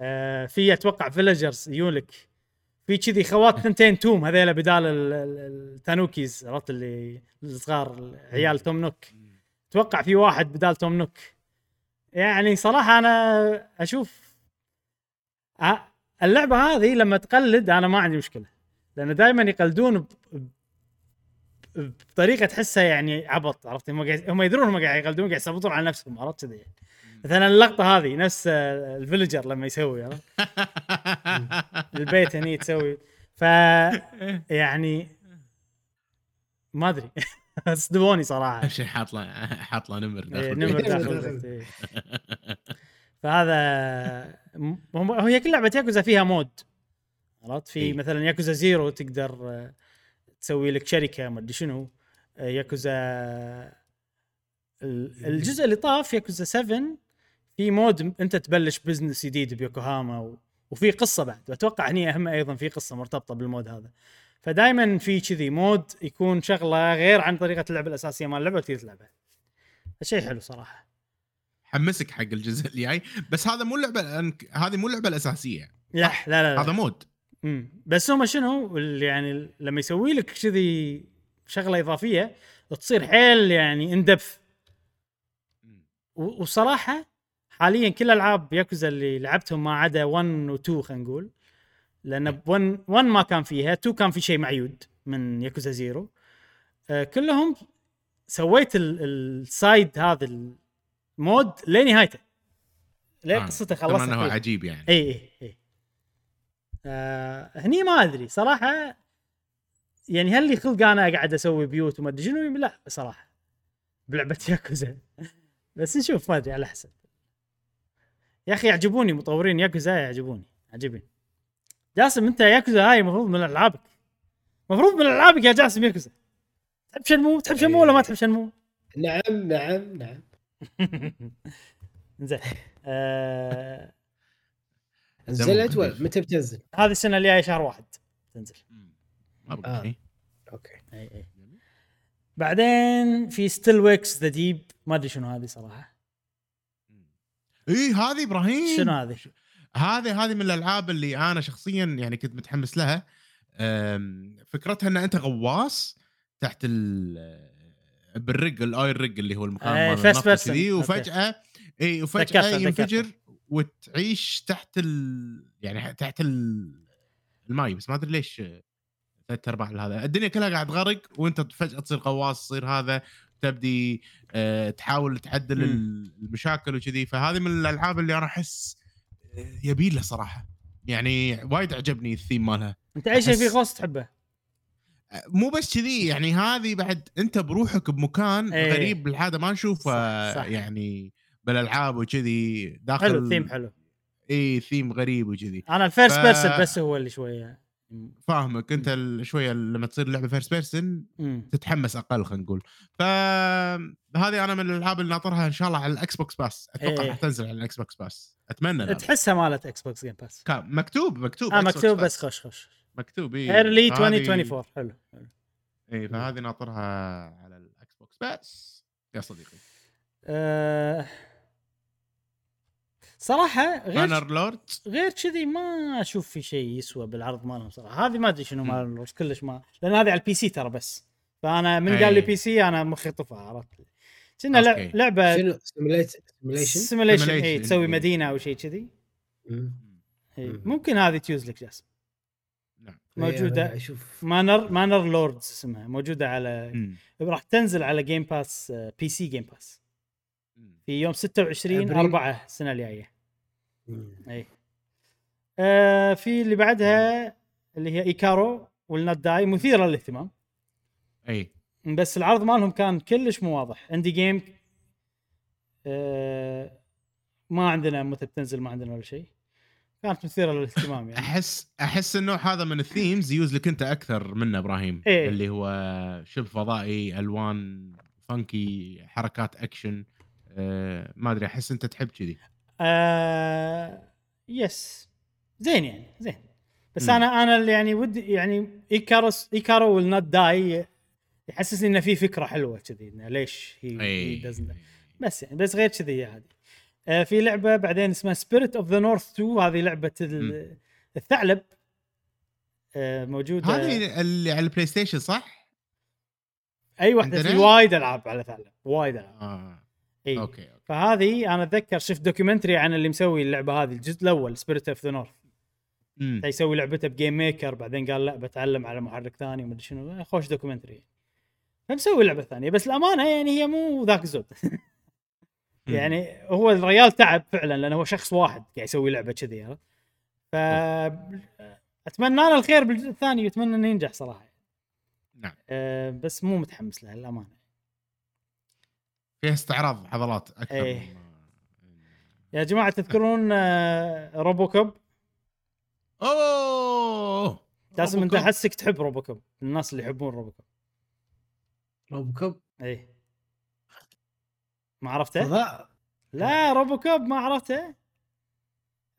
آه في أتوقع villagers يونك في كذي خوات ثنتين توم هذيلا بدال ال- ال- ال tanukis عرفت اللي الصغار عيال Tom Nook. أتوقع في واحد بدال Tom Nook. يعني صراحة أنا أشوف ع- اللعبة هذه لما تقلد أنا ما عندي مشكلة لأن دائما يقلدون ب- ب- بطريقة تحسها يعني عبط عرفت هم قاعد هم يدرون هم قاعد يقلدون قاعد يصبطون على نفسهم عرفت كذي يعني. مثلا اللقطة هذه نفس الفيلجر لما يسوي عرفت البيت هني تسوي ف يعني ما أدري صدموني صراحة شيء حاط له حاط له نمر إيه، داخل نمر البيت. داخل البيت إيه. فهذا هي كل لعبة ياكوزا فيها mode. عرفت؟ في إيه. مثلا ياكوزا Zero تقدر آه، تسوي لك شركة ما أدري شنو. آه، ياكوزا ال- الجزء اللي طاف ياكوزا 7 في mode أنت تبلش business جديد بيوكوهاما و... وفي قصة بعد. وأتوقع هني أهم أيضا في قصة مرتبطة بال mode هذا. فدائما في كذي mode يكون شغلة غير عن طريقة اللعبه الأساسية مال اللعبه وتقدر تلعبها. شيء حلو صراحة. حمسك حق الجزء الجاي. بس هذا مو اللعبة هذه مو اللعبة الأساسية. لا لا لا, لا. هذا mode. مم. بس هم شنو؟ اللي يعني لما يسوي لك كذي شغلة إضافية تصير حيل يعني in depth وصراحة حاليا كل ألعاب ياكوزا اللي لعبتهم ما عدا 1 و 2 خلينا نقول. لأن ب 1 1 ما كان فيها 2 كان في شيء معيود من ياكوزا Zero. آه كلهم سويت ال- ال side هذا ال mode لنهايته لين آه. قصته طبعا خلصت إنه. عجيب يعني. اي اي اي آه هني ما أدري. صراحة يعني هل لي خلق أنا قاعد أسوي بيوت وما أدري شنو؟ لا صراحة. بلعبة ياكوزا. بس نشوف ما أدري على حسب. يا أخي يعجبوني مطورين ياكوزا يعجبوني. عجبني. جاسم أنت ياكوزا هاي المفروض من ألعابك. المفروض من ألعابك يا جاسم ياكوزا. تحب Shenmue؟ تحب Shenmue ولا ما تحب Shenmue؟ نعم نعم نعم. زين آه نزلت. ولا متى بتنزل؟ هذه السنة الجاية شهر واحد تنزل آه. شيء. okay إي إي بعدين في Still Wakes the Deep ما أدري شنو هذه صراحة إي هذه إبراهيم شنو هذه؟ هذه هذه من الألعاب اللي أنا شخصيا يعني كنت متحمس لها فكرتها إن أنت غواص تحت ال بال rig ال oil rig اللي هو المكان أي، مال النفط. كذي. وفجأة إي وفجأة ينفجر وتعيش تحت ال يعني تحت ال... الماي بس ما أدري ليش ثلاث أرباع هذا الدنيا كلها قاعد تغرق وأنت فجأة تصير غواص تصير هذا تبدي آه، تحاول تعدل مم. المشاكل وكذي فهذه من الألعاب اللي أنا أحس آه، يبي له صراحة يعني وايد عجبني الثيم مالها أنت أي شيء في غوص تحبه آه، مو بس كذي يعني هذه بعد انت بروحك بمكان إيه. غريب بالعاده ما نشوفه. يعني بالألعاب وكذي داخل حلو ثيم حلو اي ثيم غريب وكذي أنا ال first ف- person بس هو اللي شوية فاهمك انت شوية لما تصير لعبة first person مم. تتحمس أقل خلينا نقول فهذه أنا من الألعاب اللي ناطرها إن شاء الله على ال Xbox Pass أتوقع إيه. راح تنزل على ال Xbox Pass أتمنى. تحسها مالت Xbox Game Pass مكتوب مكتوب آه مكتوب. بس خش خش مكتوب اي early فهذه- 2024 حلو حلو. اي فهذه ناطرها على ال X box. بس يا صديقي. آه صراحة غير Manor Lord غير كذي ما أشوف في شيء يسوى بالعرض مالهم صراحة. هذه ما أدري شنو مال ال wars كلش ما لأن هذه على ال PC ترى بس. فأنا من قال لي. PC أنا مخي طفى عرفت؟ كنا. لعبة شنو؟ simulation simulation اي Simulation. تسوي مدينة أو شيء كذي. إي. مم. ممكن هذه تيوز لك جاسم. موجودة. أشوف Manor Manor Lords اسمها موجودة على. راح تنزل على Game Pass PC Game Pass. في يوم 26 أبريل. 4 السنة الجاية. اي آه في اللي بعدها اللي هي Ikaro Will Not Die مثيرة للاهتمام. أي. بس العرض مالهم كان كلش مو واضح. عندي game آه ما عندنا متى بتنزل ما عندنا ولا شيء. كانت مثيرة للاهتمام يعني. أحس أحس إنه هذا من ال themes يوز لك أنت أكثر منه إبراهيم. إيه. اللي هو شبه فضائي ألوان funky حركات أكشن آه ما أدري أحس أنت تحب كذي. آه yes. زين يعني زين. بس مم. أنا أنا اللي يعني ودي يعني Ikaros Ikaro Will Not Die يحسسني إنه في فكرة حلوة كذي إنه ليش هي doesn't بس يعني بس غير كذي آه في لعبة بعدين اسمها Spirit of the North 2 هذه لعبة. الثعلب آه موجودة هذه اللي على ال PlayStation صح؟ اي واحدة؟ في وايد ألعاب على ثعلب وايد ألعاب آه إي okay okay. فهذه أنا أتذكر شفت documentary عن اللي مسوي اللعبة هذه الجزء الأول Spirit of the North. يسوي لعبته ب GameMaker بعدين قال لا بتعلم على محرك ثاني ومدري شنو خوش documentary فمسوي لعبة ثانية بس الأمانة يعني هي مو ذاك الزود. يعني هو الريال تعب فعلا لأنه هو شخص واحد قاعد يسوي لعبة كذي عرفت؟ ف أتمنى أنا الخير بالجزء الثاني واتمنى إنه ينجح صراحة. نعم. أه بس مو متحمس له للأمانة. فيها استعراض عضلات أكثر. مما- يا جماعة تذكرون آه، روبوكوب؟ أوه! جاسم أنت. أحسك تحب روبوكوب الناس اللي يحبون روبوكوب. روبوكوب؟ اي ما عرفته؟ فضاء. لا RoboCop ما عرفته.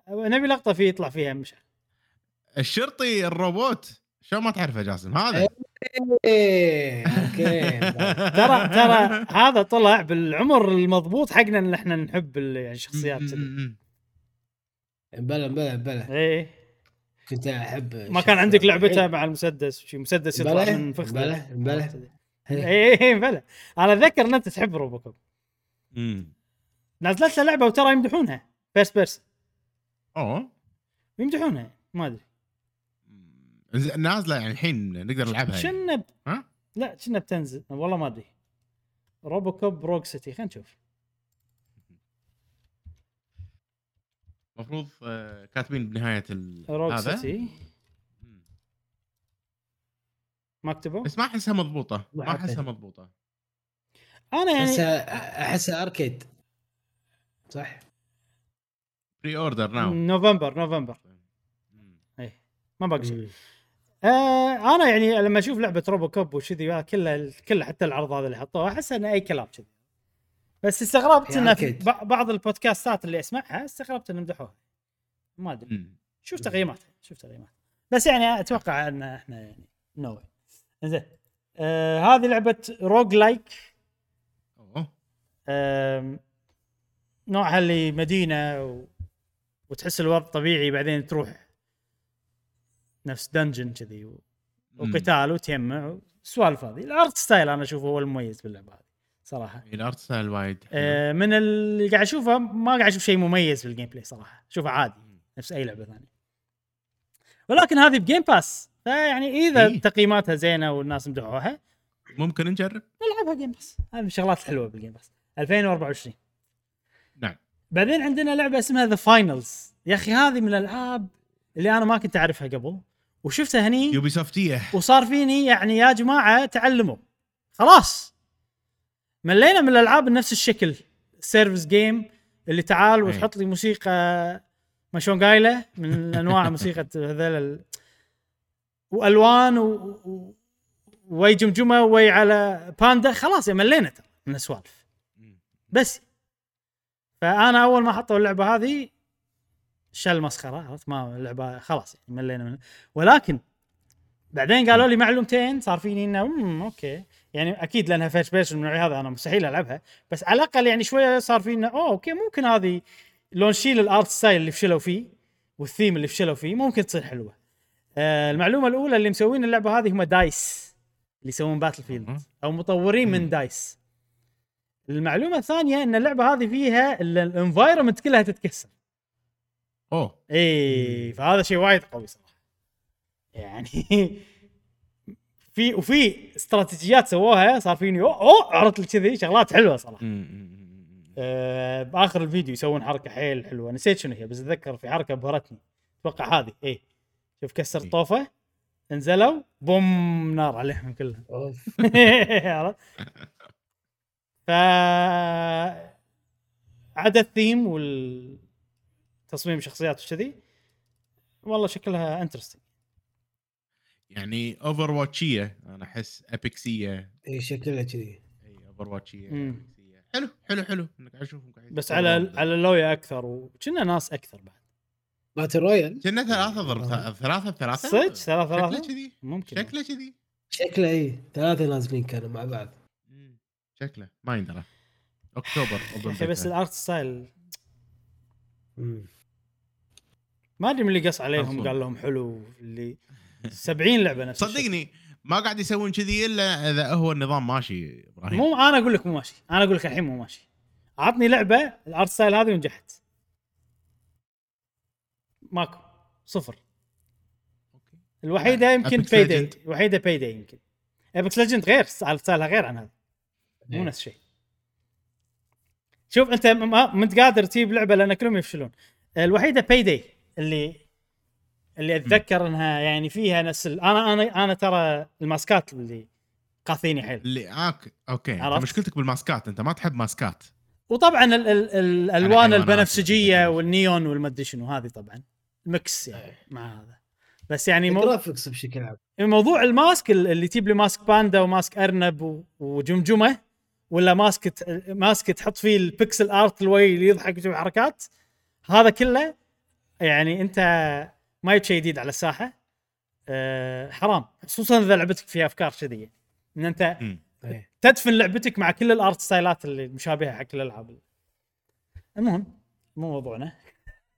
نبي لقطة فيه يطلع فيها مش الشرطي الروبوت. شو ما تعرفه جاسم؟ هذا. okay ترى ترى هذا طلع بالعمر المضبوط حقنا إن إحنا نحب ال- يعني الشخصيات كذي. بلا بلا بلا. إيه. كنت أحب ما كان عندك لعبته مع المسدس شي مسدس يطلع من فخذه. عرفت كذي. اي اي بلى أنا أتذكر إن أنت تحب RoboCop. مم. نزلت له لعبة وترى يمدحونها. first person أوه. يمدحونها. ما أدري. نازلة يعني الحين نقدر نلعبها يعني. شنب ها؟ لا كنا بتنزل والله ما أدري. RoboCop Rogue City خلينا نشوف. المفروض آه، كاتبين بنهاية ال- Rogue هذا. City. ما كتبوا بس ما أحسها مضبوطة. ما. أحسها مضبوطة. أنا يعني أحسها أحسها arcade صح؟ pre-order now نوفمبر. نوفمبر اي ما باقي شيء. آه أنا يعني لما أشوف لعبة RoboCop وشذي كلها كلها حتى العرض هذا اللي حطوه أحس إنه أي كلام كذي بس استغربت إنه في. بع- بعض البودكاستات اللي أسمعها استغربت إنهم مدحوها ما أدري. شوف تقييماتها شوف تقييماتها بس يعني أتوقع إن إحنا يعني نو زين آه هذه لعبة roguelike نوعها اللي مدينة و... وتحس الوضع طبيعي بعدين تروح نفس dungeon كذي و... وقتال وتجمع السوالف هذه. ال art style أنا أشوفه هو المميز باللعبة هذه صراحة. ال art style وايد. آه من اللي قاعد أشوفه ما قاعد أشوف شيء مميز في ال gameplay صراحة. أشوفه عادي نفس أي لعبة ثانية. ولكن هذه ب Game Pass فيعني إذا إيه. تقييماتها زينة والناس مدحوها ممكن نجرب. نلعبها Game Pass هذه من الشغلات الحلوه بال Game Pass 2024 نعم. بعدين عندنا لعبة اسمها The Finals يا أخي هذه من الألعاب اللي أنا ما كنت أعرفها قبل وشفتها هني Ubisoft يه وصار فيني يعني يا جماعة تعلموا. خلاص. ملينا من الألعاب بنفس الشكل. service game اللي تعال أي. وتحط لي موسيقى ما شلون قايلة؟ من أنواع موسيقى هذول ال... وألوان و... و... وي جمجمة وي على باندا خلاص يا ملينا ترى من السوالف بس فأنا أول ما حطوا اللعبة هذه شل مسخرة عرفت ما اللعبة خلاص يعني ملينا من ولكن بعدين قالوا لي معلومتين صار فيني إنه امم okay يعني أكيد لأنها first person من هذا أنا مستحيل ألعبها بس على الأقل يعني شوية صار في إنه أوه okay ممكن هذه لو نشيل ال art style اللي فشلوا فيه والثيم اللي فشلوا فيه ممكن تصير حلوة. آه المعلومة الأولى اللي مسوين اللعبة هذه هم DICE اللي يسوون Battlefield. أو مطورين من. DICE. المعلومة الثانية إن اللعبة هذه فيها ال environment كلها تتكسر. أوه. اي فهذا شيء وايد قوي صراحة. يعني في وفي استراتيجيات سووها صار فيني أوه أوه عرفت كذي شغلات حلوة صراحة. آه بآخر الفيديو يسوون حركة حيل حلوة. نسيت شنو هي بس أتذكر في حركة ابهرتني أتوقع هذه. اي شوف كسر إيه. طوفة نزلوا بوم نار عليهم كلهم؟ ف عدا الثيم والتصميم شخصيات وكذي والله شكلها interesting يعني Overwatch يه أنا أحس Apex يه إي شكلها كذي. إي Overwatch يه. حلو حلو حلو. إنك أشوفهم قاعد بس على على اللويا أكثر وكنا ناس أكثر بعد. battle royale كنا ثلاثة ضرب. ثلاثة ثلاثة. صدق؟ ثلاثة شكله ثلاثة كذي؟ ممكن. شكله كذي؟ شكله إي. ثلاثة نازلين كانوا مع بعض. شكله. ما يندرى. أكتوبر أخي بس ال art style. ما أدري من اللي قص عليهم. قال لهم حلو اللي 70 لعبة نفس. صدقني ما قاعد يسوون كذي إلا إذا هو النظام ماشي إبراهيم. مو أنا أقول لك مو ماشي. أنا أقول لك الحين مو ماشي. عطني لعبة ال art style هذه ونجحت. ماكو. صفر. الوحيدة يمكن Payday Legend. الوحيدة Payday يمكن. Apex Legends غير style- style ها غير عن هذا. مو إيه. نفس الشيء شوف أنت ما أنت قادر تجيب لعبة لأن كلهم يفشلون. الوحيدة Payday اللي اللي أتذكر إنها يعني فيها نفس ال- أنا أنا أنا ترى الماسكات اللي قاثيني حيل. اللي آك... okay. أنت عرفت؟ مشكلتك بالماسكات. أنت ما تحب ماسكات. وطبعا ال ال ال الالوان البنفسجية. والنيون والمدري شنو هذه طبعا. mix يعني مع هذا. بس يعني مو ال graphics بشكل عام. موضوع ال mask ال- اللي تجيب لي mask باندا و mask أرنب و- وجمجمة ولا mask mask تحط فيه ال pixel art الوي اللي يضحك ويسوي حركات هذا كله يعني انت ما جبت شيء جديد على الساحة. أه حرام. خصوصا إذا لعبتك فيها أفكار كذي. إن أنت. تدفن لعبتك مع كل ال art style ات اللي المشابهه حق الألعاب. المهم مو موضوعنا.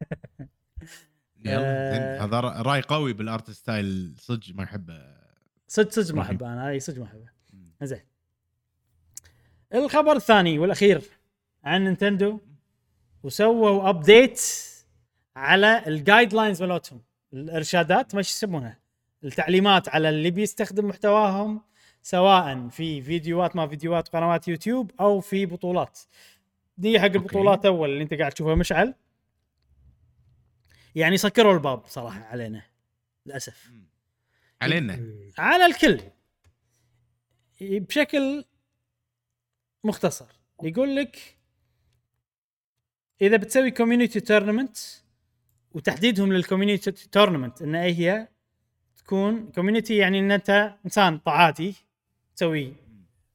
يلا آه. هذا رأي قوي بال art style صدق ما يحبه. صدق صدق ما. أحبه أنا. أي صدق ما أحبه. زين. الخبر الثاني والأخير عن Nintendo وسووا update على ال guidelines مالتهم. الإرشادات ما يسمونها؟ التعليمات على اللي بيستخدم محتواهم سواء في فيديوهات ما فيديوهات قنوات يوتيوب أو في بطولات. دي حق البطولات أول اللي أنت قاعد تشوفها مشعل. يعني سكروا الباب صراحة علينا للأسف. علينا. على الكل. بشكل مختصر. يقول لك إذا بتسوي community tournament وتحديدهم لل community tournament إن أي هي تكون community يعني إن أنت إنسان عادي تسوي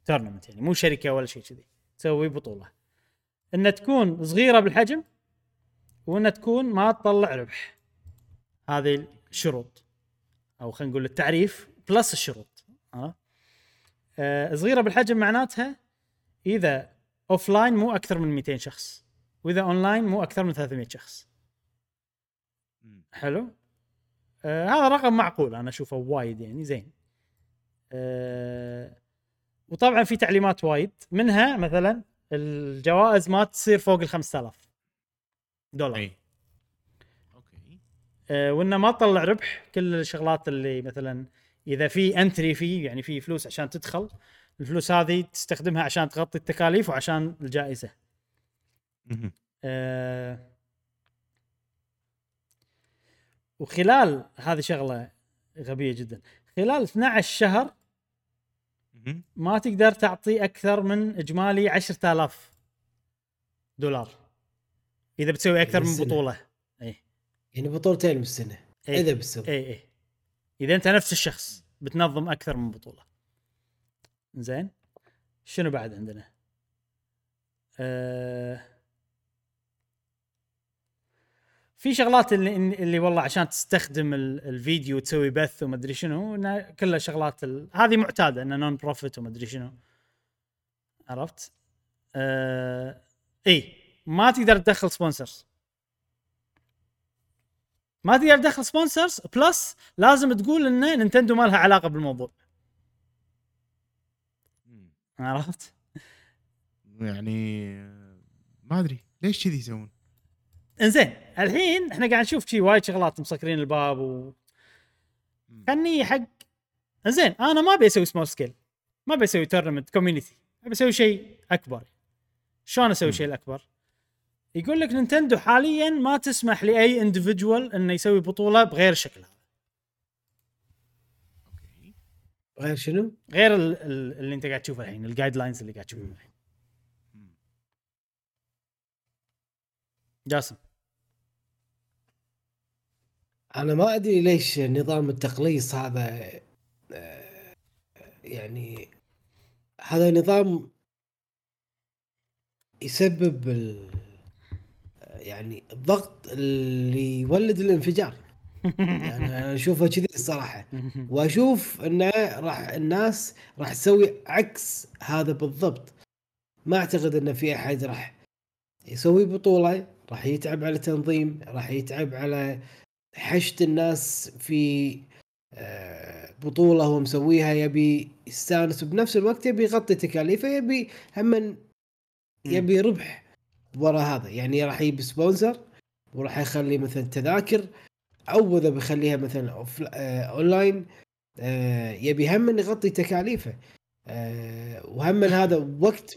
tournament يعني مو شركة ولا شيء كذي تسوي بطولة. إن تكون صغيرة بالحجم وإن تكون ما تطلع ربح. هذه الشروط. أو خلينا نقول التعريف plus الشروط. ها؟ آه صغيرة بالحجم معناتها إذا offline مو أكثر من 200 شخص وإذا اون لاين مو أكثر من 300 شخص. حلو؟ آه هذا رقم معقول أنا أشوفه وايد يعني زين. آه وطبعا في تعليمات وايد منها مثلا الجوائز ما تصير فوق ال 5000 دولار. اي okay. آه، وإنه ما تطلع ربح كل الشغلات اللي مثلا إذا في entry فيه يعني في فلوس عشان تدخل الفلوس هذه تستخدمها عشان تغطي التكاليف وعشان الجائزة. آه، وخلال هذه شغلة غبية جدا. خلال 12 شهر. ما تقدر تعطي أكثر من إجمالي 10000 دولار. إذا بتسوي أكثر من. بطولة. اي يعني بطولتين بالسنة. إيه. إذا بتسوي. اي اي إذا أنت نفس الشخص بتنظم أكثر من بطولة. زين شنو بعد عندنا آه في شغلات اللي اللي والله عشان تستخدم ال- الفيديو وتسوي بث وما أدري شنو كلها شغلات ال... هذه معتادة انه non profit وما أدري شنو عرفت؟ آه إي ما تقدر تدخل sponsors ما تقدر تدخل sponsors plus لازم تقول إن نينتندو ما لها علاقة بالموضوع. عرفت؟ يعني آه، ما أدري ليش كذي يسوون إنزين الحين إحنا قاعد نشوف شي وايد شغلات مسكرين الباب و. خلني حق إنزين أنا ما أبي أسوي small scale ما أبي أسوي tournament community أبي أسوي شيء أكبر شلون أسوي. شيء الأكبر؟ يقول لك نينتندو حاليا ما تسمح لأي individual إنه يسوي بطولة بغير الشكل هذا okay غير شنو؟ غير ال- ال- اللي انت قاعد تشوفه الحين الجايد لاينز اللي قاعد تشوفه الحين. جاسم أنا ما أدري ليش نظام التقليص هذا آه، يعني هذا نظام يسبب ال... يعني الضغط اللي يولد الانفجار يعني أنا اشوفه كذي الصراحة. وأشوف انه راح الناس راح تسوي عكس هذا بالضبط. ما أعتقد إن في أحد راح يسوي بطولة راح يتعب على تنظيم راح يتعب على حشد الناس في آه، بطولة هو مسويها. يبي يستانس وبنفس الوقت يبي يغطي تكاليفه يبي هم يبي ربح ورا هذا. يعني راح يجيب سبونسر وراح يخلي مثلا تذاكر. أو إذا بيخليها مثلا أوف آه أونلاين آه يبي هم يغطي تكاليفه. آه وهم هذا وقت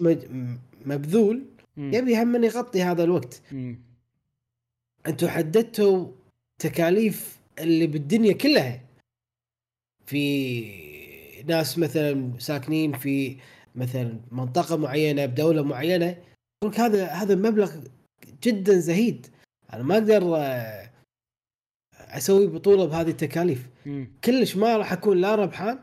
مبذول يبي هم يغطي هذا الوقت. أنتم حددتوا تكاليف اللي بالدنيا كلها. في ناس مثلا ساكنين في مثلا منطقة معينة بدولة معينة. يقول هذا هذا مبلغ جدا زهيد. أنا ما أقدر أسوي بطوله بهذه التكاليف. كلش ما راح اكون لا ربحان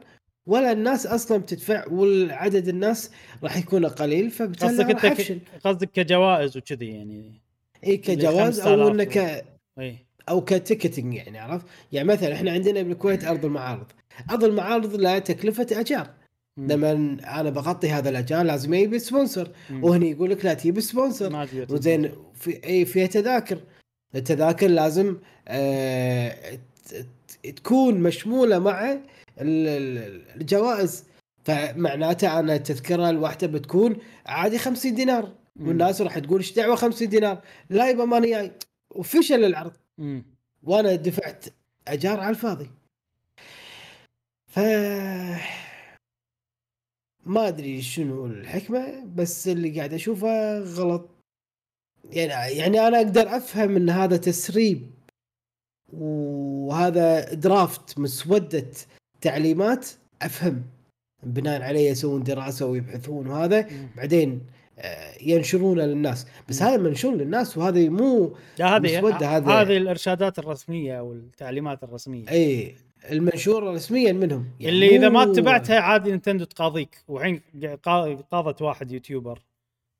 ولا الناس أصلا بتدفع والعدد الناس راح يكون قليل فبالتالي قصدك أنت قصدك كجوائز وكذي يعني. إي كجواز أو انك إي. أو كتيكتنج يعني عرفت؟ يعني مثلا إحنا عندنا بالكويت أرض المعارض، أرض المعارض لها تكلفة أجار. لما أنا بغطي هذا الأجار لازم يجيب sponsor وهني يقول لك لا تجيب sponsor. وزين في إي فيها تذاكر التذاكر لازم آه تكون مشمولة مع الجوائز. فمعناته أنا التذكرة الواحدة بتكون عادي 50 دينار. والناس راح تقول إيش دعوة 50 دينار؟ لا يبا ماني جاي. وفشل العرض. وأنا دفعت أجار على الفاضي. ف ما أدري شنو الحكمة بس اللي قاعد أشوفه غلط. يعني يعني أنا أقدر أفهم إن هذا تسريب وهذا درافت مسودة تعليمات أفهم. بناء عليه يسوون دراسة ويبحثون وهذا بعدين آه، ينشرونه للناس. بس هذا منشور للناس وهذا مو هذه هذه هذه الإرشادات الرسمية أو التعليمات الرسمية. إي المنشوره رسميا منهم. يعني اللي إذا ما اتبعتها عادي نينتندو تقاضيك. وحين قاضت واحد YouTuber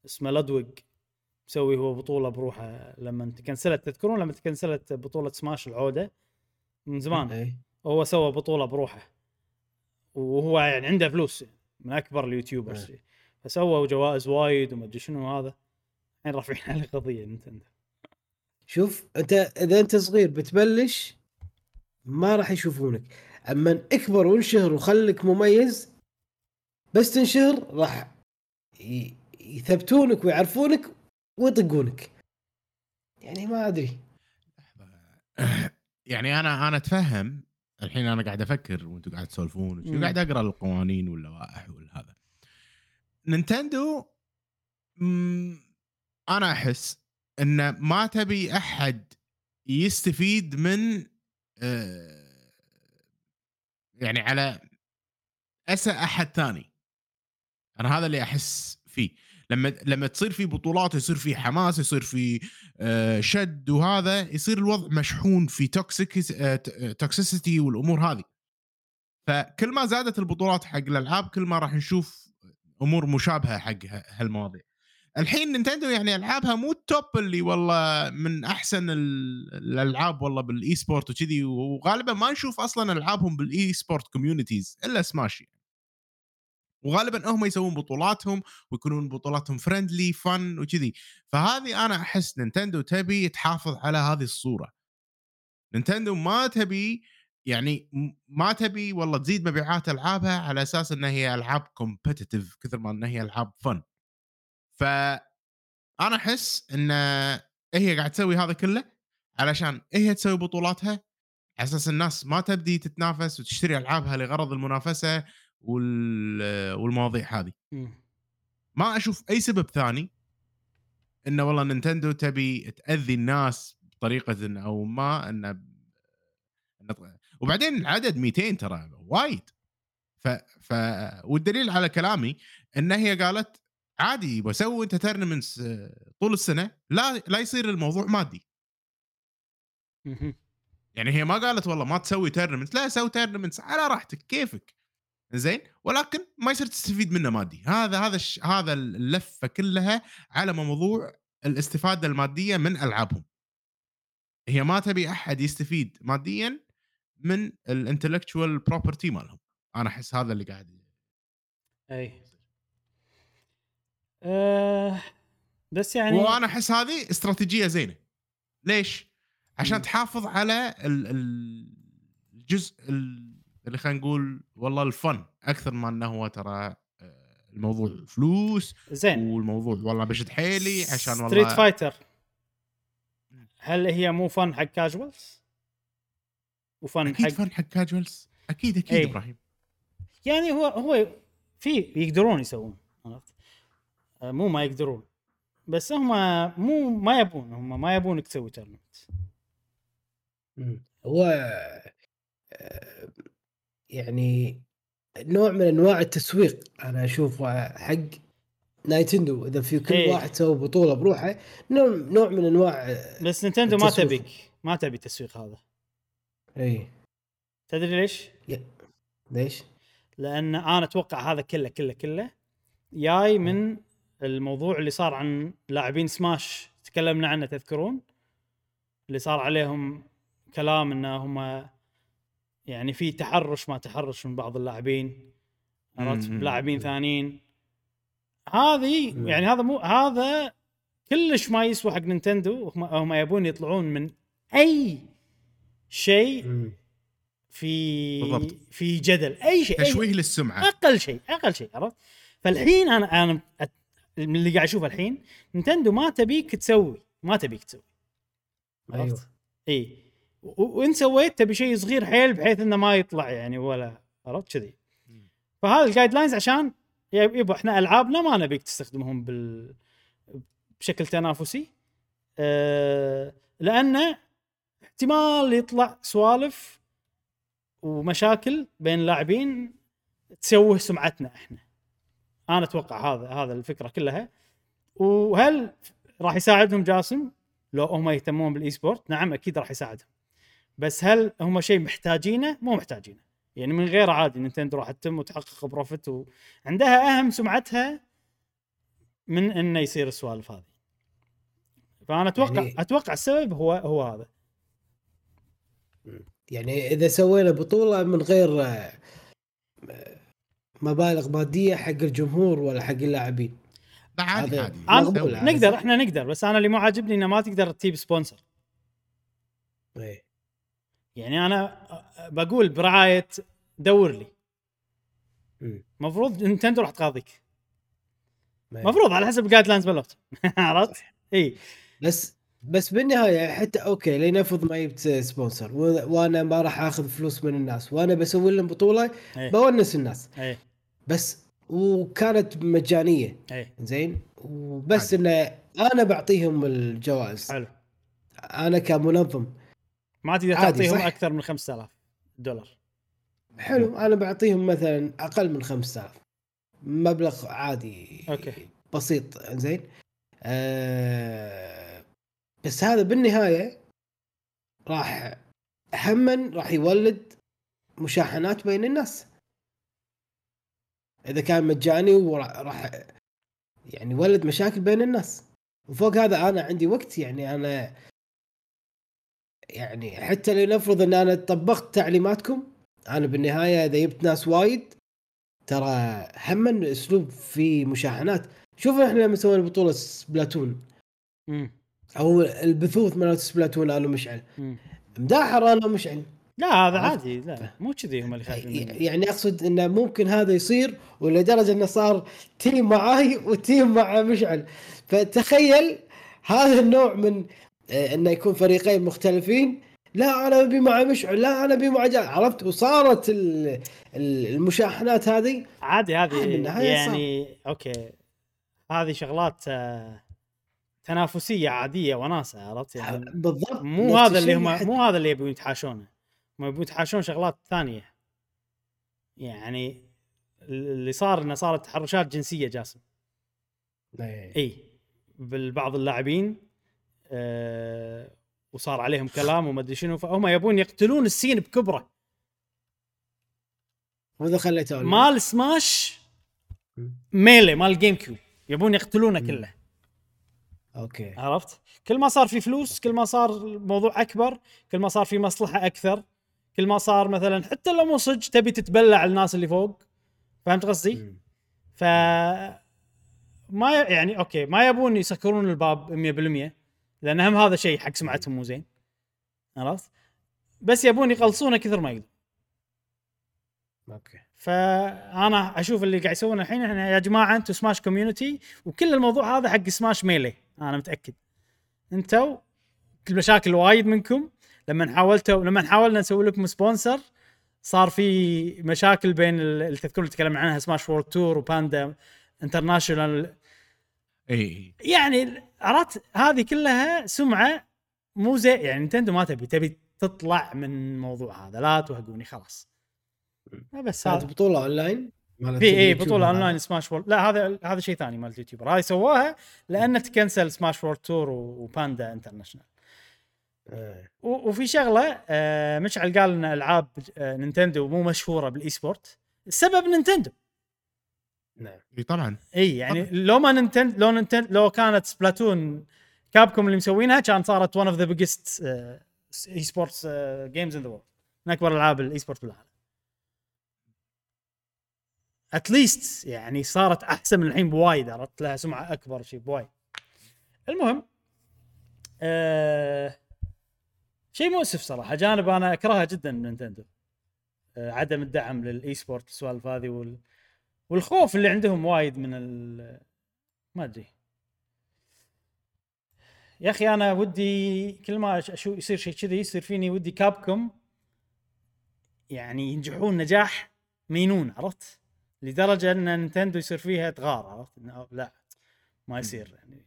اسمه Ludwig مسوي هو بطولة بروحه لما تكنسلت تذكرون لما تكنسلت بطولة سماش العودة؟ من زمان. أي. هو سوى بطولة بروحه. وهو يعني عنده فلوس من أكبر ال YouTubers. فسووا جوائز وايد وما أدري شنو هذا. الحين رافعين عليه قضية نينتندو. شوف أنت إذا أنت صغير بتبلش ما راح يشوفونك. أما اكبر وانشهر وخلك مميز بس تنشهر راح يثبتونك ويعرفونك ويطقونك. يعني ما أدري. يعني أنا أنا أتفهم الحين أنا قاعد أفكر وأنتم قاعد تسولفون قاعد أقرأ القوانين واللوائح والهذا. نينتندو أنا أحس إن ما تبي أحد يستفيد من آه، يعني على حساب أحد ثاني. أنا هذا اللي أحس فيه. لما لما تصير في بطولات يصير في حماس يصير في آه، شد وهذا يصير الوضع مشحون في toxic toxicity والأمور هذه فكل ما زادت البطولات حق الألعاب كل ما راح نشوف أمور مشابهة حق هالمواضيع الحين نينتندو يعني ألعابها مو ال top اللي والله من أحسن الألعاب والله بال esports وكذي وغالبا ما نشوف أصلا ألعابهم بال esports communities إلا سماش يعني. وغالبا هم يسوون بطولاتهم ويكونون بطولاتهم friendly fun وكذي فهذه أنا أحس نينتندو تبي تحافظ على هذه الصورة نينتندو ما تبي يعني ما تبي والله تزيد مبيعات ألعابها على أساس انها هي ألعاب competitive كثر ما انها هي ألعاب فن ف أنا أحس إن هي قاعد تسوي هذا كله علشان هي تسوي بطولاتها على أساس الناس ما تبدي تتنافس وتشتري ألعابها لغرض المنافسة. والمواضيع هذه. ما أشوف أي سبب ثاني إنه والله نينتندو تبي تأذي الناس بطريقة أو ما انه وبعدين العدد 200 ترى وايد. ف... ف والدليل على كلامي إن هي قالت عادي بسوي انت tournaments طول السنة لا لا يصير الموضوع مادي. يعني هي ما قالت والله ما تسوي tournament لا سوي tournament على راحتك كيفك؟ زين؟ ولكن ما يصير تستفيد منه مادي. هذا هذا الش... هذا اللفة كلها على موضوع الاستفادة المادية من ألعابهم. هي ما تبي أحد يستفيد ماديا من ال intellectual property مالهم. أنا أحس هذا اللي قاعد أي. أه بس يعني وأنا أحس هذه استراتيجية زينة. ليش؟ عشان مم. تحافظ على ال- ال- الجزء ال- اللي خلينا نقول والله ال fun أكثر ما إنه هو ترى آه، الموضوع فلوس زين والموضوع والله بشد حيلي عشان والله ستريت فايتر هل هي مو fun حق casuals؟ و fun أكيد حق fun حق casuals أكيد أكيد إيه. إبراهيم يعني هو هو في يقدرون يسوون عرفت؟ آه، مو ما يقدرون بس هم مو ما يبون هم ما يبونك تسوي tournament. هو آه، يعني نوع من أنواع التسويق أنا اشوفه حق نينتندو إذا في كل إيه. واحد سوى بطولة بروحه نوع من أنواع بس نينتندو ما. تبيك ما تبي التسويق هذا إي تدري ليش؟ ليش؟ لأن أنا أتوقع هذا كله كله كله جاي من الموضوع اللي صار عن لاعبين سماش تكلمنا عنه تذكرون اللي صار عليهم كلام انه هم يعني في تحرش ما تحرش من بعض اللاعبين. عرفت؟ مم. بلاعبين ثانيين. هذه مم. يعني هذا مو هذا كلش ما يسوى حق نينتندو. هم, هم يبون يطلعون من أي شيء. في بالضبط. في جدل. أي شيء تشويه للسمعة. أقل شيء أقل شيء عرفت؟ فالحين أنا أنا من اللي قاعد أشوفه الحين نينتندو ما تبيك تسوي ما تبيك تسوي. أيوه. عرفت؟ اي و- وإن سويت تبي شيء صغير حيل بحيث إنه ما يطلع يعني ولا عرفت كذي؟ فهذا ال guidelines عشان يب- يبا إحنا ألعابنا ما نبيك تستخدمهم بال بشكل تنافسي. أه لأنه احتمال يطلع سوالف ومشاكل بين اللاعبين تسوه سمعتنا إحنا. أنا أتوقع هذا هذا الفكرة كلها. وهل راح يساعدهم جاسم؟ لو هم يهتمون بال e-sport نعم أكيد راح يساعدهم. بس هل هم شيء محتاجينه مو محتاجينه يعني من غير عادي نينتندو راح تتم وتحقق profit وعندها أهم سمعتها من إنه يصير السوالف هذه فأنا أتوقع يعني- أتوقع السبب هو هو هذا يعني إذا سوينا بطولة من غير آه، مبالغ مادية حق الجمهور ولا حق اللاعبين عادي عادي أنا. هذا. نقدر إحنا نقدر بس أنا اللي مو عاجبني إنه ما تقدر تجيب sponsor إيه. يعني أنا بقول برعاية دور لي. المفروض نينتندو راح تقاضيك. إيه. مفروض على حسب ال guidelines مالت عرفت؟ إي. بس بس بالنهاية حتى okay لنفرض ما جبت sponsor وأنا ما راح آخذ فلوس من الناس وأنا بسوي لهم بطولة بونس الناس. إي. بس وكانت مجانية. زين وبس إنه أنا بعطيهم الجوائز. حلو. أنا كمنظم ما تقدر تعطيهم؟ أكثر من 5000 دولار. حلو أنا بعطيهم مثلا أقل من 5000 مبلغ عادي okay. بسيط زين آه بس هذا بالنهاية راح هما راح يولد مشاحنات بين الناس. إذا كان مجاني وراح راح يعني يولد مشاكل بين الناس. وفوق هذا أنا عندي وقت يعني أنا يعني حتى لنفرض ان أنا طبقت تعليماتكم أنا بالنهاية اذا جبت ناس وايد ترى هم اسلوب فيه مشاحنات شوف إحنا لما سوينا بطوله سبلاتون مم. أو البثوث مالت سبلاتون أنا ومشعل. مداحر أنا ومشعل لا هذا؟ عادي لا مو كذي هم اللي خايفين. يعني اقصد إنه ممكن هذا يصير ولدرجة إنه صار team معاي و team مع مشعل فتخيل هذا النوع من إنه يكون فريقين مختلفين. لا أنا ابي مع مشعل لا أنا ابي مع عرفت؟ وصارت ال- ال- المشاحنات هذه. عادي هذه يعني أوكي. هذه شغلات آه، تنافسية عادية وناسة عرفت؟ يعني بالضبط. مو هذا اللي هم مو هذا اللي يبون يتحاشونه. هم يبون يتحاشون شغلات ثانية. يعني اللي صار إنه صارت تحرشات جنسية جاسم. إيه. إي. بالبعض اللاعبين آه وصار عليهم كلام وما أدري شنو فهم يبون يقتلون السين بكبره. وإذا خليته. مال سماش ميلي مال جيم كيوب يبون يقتلونه. كله. okay. عرفت؟ كل ما صار في فلوس كل ما صار الموضوع أكبر كل ما صار في مصلحة أكثر كل ما صار مثلا حتى لو مو صدق تبي تتبلع الناس اللي فوق. فهمت قصدي؟ ف ما يعني okay ما يبون يسكرون الباب 100% لأن هم هذا شيء حق سمعتهم مو زين. عرفت؟ بس يبون يقلصونه كثر ما يقدر okay. فأنا أشوف اللي قاعد يسوونه الحين إحنا يا جماعة أنتم سماش community وكل الموضوع هذا حق سماش ميلي أنا متأكد. أنتوا المشاكل وايد منكم. لما حاولتوا لما حاولنا نسوي لكم sponsor صار في مشاكل بين ال- اللي تذكرون نتكلم عنها سماش وورلد تور وباندا انترناشونال إي يعني عرفت؟ هذه كلها سمعة مو زي يعني نينتندو ما تبي تبي تطلع من الموضوع هذا لا توهقوني خلاص. بس هذه هذا. بطولة أونلاين؟ مالت في إي بطولة. أونلاين سماش وورد. لا هذا هذا شيء ثاني مال ال YouTuber هذه سواها لأن تكنسل سماش وورد تور وباندا انترناشونال. وفي شغلة آه مشعل قال إن ألعاب آه نينتندو مو مشهورة بال e-sport. السبب نينتندو. نعم. إي طبعا. إي يعني لو ما نينتندو لو نينتندو لو كانت سبلاتون كابكوم اللي مسوينها كان صارت one of the biggest e-sports games in the world من أكبر ألعاب ال e-sport بالعالم at least يعني صارت أحسن من الحين بوايد عرفت؟ لها سمعة أكبر شيء بوايد. المهم آه شيء مؤسف صراحة. جانب أنا اكرهه جدا من نينتندو. آه عدم الدعم لل e-sport السوالف هذه وال والخوف اللي عندهم وايد من ال ما أدري يا أخي أنا ودي كل ما أشوف يصير شيء كذي يصير فيني ودي كابكم يعني ينجحون نجاح مجنون عرفت؟ لدرجة إن نينتندو يصير فيها تغار عرفت؟ لا ما يصير يعني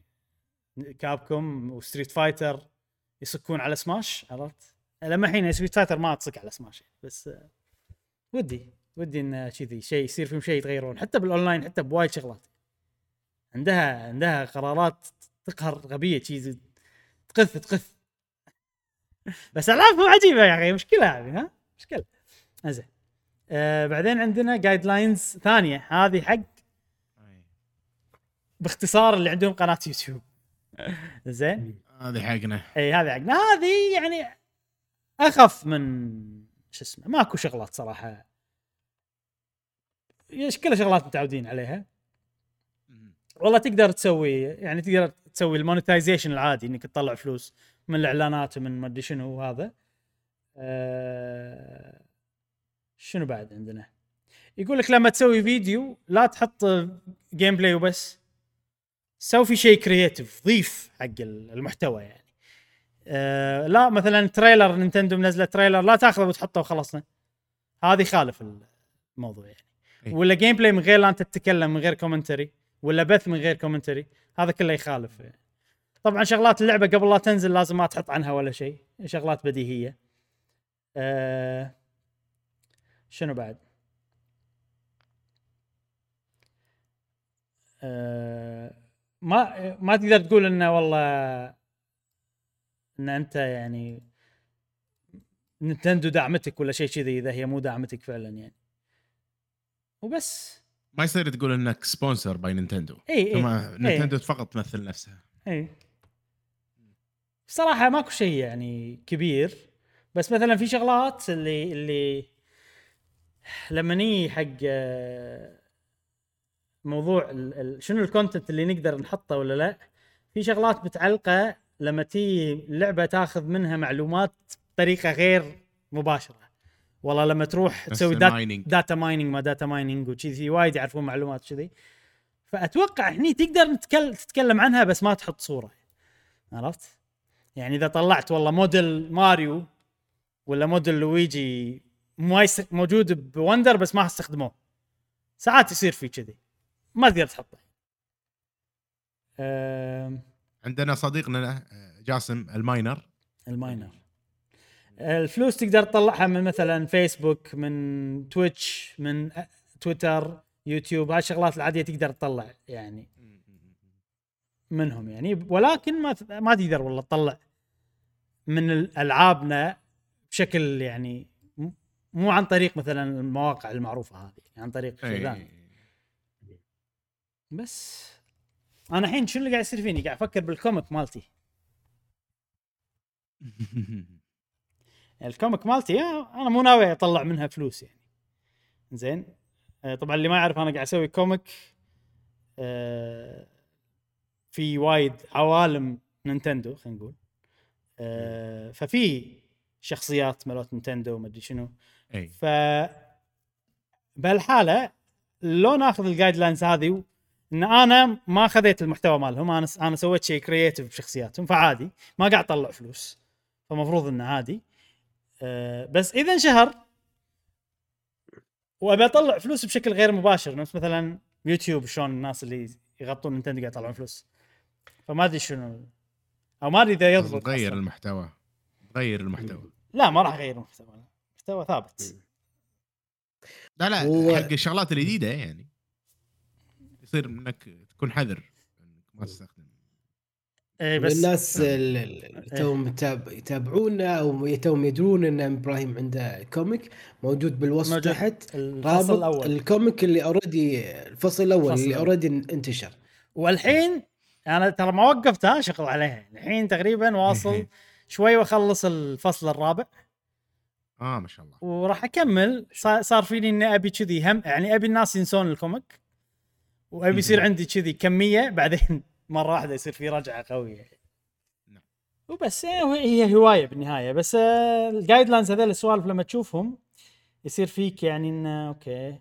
كابكم وستريت فايتر يصكون على سماش عرفت؟ لما الحين ستريت فايتر ما تصك على سماش بس آه، ودي ودي إن كذي شيء يصير فيهم شيء يتغيرون حتى بالأونلاين حتى بوايد شغلات. عندها عندها قرارات تقهر غبية شيء تغث تغث. بس العابهم عجيبة يا أخي مشكلة هذه ها؟ مشكلة. زين آه بعدين عندنا guidelines ثانية هذه حق باختصار اللي عندهم قناة يوتيوب. زين هذه حقنا. إي هذه حقنا هذه يعني أخف من شو اسمه ماكو شغلات صراحة. كلها شغلات متعودين عليها. والله تقدر تسوي يعني تقدر تسوي ال monetization العادي إنك تطلع فلوس من الإعلانات ومن ما أدري شنو وهذا. أه شنو بعد عندنا؟ يقول لك لما تسوي فيديو لا تحط gameplay وبس. سوي في شيء creative ضيف حق المحتوى يعني. أه لا مثلا trailer نينتندو منزلة trailer لا تأخذه وتحطه وخلصنا. هذه خالف الموضوع يعني. ولا gameplay من غير لا أنت تتكلم من غير commentary ولا بث من غير commentary هذا كله يخالف. طبعا شغلات اللعبة قبل لا تنزل لازم ما تحط عنها ولا شيء. شغلات بديهية. أه شنو بعد؟ أه ما ما تقدر تقول إنه والله إن أنت يعني نينتندو دعمتك ولا شيء كذي إذا هي مو دعمتك فعلا يعني. وبس. ما يصير تقول إنك sponsored by نينتندو إي إي نينتندو فقط تمثل نفسها. إي. بصراحه ماكو شيء يعني كبير. بس مثلا في شغلات اللي اللي لما نيجي حق آه، موضوع ال- ال- شنو ال content اللي نقدر نحطه ولا لا في شغلات متعلقة لما تي اللعبه تاخذ منها معلومات بطريقة غير مباشرة. والله لما تروح تسوي دات mining. داتا مايننج ما داتا مايننج وكذي وايد يعرفون معلومات كذي فأتوقع هني تقدر تتكلم عنها بس ما تحط صورة. عرفت؟ يعني إذا طلعت والله موديل ماريو ولا موديل لويجي. موجود بوندر بس ما استخدموه. ساعات يصير في كذي. ما تقدر تحطه. أم... عندنا صديقنا آه، جاسم ال miner. ال miner. الفلوس تقدر تطلعها من مثلا فيسبوك من تويتش من تويتر يوتيوب هاي الشغلات العادية تقدر تطلع يعني منهم يعني ولكن ما ما تقدر والله تطلع من ال- ألعابنا بشكل يعني مو عن طريق مثلا المواقع المعروفة هذه عن طريق شيء ثاني إيه. بس أنا الحين شنو اللي قاعد يصير فيني؟ قاعد أفكر بال comic مالتي ال comic مالتي أنا مو ناوي أطلع منها فلوس يعني. زين؟ آه، طبعا اللي ما يعرف أنا قاعد أسوي comic آه، في وايد عوالم نينتندو خلينا نقول. آه، ففي شخصيات مالت نينتندو وما أدري شنو. إي. ف بهالحالة لو ناخذ ال guidelines هذه إن أنا ما خذيت المحتوى مالهم أنا أنا سويت شيء creative بشخصياتهم فعادي ما قاعد أطلع فلوس. فمفروض انه عادي. أه بس إذا انشهر وأبي أطلع فلوس بشكل غير مباشر نفس مثلا يوتيوب شلون الناس اللي يغطون نينتندو قاعد يطلعون فلوس. فما أدري شنو أو ما أدري إذا يضبط أصلاً. المحتوى تغير المحتوى. لا ما راح أغير المحتوى محتوى ثابت. لا لا هو- حق الشغلات الجديدة يعني. يصير إنك تكون حذر إنك ما تستخدم. اي بس الناس اللي توهم يتاب- يتابعونا أو توهم يدرون إن إبراهيم عنده comic موجود بالوصف موجود. تحت. الفصل رابط الأول. ال comic اللي already الفصل الأول الفصل اللي الأول. already انتشر. والحين أنا ترى ما وقفت ها شغل عليها. الحين تقريبا واصل شوي وأخلص الفصل الرابع. آه ما شاء الله. وراح أكمل. صار صار فيني إني أبي كذي هم يعني أبي الناس ينسون ال comic. وأبي يصير. عندي كذي كمية بعدين مرة واحدة يصير في رجعة قوية. نعم. وبس آه، هي هواية بالنهاية. بس ال guidelines هذول السوالف لما تشوفهم يصير فيك يعني انه okay.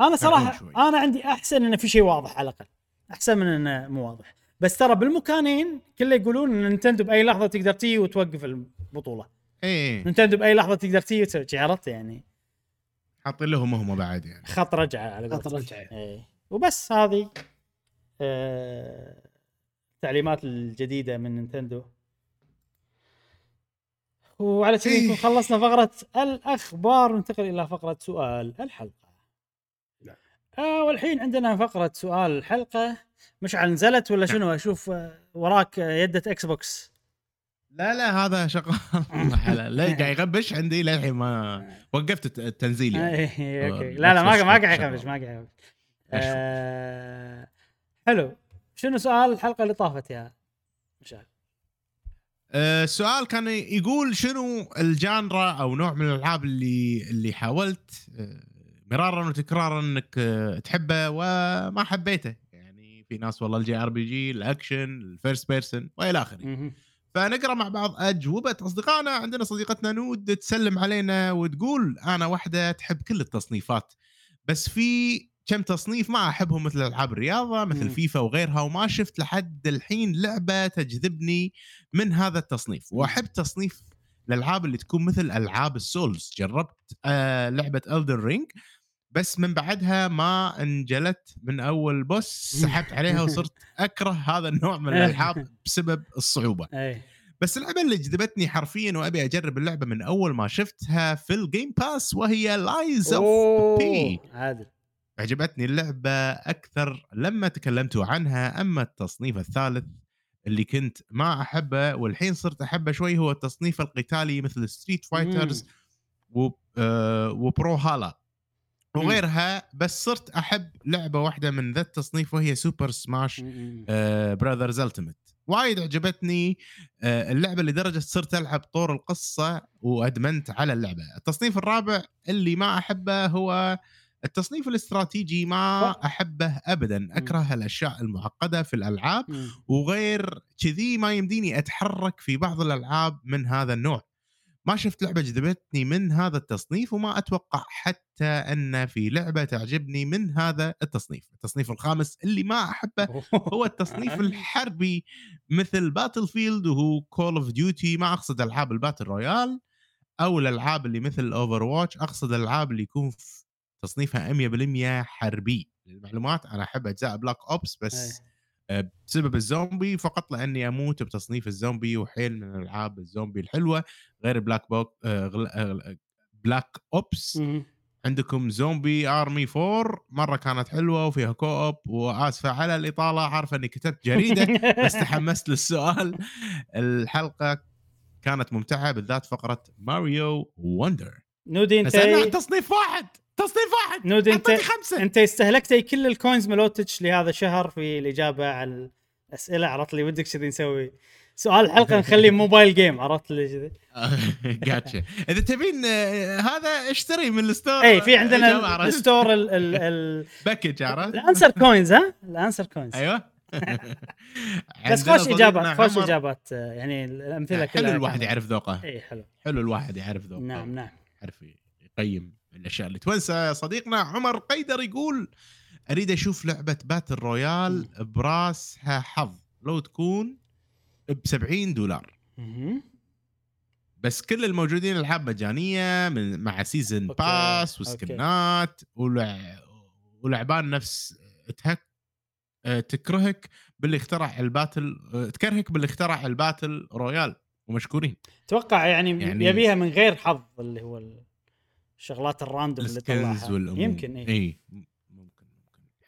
أنا صراحة. أنا عندي أحسن انه في شيء واضح على الأقل. أحسن من انه مو واضح. بس ترى بالمكانين كله يقولون إن نينتندو بأي لحظة تقدر تي وتوقف البطولة. إيه. نينتندو بأي لحظة تقدر تي وتسوي عرفت يعني؟ حاطين لهم هم بعد يعني. خط رجعة على خط. رجعة. إيه. وبس هذه. التعليمات الجديدة من نينتندو. وعلى كذا إيه. نكون خلصنا فقرة الأخبار ننتقل إلى فقرة سؤال الحلقة. نعم. آه والحين عندنا فقرة سؤال الحلقة. مشعل نزلت ولا شنو؟ أشوف آه، وراك آه، يده إكس بوكس لا لا هذا شغال لا قاعد يغبش عندي للحين ما وقفت الت- التنزيل يعني. أوكي. آه، لا لا ما ما قاعد. يخربش ما قاعد. آه حلو. شنو سؤال الحلقة اللي طافت يا مشعل؟ آه، السؤال كان يقول شنو ال genre أو نوع من الألعاب اللي اللي حاولت آه، مرارا وتكرارا إنك آه، تحبه وما حبيته. يعني في ناس والله ال JRPG ال action ال first person وإلى آخره. فنقرأ مع بعض أجوبة أصدقائنا. عندنا صديقتنا نود تسلم علينا وتقول أنا واحدة تحب كل التصنيفات بس في كم تصنيف ما أحبهم مثل ألعاب الرياضة مثل مم. فيفا وغيرها وما شفت لحد الحين لعبة تجذبني من هذا التصنيف. وأحب تصنيف الألعاب اللي تكون مثل ألعاب ال souls. جربت آه لعبة Elden Ring بس من بعدها ما انجلت من أول boss سحبت عليها وصرت أكره هذا النوع من الألعاب بسبب الصعوبة. إيه. بس اللعبة اللي جذبتني حرفيا وأبي أجرب اللعبة من أول ما شفتها في ال Game Pass وهي Lies of P عادل. عجبتني اللعبة أكثر لما تكلمتوا عنها. أما التصنيف الثالث اللي كنت ما أحبه والحين صرت أحبه شوي هو التصنيف القتالي مثل Street Fighters و... و Brawlhalla وغيرها بس صرت أحب لعبة واحدة من ذا التصنيف وهي Super Smash. Brothers Ultimate وايد عجبتني آه، اللعبة لدرجة صرت ألعب طور القصة وأدمنت على اللعبة. التصنيف الرابع اللي ما أحبه هو التصنيف الاستراتيجي ما أحبه ابدا أكره الأشياء المعقدة في الألعاب. وغير كذي ما يمديني أتحرك في بعض الألعاب من هذا النوع. ما شفت لعبة جذبتني من هذا التصنيف وما أتوقع حتى أن في لعبة تعجبني من هذا التصنيف. التصنيف الخامس اللي ما أحبه هو التصنيف الحربي مثل Battlefield وهو Call of Duty ما أقصد ألعاب ال Battle Royale أو الألعاب اللي مثل Overwatch أقصد الالعاب اللي يكون تصنيفها 100% حربي. للمعلومات أنا أحب اجزاء Black Ops بس آه، بسبب الزومبي فقط لأني أموت بتصنيف الزومبي وحيل من العاب الزومبي الحلوة. غير بلاك بوك Black Ops. عندكم Zombie Army 4 مرة كانت حلوة وفيها co-op وآسفة على الإطالة عارفه إني كتبت جريدة بس تحمست للسؤال. الحلقة كانت ممتعة بالذات فقرة Mario Wonder نودي أنت تصنيف واحد! تصنيف واحد. نودي انت خمسة. أنت استهلكتي كل ال coins مالتش لهذا الشهر في الإجابة على الأسئلة. عرفت لي ودك كذي نسوي. سؤال الحلقة نخليه mobile game عرفت لي كذي جاتشا إذا تبين آه، هذا اشتري من ال store. اي في عندنا؟ ال store ال- ال- package عرفت؟ ال answer coins ها؟ ال answer coins أيوه. بس خوش إجابات خوش. إجابات آه، يعني الأمثلة كلها حلو الواحد يعرف ذوقه. اي حلو. حلو الواحد يعرف ذوقه. نعم نعم. يعرف يقيم الأشياء اللي تونسى صديقنا عمر قيدر يقول أريد أشوف لعبة باتل رويال براسها حظ لو تكون ب 70 دولار. بس كل الموجودين العاب مجانية من مع سيزن أوكي، باس. وسكنات ولع... ولعبان نفس تهك آه، تكرهك باللي اخترع ال battle آه، تكرهك باللي اخترع ال Battle Royale ومشكورين. أتوقع يعني, يعني- يبيها من غير حظ اللي هو الشغلات ال random اللي طلعها والأمور يمكن اي اي ممكن ممكن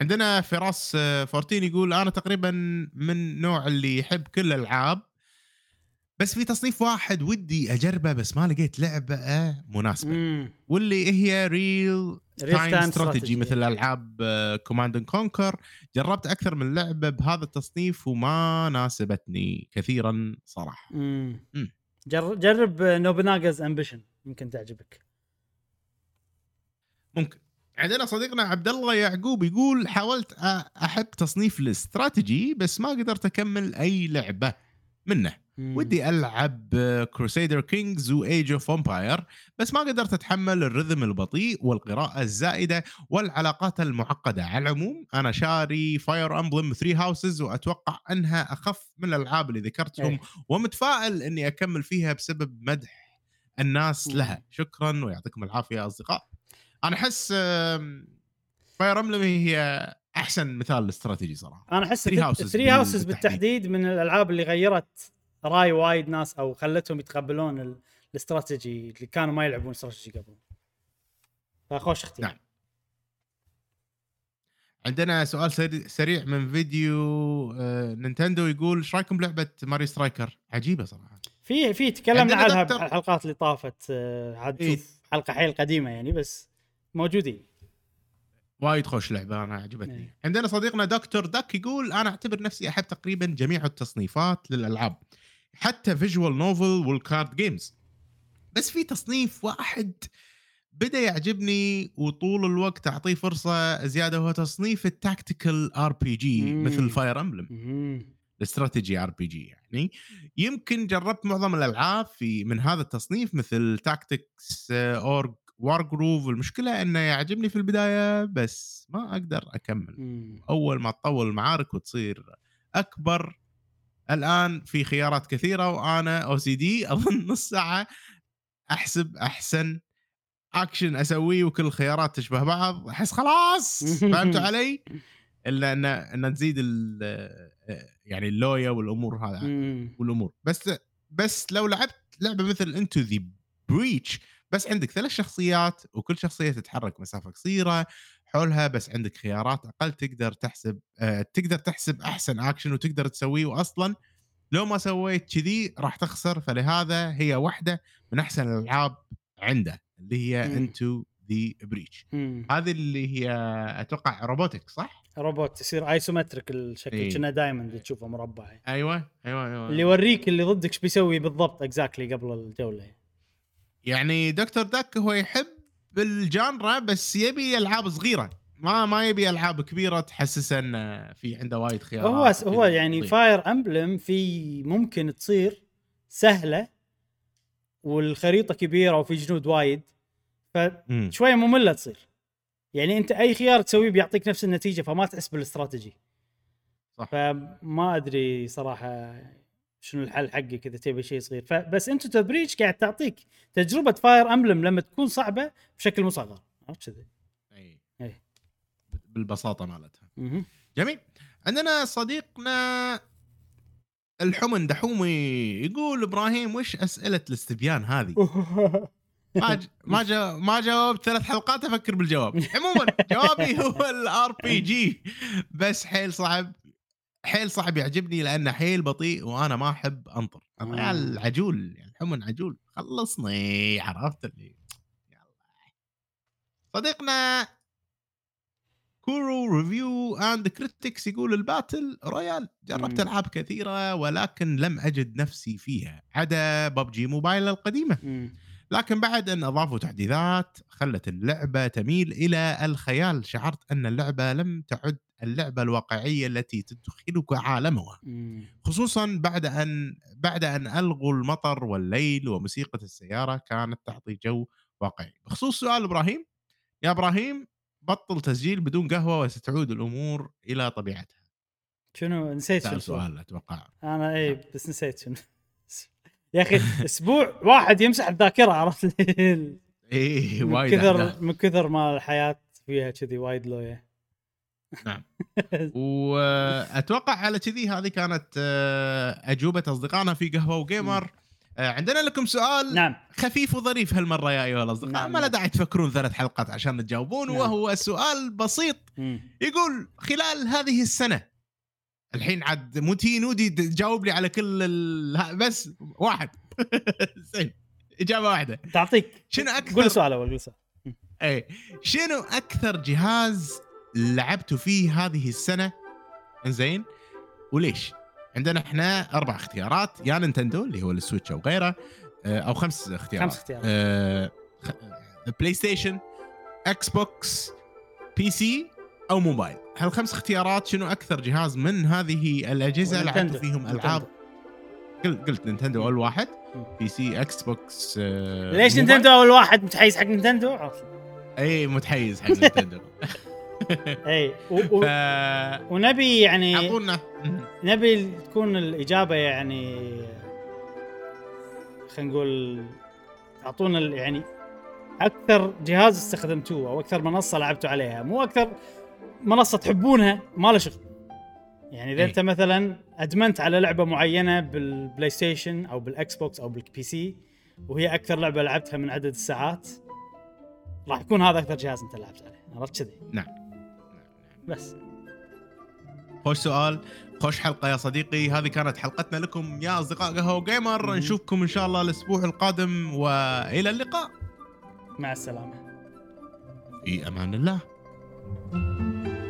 عندنا فراس آه، فورتين يقول أنا تقريبا من نوع اللي يحب كل الألعاب بس في تصنيف واحد ودي أجربه بس ما لقيت لعبة مناسبة مم. واللي هي real time strategy. مثل ألعاب Command and Conquer جربت أكثر من لعبة بهذا التصنيف وما ناسبتني كثيرا صراحة مم. مم. جر- جرب Nobunaga's Ambition يمكن تعجبك ممكن عندنا صديقنا عبد الله يعقوب يقول حاولت احب تصنيف الاستراتيجي بس ما قدرت أكمل أي لعبة منه مم. ودي ألعب Crusader Kings و Age of Empire بس ما قدرت أتحمل ال rhythm البطيء والقراءة الزائدة والعلاقات المعقدة على العموم أنا شاري Fire Emblem 3 Houses وأتوقع أنها أخف من الألعاب اللي ذكرتهم إيه. ومتفائل إني أكمل فيها بسبب مدح الناس مم. لها شكرا ويعطيكم العافية يا أصدقاء أنا أحس Fire Emblem هي أحسن مثال لاستراتيجي صراحة أنا أحس Houses 3 بال- Houses بالتحديد. من الألعاب اللي غيرت رأي وايد ناس أو خلتهم يتقبلون ال- الاستراتيجي اللي كانوا ما يلعبون استراتيجي قبل فخوش اختيار نعم. عندنا سؤال سري- سريع من فيديو آه، Nintendo يقول إيش رأيكم بلعبة Mario Striker عجيبة صراحة في في تكلمنا عنها بالحلقات اللي طافت آه، عاد إيه. حلقة حيل قديمة يعني بس موجودين وايد خوش لعبة أنا عجبتني إيه. عندنا صديقنا دكتور دك يقول أنا أعتبر نفسي أحب تقريبا جميع التصنيفات للألعاب حتى visual novel وال card games بس في تصنيف واحد بدأ يعجبني وطول الوقت أعطيه فرصة زيادة هو تصنيف ال tactical RPG. مثل Fire Emblem. الاستراتيجي RPG يعني يمكن جربت معظم الألعاب في من هذا التصنيف مثل Tactics Ogre Wargroove المشكلة إنه يعجبني في البداية بس ما أقدر أكمل مم. أول ما تطول المعارك وتصير أكبر لأن في خيارات كثيرة وأنا OCD أظن نص ساعة أحسب أحسن اكشن أسويه وكل الخيارات تشبه بعض أحس خلاص فهمتوا علي؟ إلا إن إن تزيد ال- يعني اللويا والأمور هذا. والأمور بس بس لو لعبت لعبة مثل Into the Breach بس عندك ثلاث شخصيات وكل شخصية تتحرك مسافة قصيرة حولها بس عندك خيارات أقل تقدر تحسب آه تقدر تحسب أحسن اكشن وتقدر تسويه واصلا لو ما سويت كذي راح تخسر فلهذا هي واحدة من أحسن الألعاب عنده اللي هي. Into the Breach. هذه اللي هي أتوقع robotic صح؟ روبوت يصير isometric الشكل إيه. كنا دائما تشوفه مربع أيوه أيوه أيوه اللي يوريك اللي ضدك إيش بيسوي بالضبط exactly قبل الجولة يعني دكتور دك هو يحب ال genre بس يبي ألعاب صغيرة ما ما يبي ألعاب كبيرة تحسسه انه في عنده وايد خيارات هو. هو يعني طيب. Fire Emblem في ممكن تصير سهلة والخريطة كبيرة وفي جنود وايد. فشويه مملة تصير يعني أنت أي خيار تسويه بيعطيك نفس النتيجة فما تحس بالاستراتيجي صح. فما أدري صراحة شنو الحل حقي كذا تبي شيء صغير فبس أنت تبريج قاعد تعطيك تجربة Fire Emblem لما تكون صعبة بشكل مصغر عرفت كذي أي. أي. بالبساطة مالتها. جميل عندنا صديقنا الحمن دحومي يقول إبراهيم وش أسئلة الاستبيان هذه؟ ما ج... ما جا... ما جاوبت ثلاث حلقات أفكر بالجواب عموما جوابي هو ال RPG بس حيل صعب حيل صعب يعجبني لأنه حيل بطيء وأنا ما أحب أنطر الرجال. عجول يعني حمن عجول خلصني عرفت اللي يلا صديقنا كورو review and critics يقول ال battle royale جربت مم. ألعاب كثيرة ولكن لم أجد نفسي فيها عدا PUBG Mobile القديمة مم. لكن بعد أن أضافوا تحديثات خلت اللعبة تميل إلى الخيال. شعرت أن اللعبة لم تعد اللعبة الواقعية التي تدخلك عالمها. خصوصا بعد أن بعد أن ألغوا المطر والليل وموسيقى السيارة كانت تعطي جو واقعي. بخصوص سؤال إبراهيم يا إبراهيم بطل تسجيل بدون قهوة وستعود الأمور إلى طبيعتها. شنو؟ نسيت شنو؟ سؤال أتوقع. أنا اي بس نسيت شنو. يا أخي أسبوع واحد يمسح الذاكرة عرفت إيه من وايد كثر. من كثر ما الحياة فيها كذي وايد لويا نعم وأتوقع على كذي هذه كانت آه، أجوبة أصدقائنا في قهوة وجيمر آه، عندنا لكم سؤال نعم خفيف وظريف هالمرة يا أيها الأصدقاء نعم، ما لا نعم. داعي تفكرون ثلاث حلقات عشان تجاوبون نعم. وهو سؤال بسيط مم. يقول خلال هذه السنة الحين عاد مو تي نودي تجاوب لي على كل ال... بس واحد. زين إجابة واحدة. تعطيك شنو أكثر- قول سؤال أول قول سؤال. اي شنو أكثر جهاز لعبتوا فيه هذه السنة؟ إنزين. وليش؟ عندنا إحنا أربع اختيارات يا Nintendo اللي هو ال Switch أو غيره آه، أو خمس اختيارات. خمس اختيارات. خ- PlayStation Xbox PC أو موبايل. هالخمس اختيارات؟ شنو أكثر جهاز من هذه الأجهزة لعبتوا و Nintendo. فيهم ألعاب؟ قلت قلت Nintendo أول واحد. PC Xbox آه، ليش. Nintendo أول واحد؟ متحيز حق Nintendo؟ إي متحيز حق Nintendo. إي و- و- ف ونبي يعني أعطونا. نبي تكون الإجابة يعني خلينا نقول أعطونا يعني أكثر جهاز استخدمتوه أو أكثر منصة لعبتوا عليها. مو أكثر منصة تحبونها ما له شغل. يعني إذا إيه. أنت مثلا أدمنت على لعبة معينة بال PlayStation أو بال Xbox أو بال PC وهي أكثر لعبة لعبتها من عدد الساعات راح يكون هذا أكثر جهاز أنت لعبت عليه. عرفت كذي؟ نعم. بس. خوش سؤال خوش حلقة يا صديقي. هذه كانت حلقتنا لكم يا أصدقاء قهوة جيمر. نشوفكم إن شاء الله الأسبوع القادم وإلى اللقاء. مع السلامة. في أمان الله. Thank you.